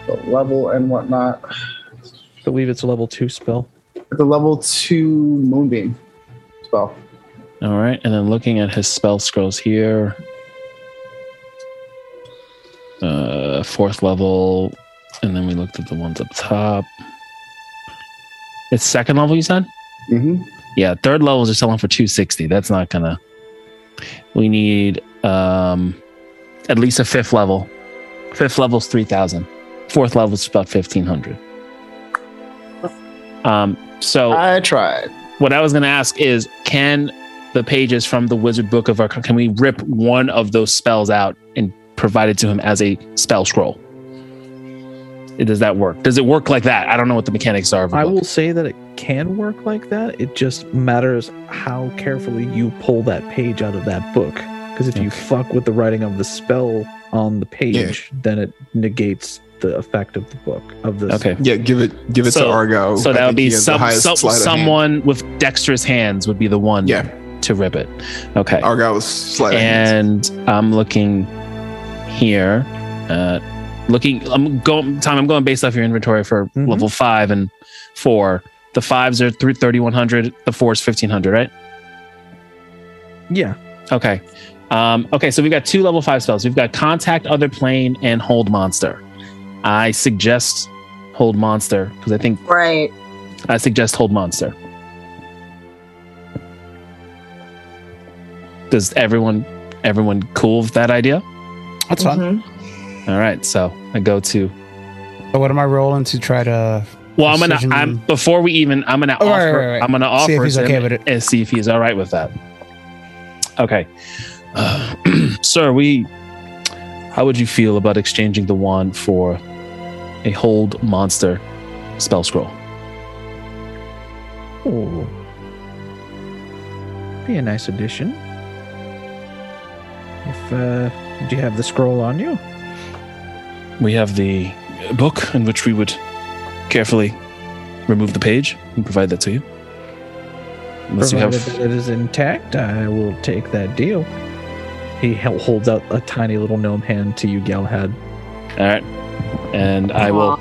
the level and whatnot. I believe it's a level two spell. The level two moonbeam spell. All right. And then looking at his spell scrolls here. Uh fourth level. And then we looked at the ones up top. It's second level, you said? Mm-hmm. Yeah, third levels are selling for 260. That's not gonna we need um at least a fifth level. Fifth level's 3000. Fourth level's about 1500. Um so I tried. what I was going to ask is can the pages from the wizard book of Arcana can we rip one of those spells out and provide it to him as a spell scroll? Does that work? Does it work like that? I don't know what the mechanics are. Of the I book. will say that it can work like that. It just matters how carefully you pull that page out of that book. Because if you fuck with the writing of the spell on the page, then it negates the effect of the book of the Okay. Yeah, give it give it So- to Argo. So I that would be he has the some, some sleight hand. someone with dexterous hands would be the one Yeah, to rip it. Okay. Argo's sleight of hand. and I'm looking here. Uh, looking, I'm going. Tom, I'm going based off your inventory for Mhm. level five and four. The fives are through 3100. The fours 1500, right? yeah. Okay. Um, okay, so we've got two level five spells. We've got contact other plane and hold monster. I suggest hold monster because I think Right. I suggest hold monster. Does everyone everyone cool with that idea? That's fine. Mhm. All right, so I go to So what am I rolling to try to? Well, I'm gonna. I'm before we even. I'm gonna Oh, offer. right, right, right. I'm gonna offer See if he's him okay with it. and see if he's all right with that. Okay, uh, sir. We. How would you feel about exchanging the wand for a hold monster spell scroll? Oh. Be a nice addition. If uh do you have the scroll on you? We have the book in which we would carefully remove the page and provide that to you. Unless you have. that it is intact, I will take that deal. He holds out a tiny little gnome hand to you, Galahad. All right, and I will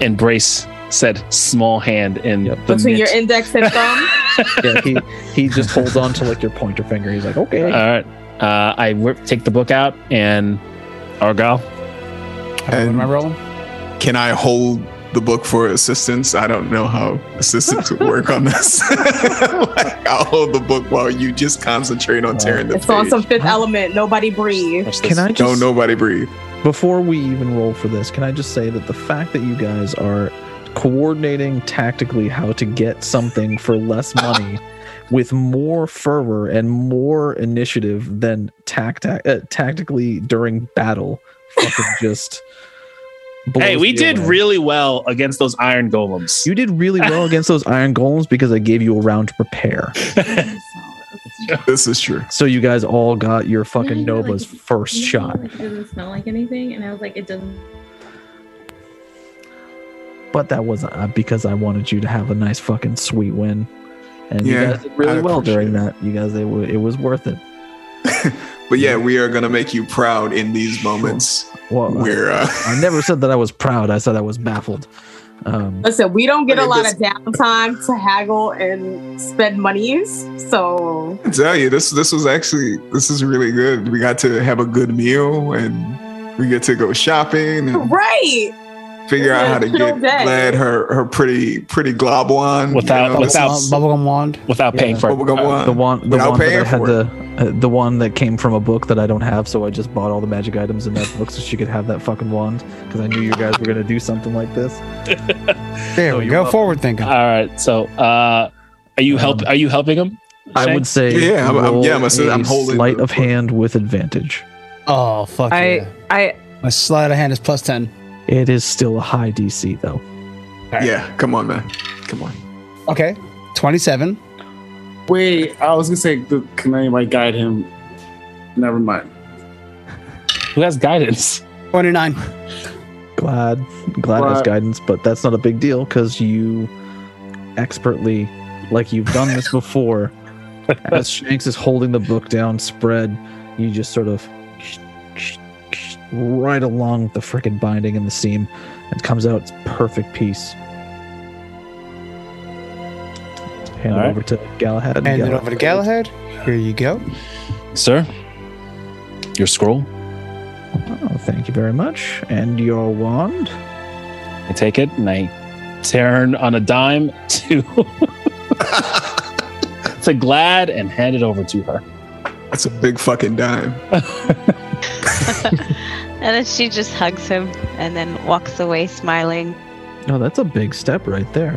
embrace said small hand in the Between your index and thumb. Yeah, he he just holds on to like your pointer finger. He's like, okay. All right. Uh, I take the book out and Argyle. What am I rolling? Can I hold the book for assistance? I don't know how assistance would work on this. like, I'll hold the book while you just concentrate on tearing the It's on some fifth element. Nobody breathe. Can this. I Don't nobody breathe. before we even roll for this, can I just say that the fact that you guys are coordinating tactically how to get something for less money with more fervor and more initiative than tact- uh, tactically during battle fucking just Hey, we did away. really well against those iron golems. you did really well against those iron golems because I gave you a round to prepare. This is true. So you guys all got your fucking Yeah, Nova's like, first shot. Like, it doesn't smell like anything, and I was like, it doesn't. But that wasn't uh, because I wanted you to have a nice fucking sweet win. And you guys did really well during that. You guys, it, wa- it was worth it. But yeah, we are gonna make you proud in these moments Well, I, where uh, I never said that I was proud. I said I was baffled. Um, Listen, we don't get a lot this- of downtime to haggle and spend monies. So I tell you, this this was actually this is really good. We got to have a good meal and we get to go shopping and right. Figure out how to get day. glad her her pretty pretty glob wand Without- this without- Bubblegum wand. without paying Yeah. for bubblegum uh, wand. the one, the Without one that I paying had for the, uh, the one that came from a book that I don't have, so I just bought all the magic items in that book so she could have that fucking wand because I knew you guys were gonna do something like this. There No, we you're go. welcome. Forward thinking. All right. So, uh, are you help? Um, Are you helping him? I would say, Yeah, I'm- I'm- yeah, I'm a- I'm holding sleight of hand with advantage. Oh fuck I yeah! I My sleight of hand is plus ten. It is still a high DC though. Yeah, come on, man. Come on. Okay, 27. Wait, I was gonna say, th- can anybody guide him? Never mind. Who has guidance? 29. Glad, glad has guidance, but that's not a big deal because you expertly, like you've done this before. as Shanks is holding the book down, spread, you just sort of right along the frickin' binding and the seam. It comes out it's perfect piece. Hand All it right. over to Galahad. and Hand it over to Galahad. Here you go. Sir, your scroll. Oh, thank you very much. And your wand. I take it and I turn on a dime to to Glad and hand it over to her. That's a big fucking dime. And then she just hugs him and then walks away smiling. Oh, that's a big step right there.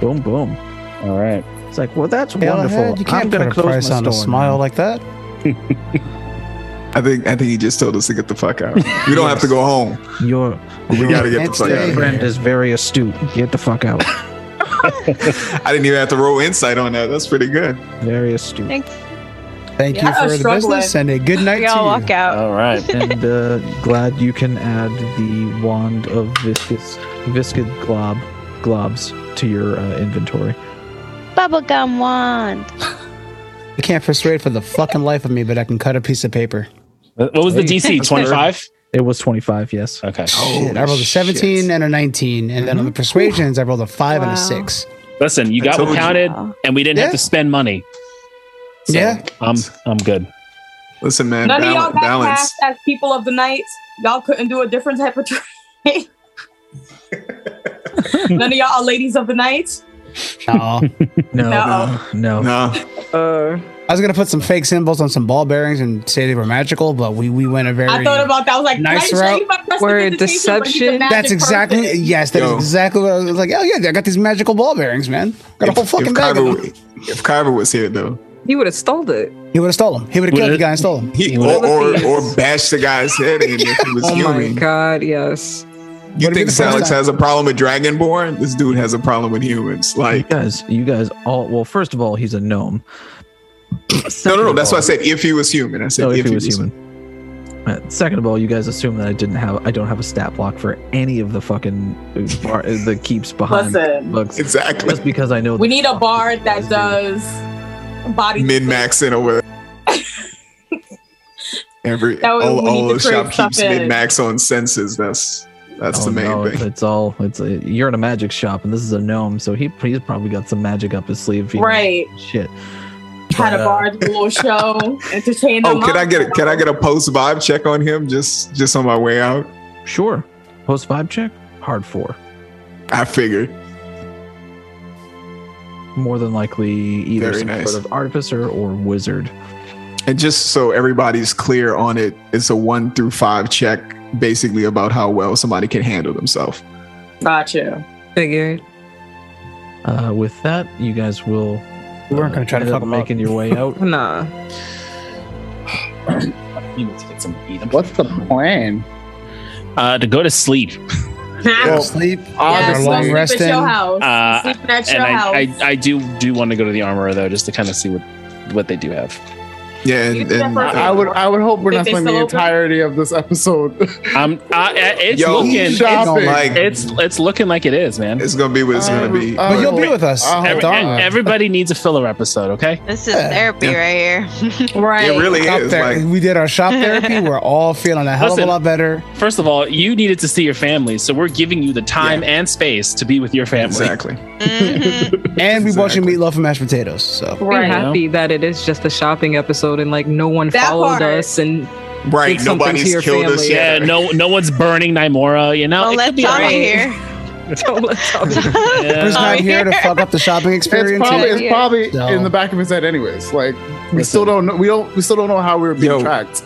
Boom, boom. All right. It's like, well, that's Galahad, wonderful. you can't I'm gonna put a close price my on store a smile now. like that. I think I think he just told us to get the fuck out. We don't have to go home. Your, We your gotta get the fuck stay out. friend is very astute. Get the fuck out. I didn't even have to roll insight on that. That's pretty good. Very astute. Thanks. Thank Yeah, you for the business and a good night We to all you. walk out. All right. and uh, glad you can add the wand of viscous, viscid glob, globs to your uh, inventory. Bubblegum wand. I can't persuade for the fucking life of me, but I can cut a piece of paper. What was the DC? 25? It was 25, yes. Okay. Shit, I rolled a 17 and a 19, and then on the persuasions, I rolled a 5 and a 6. Listen, you got what counted Wow. and we didn't have to spend money. So Yeah. I'm I'm good. Listen, man, None of y'all balance. got balance. cast as people of the night. Y'all couldn't do a different type of trade. None of y'all are ladies of the night. No. No, No. no. No, Uh, I was going to put some fake symbols on some ball bearings and say they were magical, but we, we went a very. I thought about that. I was like, Nice can I route. you my prestidigitation Word, so you can deception. magic That's exactly, person? yes, that is Yo. exactly what I was like. Oh, yeah, I got these magical ball bearings, man. Got a whole fucking bag of them. if Carver was here though, He would have stole it. He would have stolen him. He would have killed the guy and stole them. he, He or, would've- or or bashed the guy's head in if he was Oh my human. god, yes. You Would've think the Salix has a problem with Dragonborn? This dude has a problem with humans. You Like, guys, you guys all, well, first of all, he's a gnome. no, no, no. That's why I said if he was human. I said No, if, if he was human. Uh, second of all, you guys assume that I didn't have, I don't have a stat block for any of the fucking bar, the keeps behind Listen, books. Exactly. Just because I know we need a fuck bard that guys does body Min maxing over. Every That way all, all to the shop keeps min max on senses. That's that's Oh, the main no, thing. It's all. It's a, you're in a magic shop, and this is a gnome, so he he's probably got some magic up his sleeve. if he Right. Shit. Had But, a uh, bard little show, entertain them. Oh, can I get a, can I get a post vibe check on him just just on my way out? Sure. Post vibe check. Hard four. I figured. More than likely, either Very some nice. sort of artificer or wizard. And just so everybody's clear on it, it's a one through five check, basically about how well somebody can handle themselves. Gotcha. Figured. Uh, with that, you guys will. We weren't uh, gonna try to end fuck up him up. making your way out. Nah. You need to get some. What's the plan? Uh, to go to sleep. Well, Sleep. Yes, Our go long sleep rest at your in. house. Uh, Sleeping at and house. I, I, I do do want to go to the armorer though, just to kind of see what what they do have. Yeah, and, and first. I would I would hope we're not they spending the still open? entirety of this episode. Um, uh, it's Yo, looking it's, like it's it's looking like it is, man. it's gonna be what it's gonna be. Uh, But you'll be with us. Every- the hold armor. everybody needs a filler episode, okay? This is Yeah. therapy right here. right. It really Shop is. ther- Like we did our shop therapy. We're all feeling a hell of a lot better. First of all, you needed to see your family, so we're giving you the time and space to be with your family. exactly. Mhm. And we bought you Exactly. meatloaf and mashed potatoes. So We're Right. happy that it is just a shopping episode and like no one That followed part. us and Right. Did something to Nobody's your killed us family. Yeah, yet. no, no one's burning Nimora. You know, Well, it let could be Tommy alright. here. don't let Tommy- Yeah. Who's not here to fuck up the shopping It's experience? probably it's Yeah. probably So- in the back of his head anyways. Like we Listen. still don't know we don't we still don't know how we were being Yo. tracked.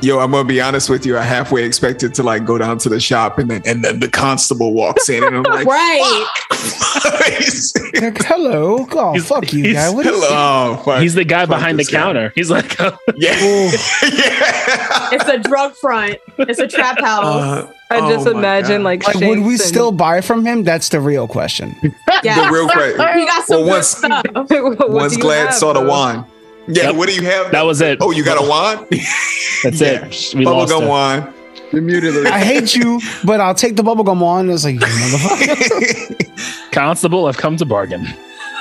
Yo, I'm gonna be honest with you. I halfway expected to like go down to the shop and then and then the constable walks in and I'm like, right. Like, hello. Oh, He's- fuck you, guy. What is hello. Fuck, He's the guy behind the guy. counter. He's like, Yeah. yeah. It's a drug front. It's a trap house. Uh, I oh just imagine like like, would we and- still buy from him? That's the real question. yeah. the real question. he got some Well, good once- stuff. Once Glad have, saw the though? Wand. Yeah, Yep. what do you have? that was it. Oh, you got a wand? That's Yeah. it. We lost Bubblegum it. wand. You muted. I hate you, but I'll take the bubblegum one. It's like, you motherfucker. Constable, I've come to bargain.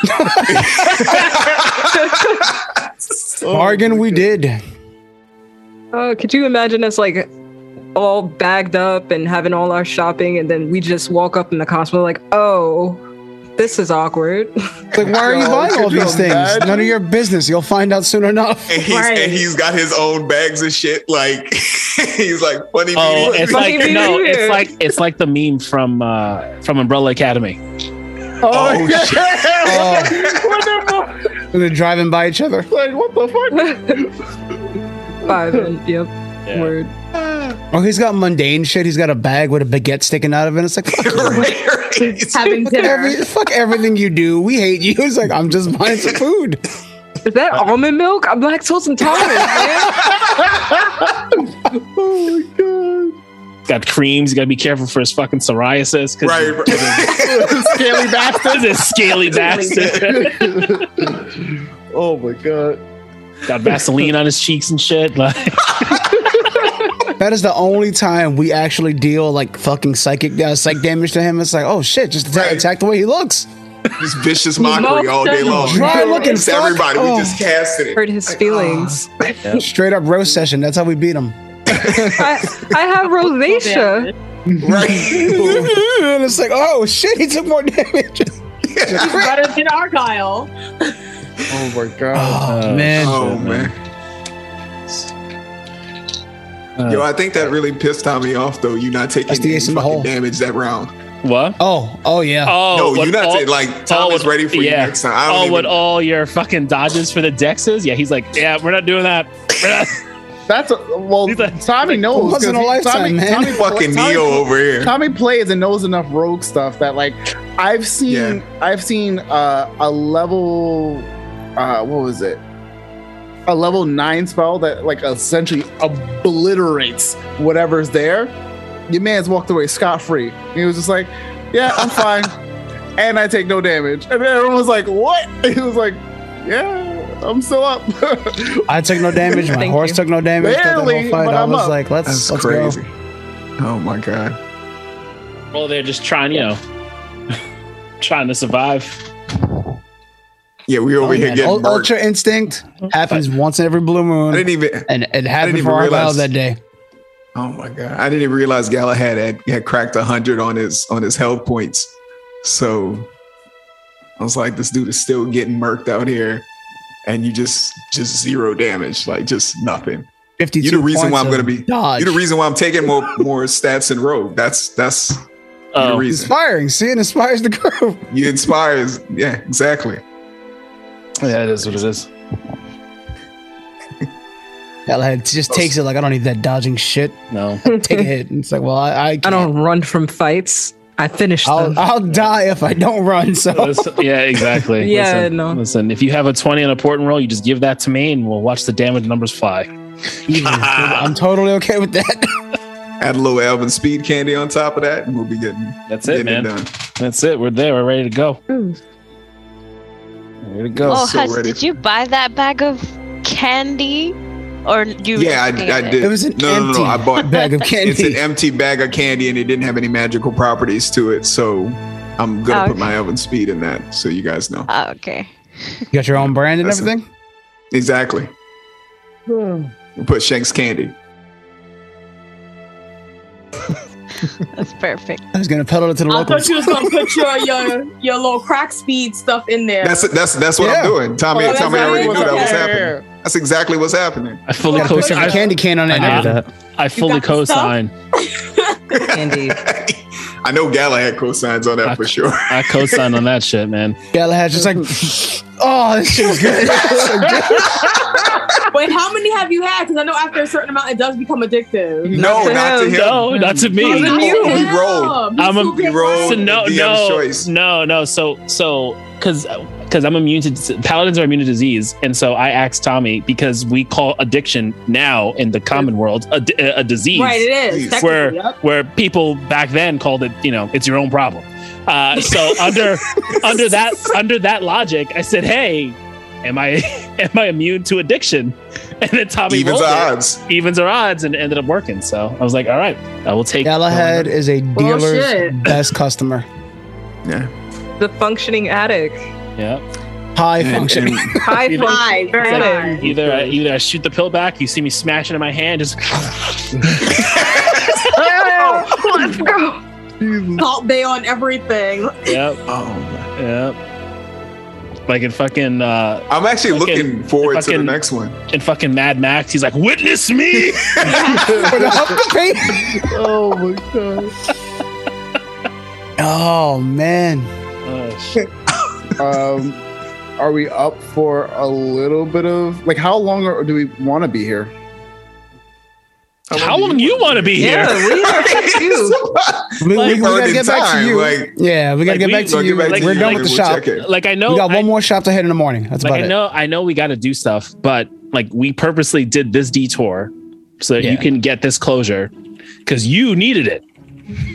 Bargain we did. Oh, could you imagine us like all bagged up and having all our shopping, and then we just walk up in the costume like, oh, this is awkward. Like, why are you buying all could these things? imagine? None of your business. You'll find out soon enough. and he's Right. and he's got his own bags of shit. Like he's like funny. Oh, meeting it's you." like Funny no, behavior. it's like it's like the meme from uh from Umbrella Academy. oh shit. Oh, and they're driving by each other. like, what the fuck? Five yep, Yeah. word. Oh, he's got mundane shit. He's got a bag with a baguette sticking out of it. It's like, fuck, you. Having fuck, dinner. every, fuck everything you do. We hate you. It's like, I'm just buying some food. Is that almond milk? I'm lactose intolerant, man. Oh my God. Got creams. You got to be careful for his fucking psoriasis. 'cause right. right. Scaly bastard. He's scaly bastard. oh my god. got Vaseline on his cheeks and shit. Like, That is the only time we actually deal like fucking psychic uh, psych damage to him. It's like, oh shit, just attack, Right. attack the way he looks. This vicious mockery all day long. Try looking, It's fuck. everybody. Oh. We just casted it. Hurt his feelings. Straight up roast session. That's how we beat him. I, I have rosacea. Right. and it's like, oh shit, he took more damage. Better than Argyle. Oh my god. Oh, man. Oh man. Yo, I think that really pissed Tommy off though. You not taking the any ace in the fucking hole. damage that round. what? Oh, oh yeah. Oh, no, you're not all- taking like Tommy's with- ready for you yeah. next time. I don't Oh, even, what all your fucking dodges for the dexes? Yeah, he's like, yeah, we're not doing that. Not- That's a, well. He's like- Tommy knows. Once in 'cause a lifetime, Tommy, man. Tommy, fucking Tommy- Neo over here. Tommy plays and knows enough rogue stuff that like I've seen Yeah. I've seen uh, a level uh what was it? A level nine spell that like essentially obliterates whatever's there. Your man's walked away scot free. He was just like, "Yeah, I'm fine," and I take no damage. And then everyone was like, "What?" He was like, "Yeah, I'm still up." I took no damage. My Thank horse you. took no damage. through the whole Barely, fight. but I I'm was up. like, let's That's let's crazy. go. Oh my god. well, they're just trying, you know, trying to survive. Yeah, we were over Oh, here man. getting Ul- murked. Ultra instinct happens once in every blue moon. I didn't even. and it happened even for our realize- that day. Oh my god! I didn't even realize Galahad had, had cracked hundred on his on his health points. So I was like, this dude is still getting murked out here, and you just just zero damage, like just nothing. Fifty-two. You're the reason why I'm gonna be. dodge. You're the reason why I'm taking more more stats in rogue. That's that's Oh. Inspiring. See, it inspires the group. You inspires. Yeah, exactly. Yeah, it is what it is. Galahad just takes it like I don't need that dodging shit. No, Take a hit. And it's like, well, I I, I can't. don't run from fights. I finish I'll them. I'll die if I don't run. So Listen- yeah, exactly. Yeah, listen, no. Listen, if you have a twenty on a portent roll, you just give that to me, and we'll watch the damage numbers fly. I'm totally okay with that. Add a little Elven speed candy on top of that, and we'll be getting That's it, getting man. done. That's it. We're there. We're ready to go. Ready to go. Oh, so Hutch, did you buy that bag of candy? Or you Yeah, I, I did. It was an no, no, no, empty no. I bought bag of candy. It's an empty bag of candy and it didn't have any magical properties to it. So I'm gonna Oh, put okay. my oven speed in that so you guys know. Oh, okay. You got your own brand and That's- everything. Exactly. We'll put Shank's candy. That's perfect. I was gonna pedal it to the I locals. thought you was gonna put your your your little crack speed stuff in there. That's that's that's what Yeah. I'm doing. Tommy, Oh, that's Tommy already knew that was happening. That's exactly what's happening. I fully Gotta co-sign. some candy cane on it. I I that. I fully got the stuff? co-sign. Indeed. I know Galahad co-signs on that I- for sure. I co-sign on that shit, man. Galahad's just like, oh, this shit's good. It's so good. Wait, how many have you had? Because I know after a certain amount, it does become addictive. No, not to him. No, not to me. He not to rolled. He rolled. Me I'm a- too, He rolled. So no, no, choice. no, no. So, so, because because I'm immune to paladins are immune to disease, and so I asked Tommy because we call addiction now in the common world a, di- a disease, Right, it is. Where yep. where people back then called it, you know, it's your own problem. Uh, so under under that under that logic, I said, hey, am I am I immune to addiction? And then Tommy Evens rolled are it. odds. evens or odds, and it ended up working. So I was like, all right, I will take. Galahad is a Well, dealer's shit. best customer. Yeah. The functioning addict. Yeah. High And- functioning. High Either- High, It's like addict. either I, either I shoot the pill back, you see me smashing in my hand, just Let's go. Salt Bae on everything. yep, oh, man. yep. Like in fucking uh I'm actually Fucking- looking forward to the fucking- next one. in fucking Mad Max, he's like, "Witness me." oh my god. Oh man. oh, shit. Um, are we up for a little bit of like how long are, do we want to be here? How long you want to be here? Yeah, we are too. We, we- Like, we gotta Earning get back to you. like- yeah, we gotta Like, get we- back to We'll you. get back to We're you, done like, with the we'll shop. Like I know, we got I, one more shop to hit in the morning. That's like about I it. know, I know we got to do stuff, but like we purposely did this detour so that you can get this closure because you needed it.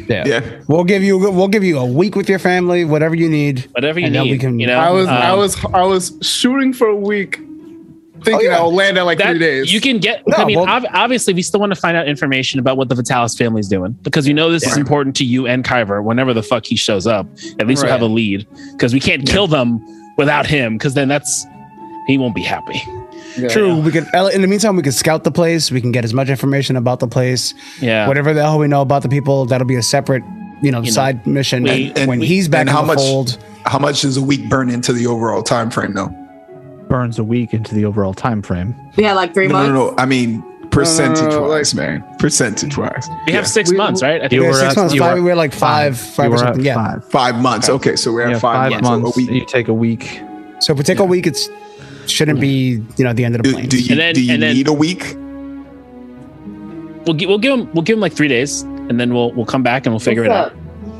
Yeah. Yeah. We'll give you we'll give you a week with your family, whatever you need. Whatever you And need, we can- you know. I was I Um, was I was shooting for a week, Oh, thinking Oh, yeah. I'll land in like that three days. you can get. No, I mean, well- ob- obviously, we still want to find out information about what the Vitalis family's doing because we know this is important to you and Kyver. Whenever the fuck he shows up, at least we'll have a lead because we can't kill them without him because then that's he won't be happy. Yeah. True. We could in the meantime we could scout the place. We can get as much information about the place. Yeah. Whatever the hell we know about the people, that'll be a separate, you know, You know, side mission we- and when we- he's back and in how the much- fold. How much does a week burn into the overall time frame though? Burns a week into the overall time frame. We had like three No, months. no, no. no. I mean percentage no, wise, man. Percentage wise. We have six We- months, right? I You Yeah, were six at- months. you Five, were we're like five, five or were something. at Yeah. five. Five months. Okay, so we're Yeah, at five, five months. months. So a week. You take a week. So if we take a week, it's shouldn't be you know the end of the Do, plane. do you, And then- do you and then- need a week? We'll, we'll give him we'll give him like three days, and then we'll we'll come back and we'll figure it out.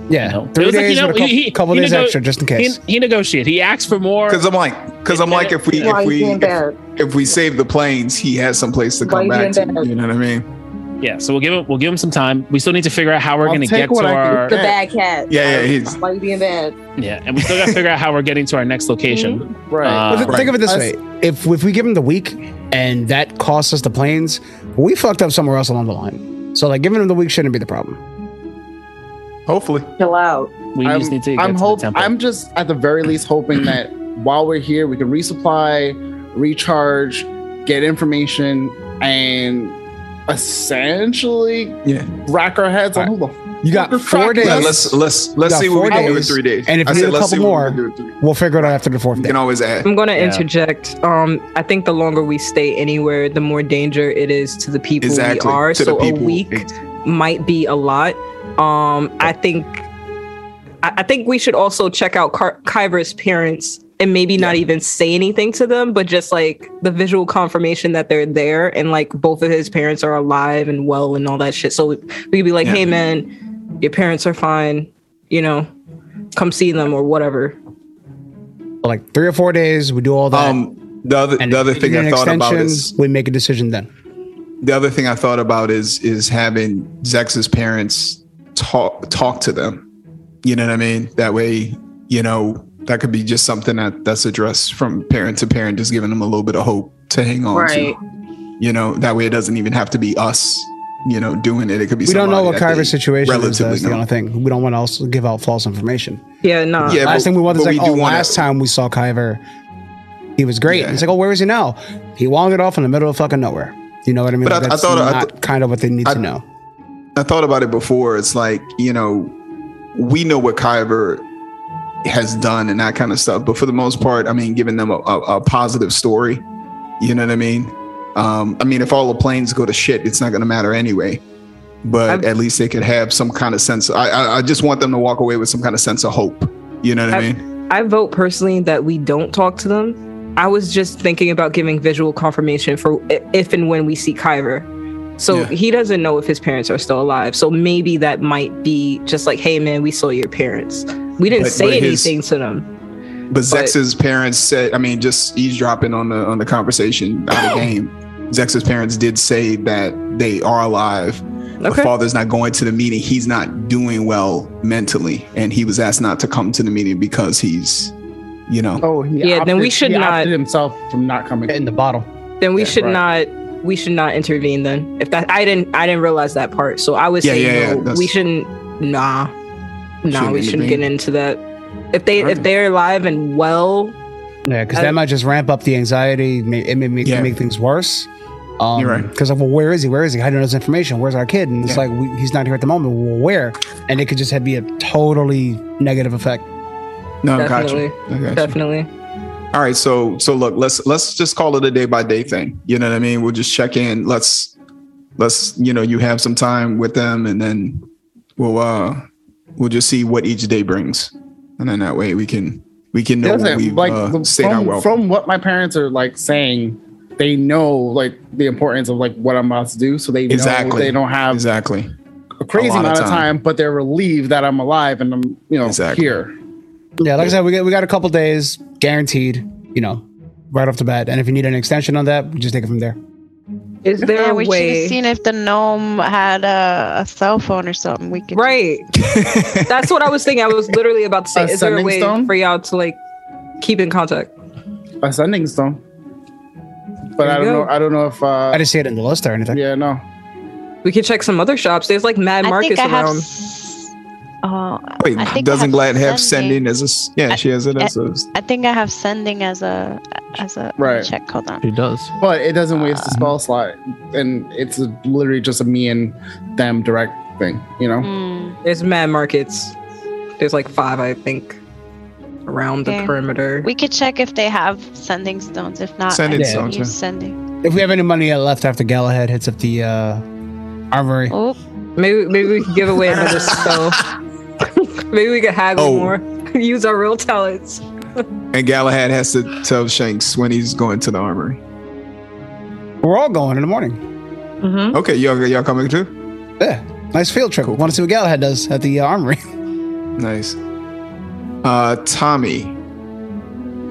Yeah, you know, three it was like, you days know, with a couple, he- he- couple he days nego- extra just in case. he negotiated. He asked for more. Because I'm like, because I'm like, if we if we if, if we save the planes, he has some place to come you back to. You know what I mean? Yeah, so we'll give him we'll give him some time. We still need to figure out how we're going to get to our The bad cat. Yeah, yeah, he's- Why you being bad? yeah, and we still got to figure out how we're getting to our next location. right. Uh, But th- right. Think of it this Us- way: if if we give him the week and that costs us the planes, we fucked up somewhere else along the line. So like giving him the week shouldn't be the problem. Hopefully. Chill out. We I'm, just need to get I'm to hope the temple. I'm just at the very least hoping that while we're here, we can resupply, recharge, get information, and essentially Yeah. rack our heads on who the You got Fucker four days. Yeah, let's let's let's see what we can do in three days. and if I you said, need a let's see couple we more, can do in three. We'll figure it out after the fourth We day. can always add. I'm going to Yeah. interject. Um, I think the longer we stay anywhere, the more danger it is to the people Exactly. we are. to so a week might be a lot. Um, I think I, I think we should also check out Car- Kyver's parents and maybe not even say anything to them, but just like the visual confirmation that they're there and like both of his parents are alive and well and all that shit. So we, we could be like, Yeah. hey man, your parents are fine, you know, come see them or whatever. like three or four days, we do all that. Um, the other and the other thing I thought about is we make a decision then. the other thing I thought about is is having Zex's parents talk talk to them. You know what I mean? That way, you know, that could be just something that that's addressed from parent to parent, just giving them a little bit of hope to hang on Right. to. You know, that way it doesn't even have to be us, you know, doing it. It could be We don't know what that they Kyver's situation is. That's the know. only thing. We don't want to also give out false information. Yeah, no. Yeah, last but- thing we wanted is but like, oh, do wanna- last time we saw Kyver, he was great. Yeah. It's like, oh, where is he now? He wandered off in the middle of fucking nowhere. You know what I mean? But Like, I that's thought- I not th- kind of what they need I- to know. I thought about it before. It's like, you know, we know what Kyver has done and that kind of stuff. But for the most part, I mean, giving them a, a, a positive story, you know what I mean? Um, I mean, if all the planes go to shit, it's not going to matter anyway. But I've- at least they could have some kind of sense. I, I, I just want them to walk away with some kind of sense of hope. You know what I I've- mean? I vote personally that we don't talk to them I was just thinking about giving visual confirmation for if and when we see Kyver. So Yeah. he doesn't know if his parents are still alive. So maybe that might be just like, hey man, we saw your parents. We didn't But- say but his- anything to them. But Zex's parents said, I mean, just eavesdropping on the on the conversation out of game. Zex's parents did say that they are alive. The father's not going to the meeting. He's not doing well mentally, and he was asked not to come to the meeting because he's, you know, Oh, he Yeah, then we should he not- himself from not coming. In the bottle. Then we Yeah, should right. not we should not intervene then. If that I didn't I didn't realize that part. So I was Yeah, saying yeah, yeah, no, that's- we shouldn't nah. Nah, Shouldn't we shouldn't intervene. get into that. If they Alright. if they're alive and well, Yeah, because that might just ramp up the anxiety. It may make, Yeah. make things worse. Um, You're right. Because of well, where is he? Where is he? How do you know this information? Where's our kid? And it's Yeah. like we, he's not here at the moment. Well, where? And it could just have, be a totally negative effect. no, I got definitely. you. I. Definitely. All right, so so look, let's let's just call it a day by day thing. You know what I mean? We'll just check in. Let's let's you know you have some time with them, and then we'll uh we'll just see what each day brings, and then that way we can we can know what we've like uh, stayed our from, welcome. from what my parents are like saying, they know like the importance of like what I'm about to do, so they Exactly. know they don't have exactly. a crazy A amount of time. time. but they're relieved that I'm alive and I'm you know Exactly. here. Yeah, like I said, we got we got a couple days guaranteed. You know, right off the bat. And if you need an extension on that, we just take it from there. Is there Yeah, a we should way have seen if the gnome had a, a cell phone or something. We could Right. That's what I was thinking. I was literally about to say, A is there a way stone? for y'all to like keep in contact? A sending stone. But There I don't go. know. I don't know if. uh I didn't see it in the list or anything. Yeah, no. We could check some other shops. There's like Mad I Markets think I around. s- Oh, Wait, I think doesn't have Glad have sending. sending as a s- yeah? I- she has it as a I think I have sending as a as a Right. check. Hold on. He does. But it doesn't waste the Uh. spell slot, and it's literally just a me and them direct thing. You know. Hmm. There's Mad Markets. There's like five, I think, around Okay. the perimeter. We could check if they have sending stones. If not, Sending I stones, use yeah. sending. If we have any money left after Galahad hits up the uh, armory, Oh, maybe maybe we could give away another spell. maybe we could haggle Oh. more. Use our real talents. and Galahad has to tell Shanks when he's going to the armory. we're all going in the morning. Mm-hmm. Okay, y'all y'all coming too? Yeah, nice field trip. Want to see what Galahad does at the uh, armory? Nice. Uh, Tommy,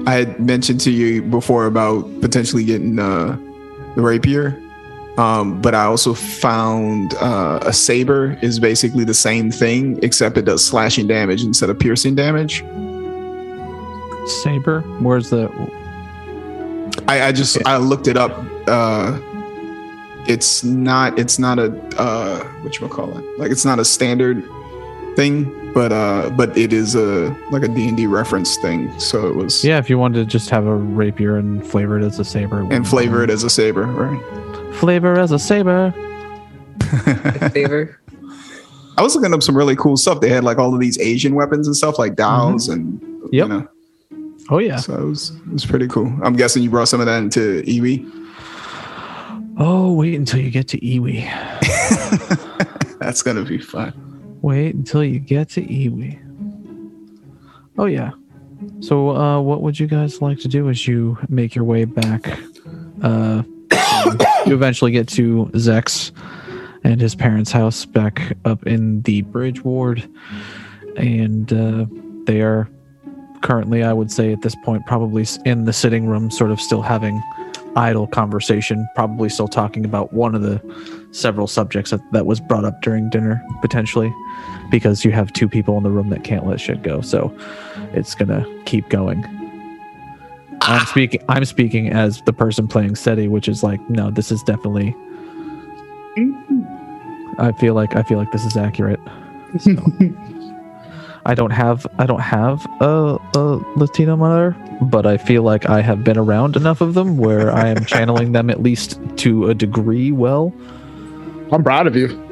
I had mentioned to you before about potentially getting uh, the rapier, um, but I also found uh, a saber is basically the same thing except it does slashing damage instead of piercing damage. Saber. Where's the? I, I just I looked it up. Uh, it's not it's not a uh, what you call it like it's not a standard thing, but uh, but it is a like a D and D reference thing. So it was Yeah, if you wanted to just have a rapier and flavor it as a saber. and flavor it as a saber, right? Flavor as a saber. Favor. I was looking up some really cool stuff. They had like all of these Asian weapons and stuff like dowels and Yep. you know, Oh yeah. so it was it was pretty cool. I'm guessing you brought some of that into Iwi. Oh, wait until you get to Iwi. That's gonna be fun. Wait until you get to Iwi. Oh yeah. So, uh, what would you guys like to do as you make your way back? Uh, you eventually get to Zex and his parents' house back up in the bridge ward, and uh, they are currently, I would say, at this point, probably in the sitting room, sort of still having idle conversation, probably still talking about one of the several subjects that, that was brought up during dinner, potentially, because you have two people in the room that can't let shit go. So it's gonna keep going. I'm speaking. I'm speaking as the person playing SETI, which is like, no, this is definitely. I feel like I feel like this is accurate. So, I don't have I don't have a, a Latino mother, but I feel like I have been around enough of them where I am channeling them at least to a degree well. I'm proud of you.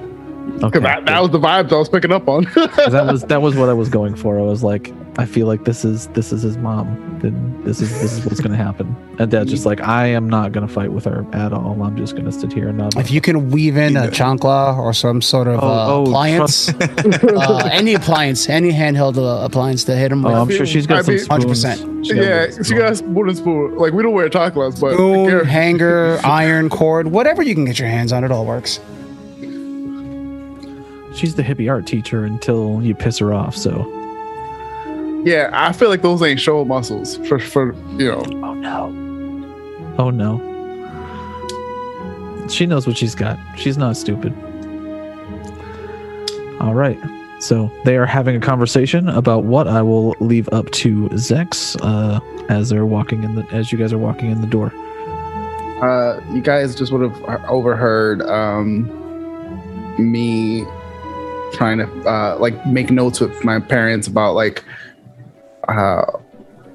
Okay. that, that was the vibes I was picking up on. that was that was what I was going for. I was like, I feel like this is this is his mom. Then this is this is what's gonna happen. And Dad's just like, I am not gonna fight with her at all. I'm just gonna sit here and not. If you can weave in a chancla or some sort of Oh, uh, oh, appliance, uh, any appliance, any handheld uh, appliance to hit him Oh, I'm sure she's got I some Hundred percent. Yeah, she got a spoon and spoon. Like we don't wear chocolates, but Spoon, Garrett- hanger, iron cord, whatever you can get your hands on, it all works. She's the hippie art teacher until you piss her off. So. yeah, I feel like those ain't show muscles for for you know. Oh no. Oh no. She knows what she's got. She's not stupid. All right. So they are having a conversation about what I will leave up to Zex uh, as they're walking in the as you guys are walking in the door. Uh, you guys just would have overheard um, me trying to uh, like make notes with my parents about like uh,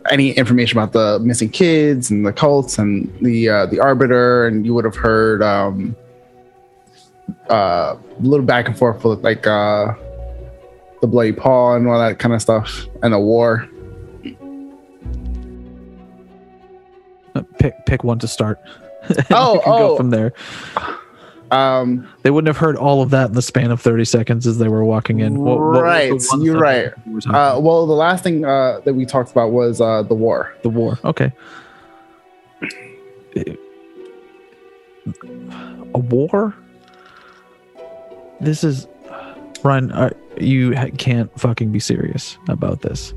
any information about the missing kids and the cults and the uh, the arbiter, and you would have heard um, uh, a little back and forth with like uh, the bloody paw and all that kind of stuff, and the war. Uh, pick pick one to start. Oh, you can go oh. from there. Um, They wouldn't have heard all of that in the span of thirty seconds as they were walking in. What- what right, you're right. Uh, well, the last thing uh, that we talked about was uh, the war. The war. Okay. A war? This is Ryan. Uh, you ha- can't fucking be serious about this.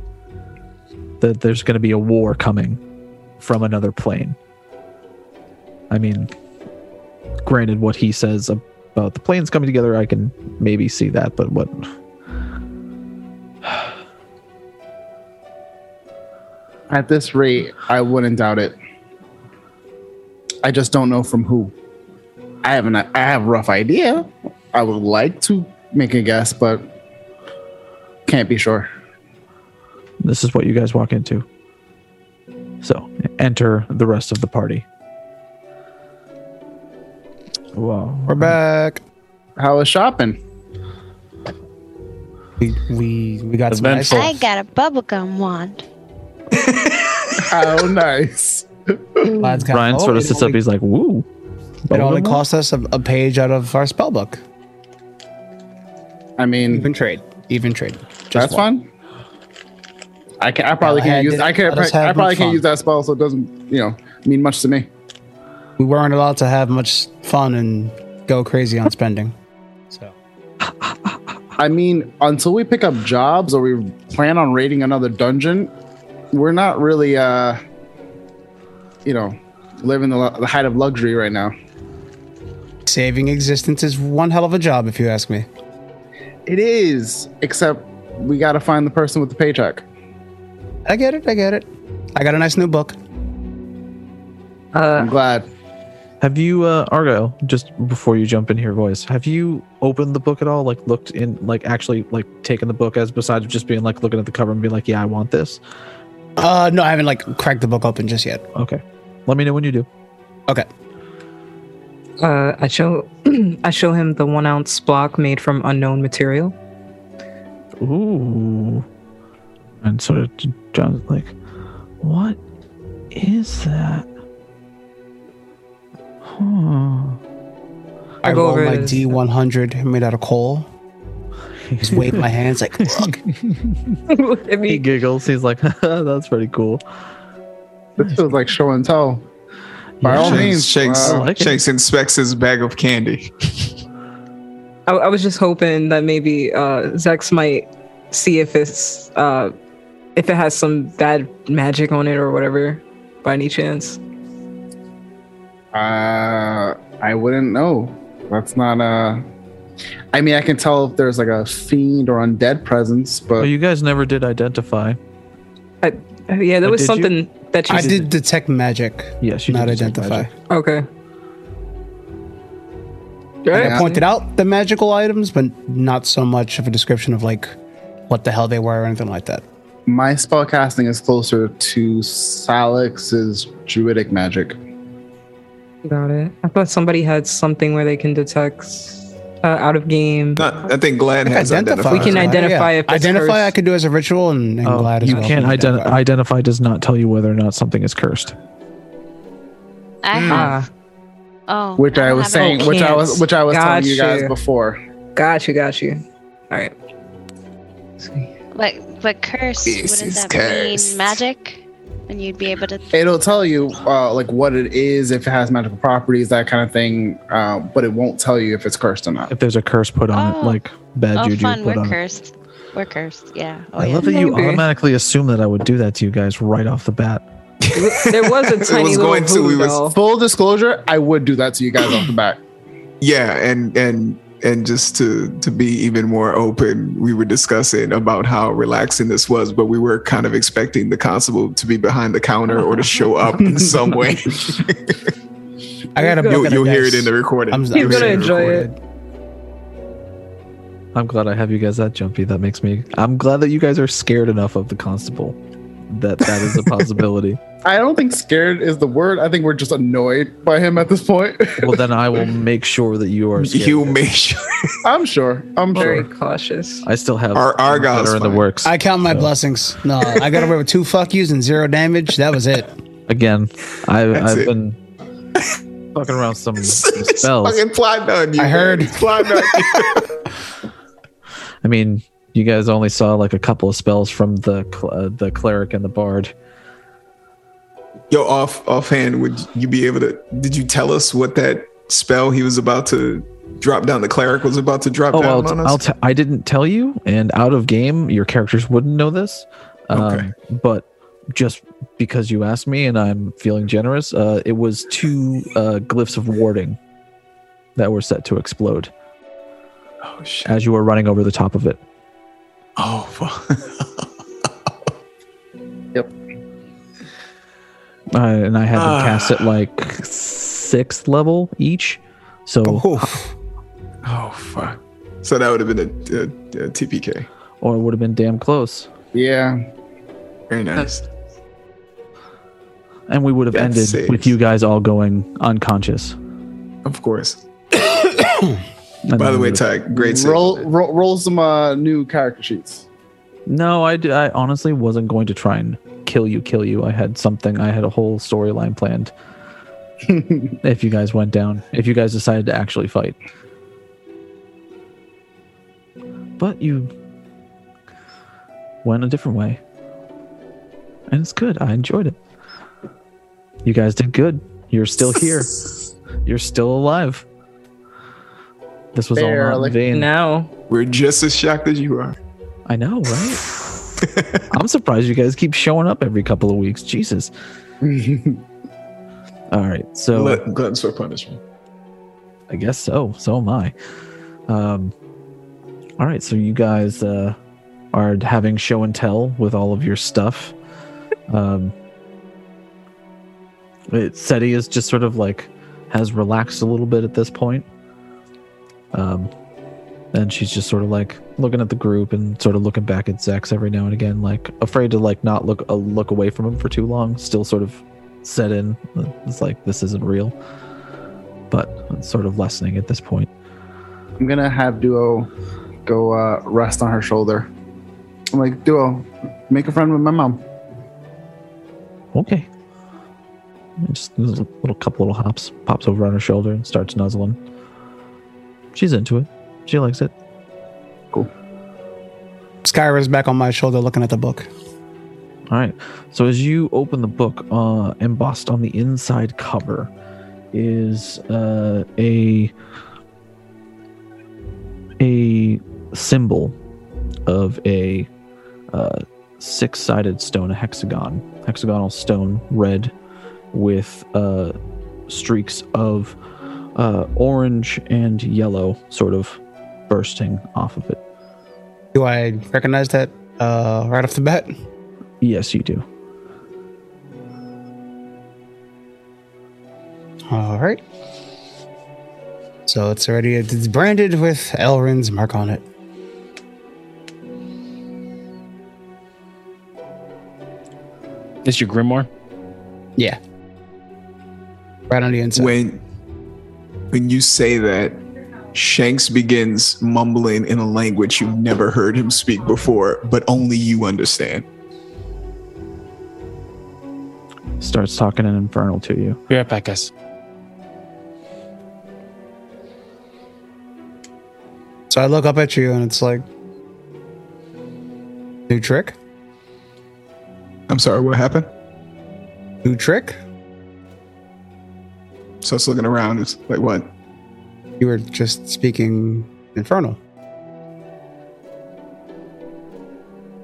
That there's going to be a war coming from another plane. I mean, granted, what he says about the planes coming together, I can maybe see that, but what? At this rate, I wouldn't doubt it. I just don't know from who. I have an I have a rough idea. I would like to make a guess, but can't be sure. This is what you guys walk into. So enter the rest of the party. Wow. We're back. How was shopping? We we, we got some nice I got a bubblegum wand. oh, nice. Lads got- Ryan oh, sort of it sits up. He's like, "Woo." It only Bubblegum cost us a, a page out of our spell book. I mean, Even trade, even trade. Just that's one. fine. I can I probably can't use I can't let I probably can't fun. use that spell, so it doesn't you know mean much to me. We weren't allowed to have much fun and go crazy on spending. So I mean, until we pick up jobs or we plan on raiding another dungeon, we're not really, uh, you know, living the, the height of luxury right now. saving existence is one hell of a job, if you ask me. It is, except we got to find the person with the paycheck. I get it. I get it. I got a nice new book. I'm Uh, glad. Have you, uh, Argyle? Just before you jump in here, voice. Have you opened the book at all? Like looked in, like actually, like taken the book as besides just being like looking at the cover and being like, "Yeah, I want this." Uh, no, I haven't like cracked the book open just yet. Okay, let me know when you do. Okay. uh, I show I show him the one ounce block made from unknown material. Ooh. And sort of John's like, what is that? Huh. I, I go roll over my D one hundred made out of coal. Just wave my hands like, look. Look at He giggles. He's like, that's pretty cool. This feels like show and tell. By all Yeah. means, Shanks, uh, I like it. Shanks inspects his bag of candy. I, I was just hoping that maybe uh, Zex might see if it's uh, if it has some bad magic on it or whatever, by any chance. Uh, I wouldn't know. That's not uh I mean, I can tell if there's like a fiend or undead presence, but Well, you guys never did identify. Uh, yeah, there Oh, was did you? something that you I did detect magic, Yes, you not did detect identify. magic. Okay. And Yeah. I pointed out the magical items, but not so much of a description of like what the hell they were or anything like that. my spell casting is closer to Salix's druidic magic. Got it. I thought somebody had something where they can detect uh, out of game. Not, I think Glad has identified. We can identify if it's identify. cursed. I could do as a ritual, and, and Oh, glad you well. can't can ident- identify. identify. Does not tell you whether or not something is cursed. I Hmm. have. Ah, Oh, Which I don't was have saying, any. which I was, which I was telling you guys Gotcha. before. got you, got you. All right. But but curse This wouldn't is that cursed. mean magic? And you'd be able to. It'll tell you uh, like what it is, if it has magical properties, that kind of thing. Uh, but it won't tell you if it's cursed or not. If there's a curse put on Oh. it, like bad oh, juju fun! put We're on it. cursed. We're cursed. Yeah. Oh, I yeah. love that you Maybe. automatically assume that I would do that to you guys right off the bat. There was a It tiny was little going to, we voodoo was- Full disclosure, I would do that to you guys off the bat. Yeah, and and and just to to be even more open, we were discussing about how relaxing this was, but we were kind of expecting the constable to be behind the counter or to show up in some way. I got a You'll- book. and a you'll hear it in the recording. I'm, He's I'm gonna saying enjoy it. I'm glad I have you guys that jumpy. That makes me. I'm glad that you guys are scared enough of the constable that that is a possibility. I don't think scared is the word. I think we're just annoyed by him at this point. well, then I will make sure that you are. Scared. You make sure I'm sure. I'm Very sure. cautious. I still have Our- our things guy's are in the works. I count my So, blessings. No, I got away with two fuck yous and zero damage. That was it. Again, I, I've, it. been fucking around some, some spells. fucking plotting on you. I man. heard. He's plotting on you. I mean, you guys only saw like a couple of spells from the cl- uh, the cleric and the bard. Yo, off offhand, would you be able to? Did you tell us what that spell he was about to drop down? The cleric was about to drop Oh, down I'll, on us. I'll t- I didn't tell you, and out of game, your characters wouldn't know this. Um, Okay. But just because you asked me, and I'm feeling generous, uh, it was two uh, glyphs of warding that were set to explode oh shit! as you were running over the top of it. Oh fuck! Uh, and I had them Ah. cast at like sixth level each. So, Oof. oh fuck! So that would have been a, a, a TPK. or it would have been damn close. Yeah. Very nice. And we would have Death ended saves. with you guys all going unconscious. Of course. By the way, would've- Ty, great save. Roll, roll roll some uh, new character sheets. No, I, I honestly wasn't going to try and kill you, kill you. I had something, I had a whole storyline planned. if you guys went down, if you guys decided to actually fight. But you went a different way. And it's good. I enjoyed it. You guys did good. You're still here. You're still alive. This was all not Barely. in vain. Now, We're just as shocked as you are. I know, right? I'm surprised you guys keep showing up every couple of weeks. Jesus. All right, so Glut- Gluttons for punishment. I guess so. So am I. Um, all right, so you guys uh, are having show and tell with all of your stuff. Um, it, Seti is just sort of like has relaxed a little bit at this point. Um, and she's just sort of like looking at the group and sort of looking back at Zex every now and again, like afraid to like not look uh, look away from him for too long. Still sort of set in. It's like this isn't real, but it's sort of lessening at this point. I'm gonna have Duo go uh, rest on her shoulder. I'm like, Duo, make a friend with my mom. Okay. Just a little couple little hops, pops over on her shoulder and starts nuzzling. She's into it. She likes it. Skyra's back on my shoulder looking at the book. All right. So as you open the book, uh, embossed on the inside cover is uh, a a symbol of a uh, six-sided stone, a hexagon, hexagonal stone, red, with uh, streaks of uh, orange and yellow, sort of bursting off of it. Do I recognize that uh, right off the bat? Yes, you do. All right. So it's already it's branded with Elrin's mark on it. Is your grimoire? Yeah. Right on the inside. When when you say that, Shanks begins mumbling in a language you've never heard him speak before, but only you understand. Starts talking in infernal to you. Be right back, guys. So I look up at you and it's like, new trick, I'm sorry, what happened? new trick. So it's looking around. It's like, what? You were just speaking infernal.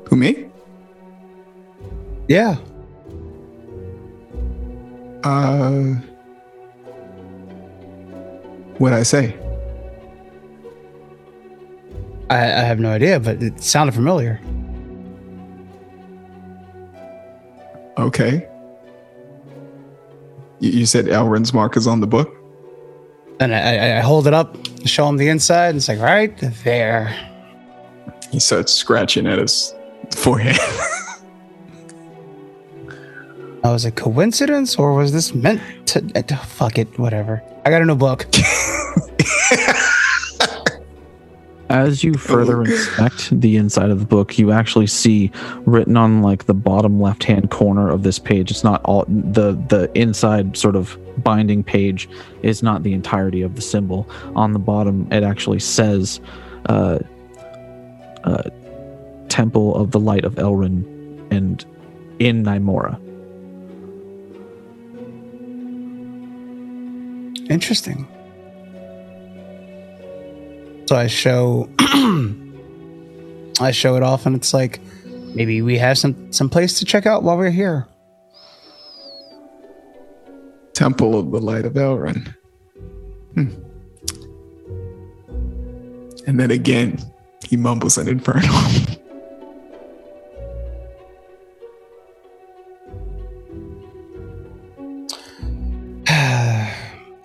Who, me? Yeah. Uh, what'd I say? I, I have no idea, but it sounded familiar. Okay. You, you said Elrin's mark is on the book? And I, I, hold it up, show him the inside, and it's like, right there. He starts scratching at his forehead. Now, was it coincidence or was this meant to? uh, fuck it, whatever. I got a new book. As you further inspect the inside of the book, you actually see written on like the bottom left-hand corner of this page. It's not all the the inside sort of binding page is not the entirety of the symbol. On the bottom, it actually says, uh, uh, "Temple of the Light of Elrin," and in Nymora. Interesting. So I show I show it off and it's like maybe we have some some place to check out while we're here. Temple of the Light of Elrin. Hmm. And then again, he mumbles an infernal.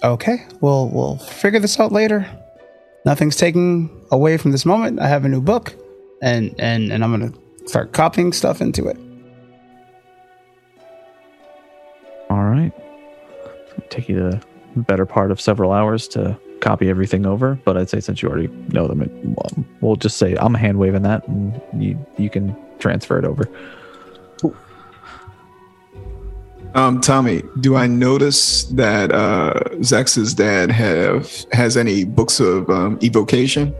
okay, we'll we'll figure this out later. Nothing's taken away from this moment. I have a new book and and and I'm to start copying stuff into it. All right. Take you the better part of several hours to copy everything over, but I'd say since you already know them, it, well, we'll just say I'm hand waving that, and you you can transfer it over. Um, Tommy, do I notice that uh, Zex's dad have has any books of um, evocation?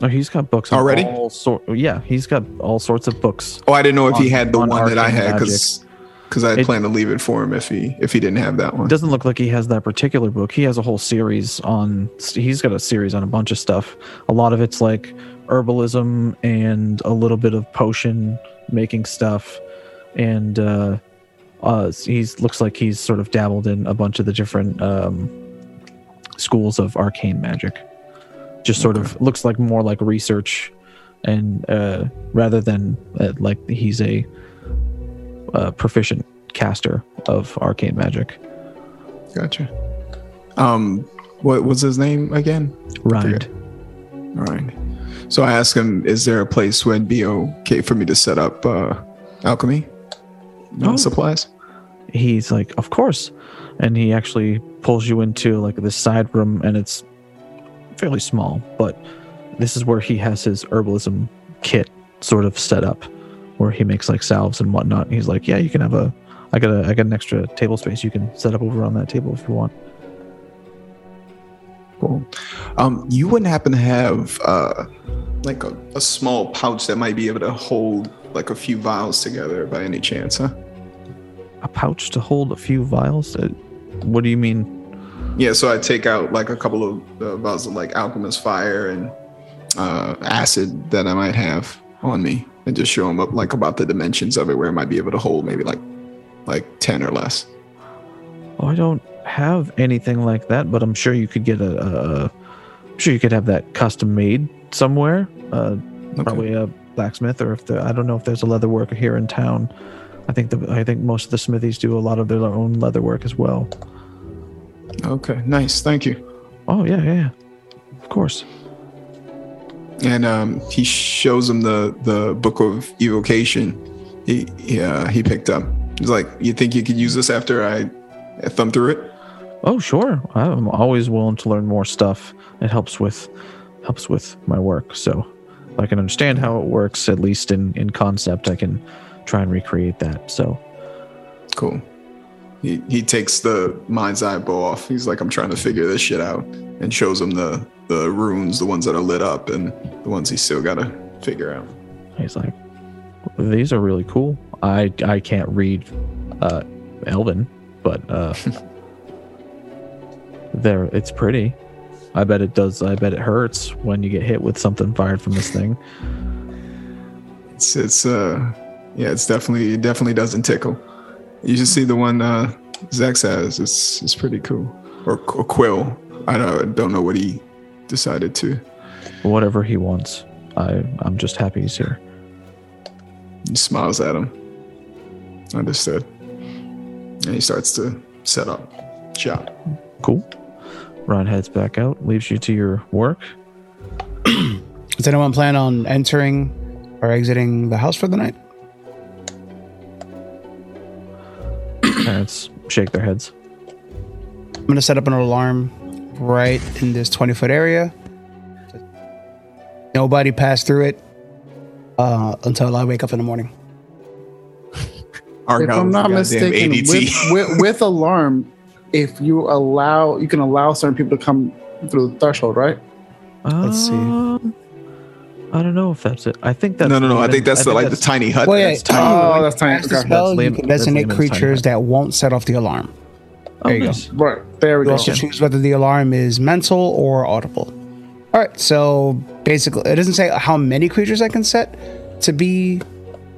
Oh, he's got books Already? All sort, yeah, he's got all sorts of books. Oh, I didn't know if he had the on one that I had because because I planned to leave it for him if he if he didn't have that one. It doesn't look like he has that particular book. He has a whole series on. He's got a series on a bunch of stuff. A lot of it's like herbalism and a little bit of potion making stuff, and uh, uh, he's looks like he's sort of dabbled in a bunch of the different um, schools of arcane magic. Just sort of looks like more like research, and uh, rather than uh, like he's a uh, proficient caster of arcane magic. Gotcha. Um, what was his name again? Rind. All right. So I asked him, "Is there a place where it'd be okay for me to set up uh, alchemy uh, Oh. supplies?" He's like, of course, and he actually pulls you into like this side room, and it's fairly small, but this is where he has his herbalism kit sort of set up, where he makes like salves and whatnot. He's like, yeah, you can have a, I got a, I got an extra table space. You can set up over on that table if you want. Cool. Um, you wouldn't happen to have uh, like a, a small pouch that might be able to hold like a few vials together by any chance, huh? A pouch to hold a few vials. Uh, what do you mean? Yeah, so I take out like a couple of uh, vials of like alchemist fire and uh, acid that I might have on me, and just show them up like about the dimensions of it, where it might be able to hold maybe like like ten or less. Oh, I don't have anything like that, but I'm sure you could get a. a I'm sure you could have that custom made somewhere. Uh, Probably a blacksmith, or if the I don't know if there's a leather worker here in town. I think the I think most of the smithies do a lot of their own leather work as well. Okay, nice, thank you. Oh yeah, yeah, yeah. Of course. and um, he shows him the the book of evocation. He he, uh, he picked up. He's like, "You think you could use this after I, thumb through it?" Oh, sure. I'm always willing to learn more stuff. It helps with helps with my work. So I can understand how it works, at least in in concept, I can try and recreate that. So Cool. He he takes the mind's eye bow off. He's like, I'm trying to figure this shit out, and shows him the the runes, the ones that are lit up, and the ones he's still gotta figure out. he's like, "These are really cool. I I can't read uh, Elven, but uh, there it's pretty. I bet it does. I bet it hurts when you get hit with something fired from this thing. It's it's uh yeah, it's definitely it definitely doesn't tickle. You should see the one uh Zex has. It's it's pretty cool. Or, or Quill. I don't, don't know what he decided to. Whatever he wants. I I'm just happy he's here. He smiles at him. Understood. And he starts to set up shop. Cool. Ron heads back out, leaves you to your work. Does anyone plan on entering or exiting the house for the night? Parents shake their heads. I'm gonna set up an alarm right in this 20 foot area. Nobody pass through it uh, until I wake up in the morning. if I'm not mistaken, with, with, with alarm, if you allow, you can allow certain people to come through the threshold, right? Let's see. Um, I don't know if that's it. I think that's no, no, no. I think that's the, like the tiny hut. Well, yeah, that's tiny. Oh, that's tiny. Cast a Okay. spell, That's you can designate creatures that won't set off the alarm. Oh, There you go. Right there we You go. also choose whether the alarm is mental or audible. All right, so basically, it doesn't say how many creatures I can set to be.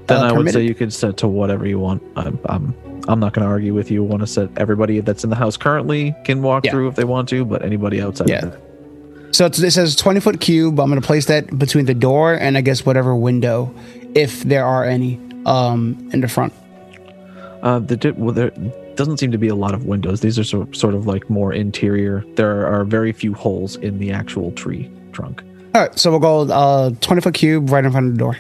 Then uh, I would say you could set to whatever you want. I'm I'm, I'm not going to argue with you. Want to set everybody that's in the house currently can walk Yeah. through if they want to, but anybody outside Yeah. So it's, it says 20 foot cube. I'm going to place that between the door and I guess whatever window, if there are any, um, in the front. Uh, the di- well, there doesn't seem to be a lot of windows. These are sort sort of like more interior. There are very few holes in the actual tree trunk. All right, so we'll go uh, 20 foot cube right in front of the door.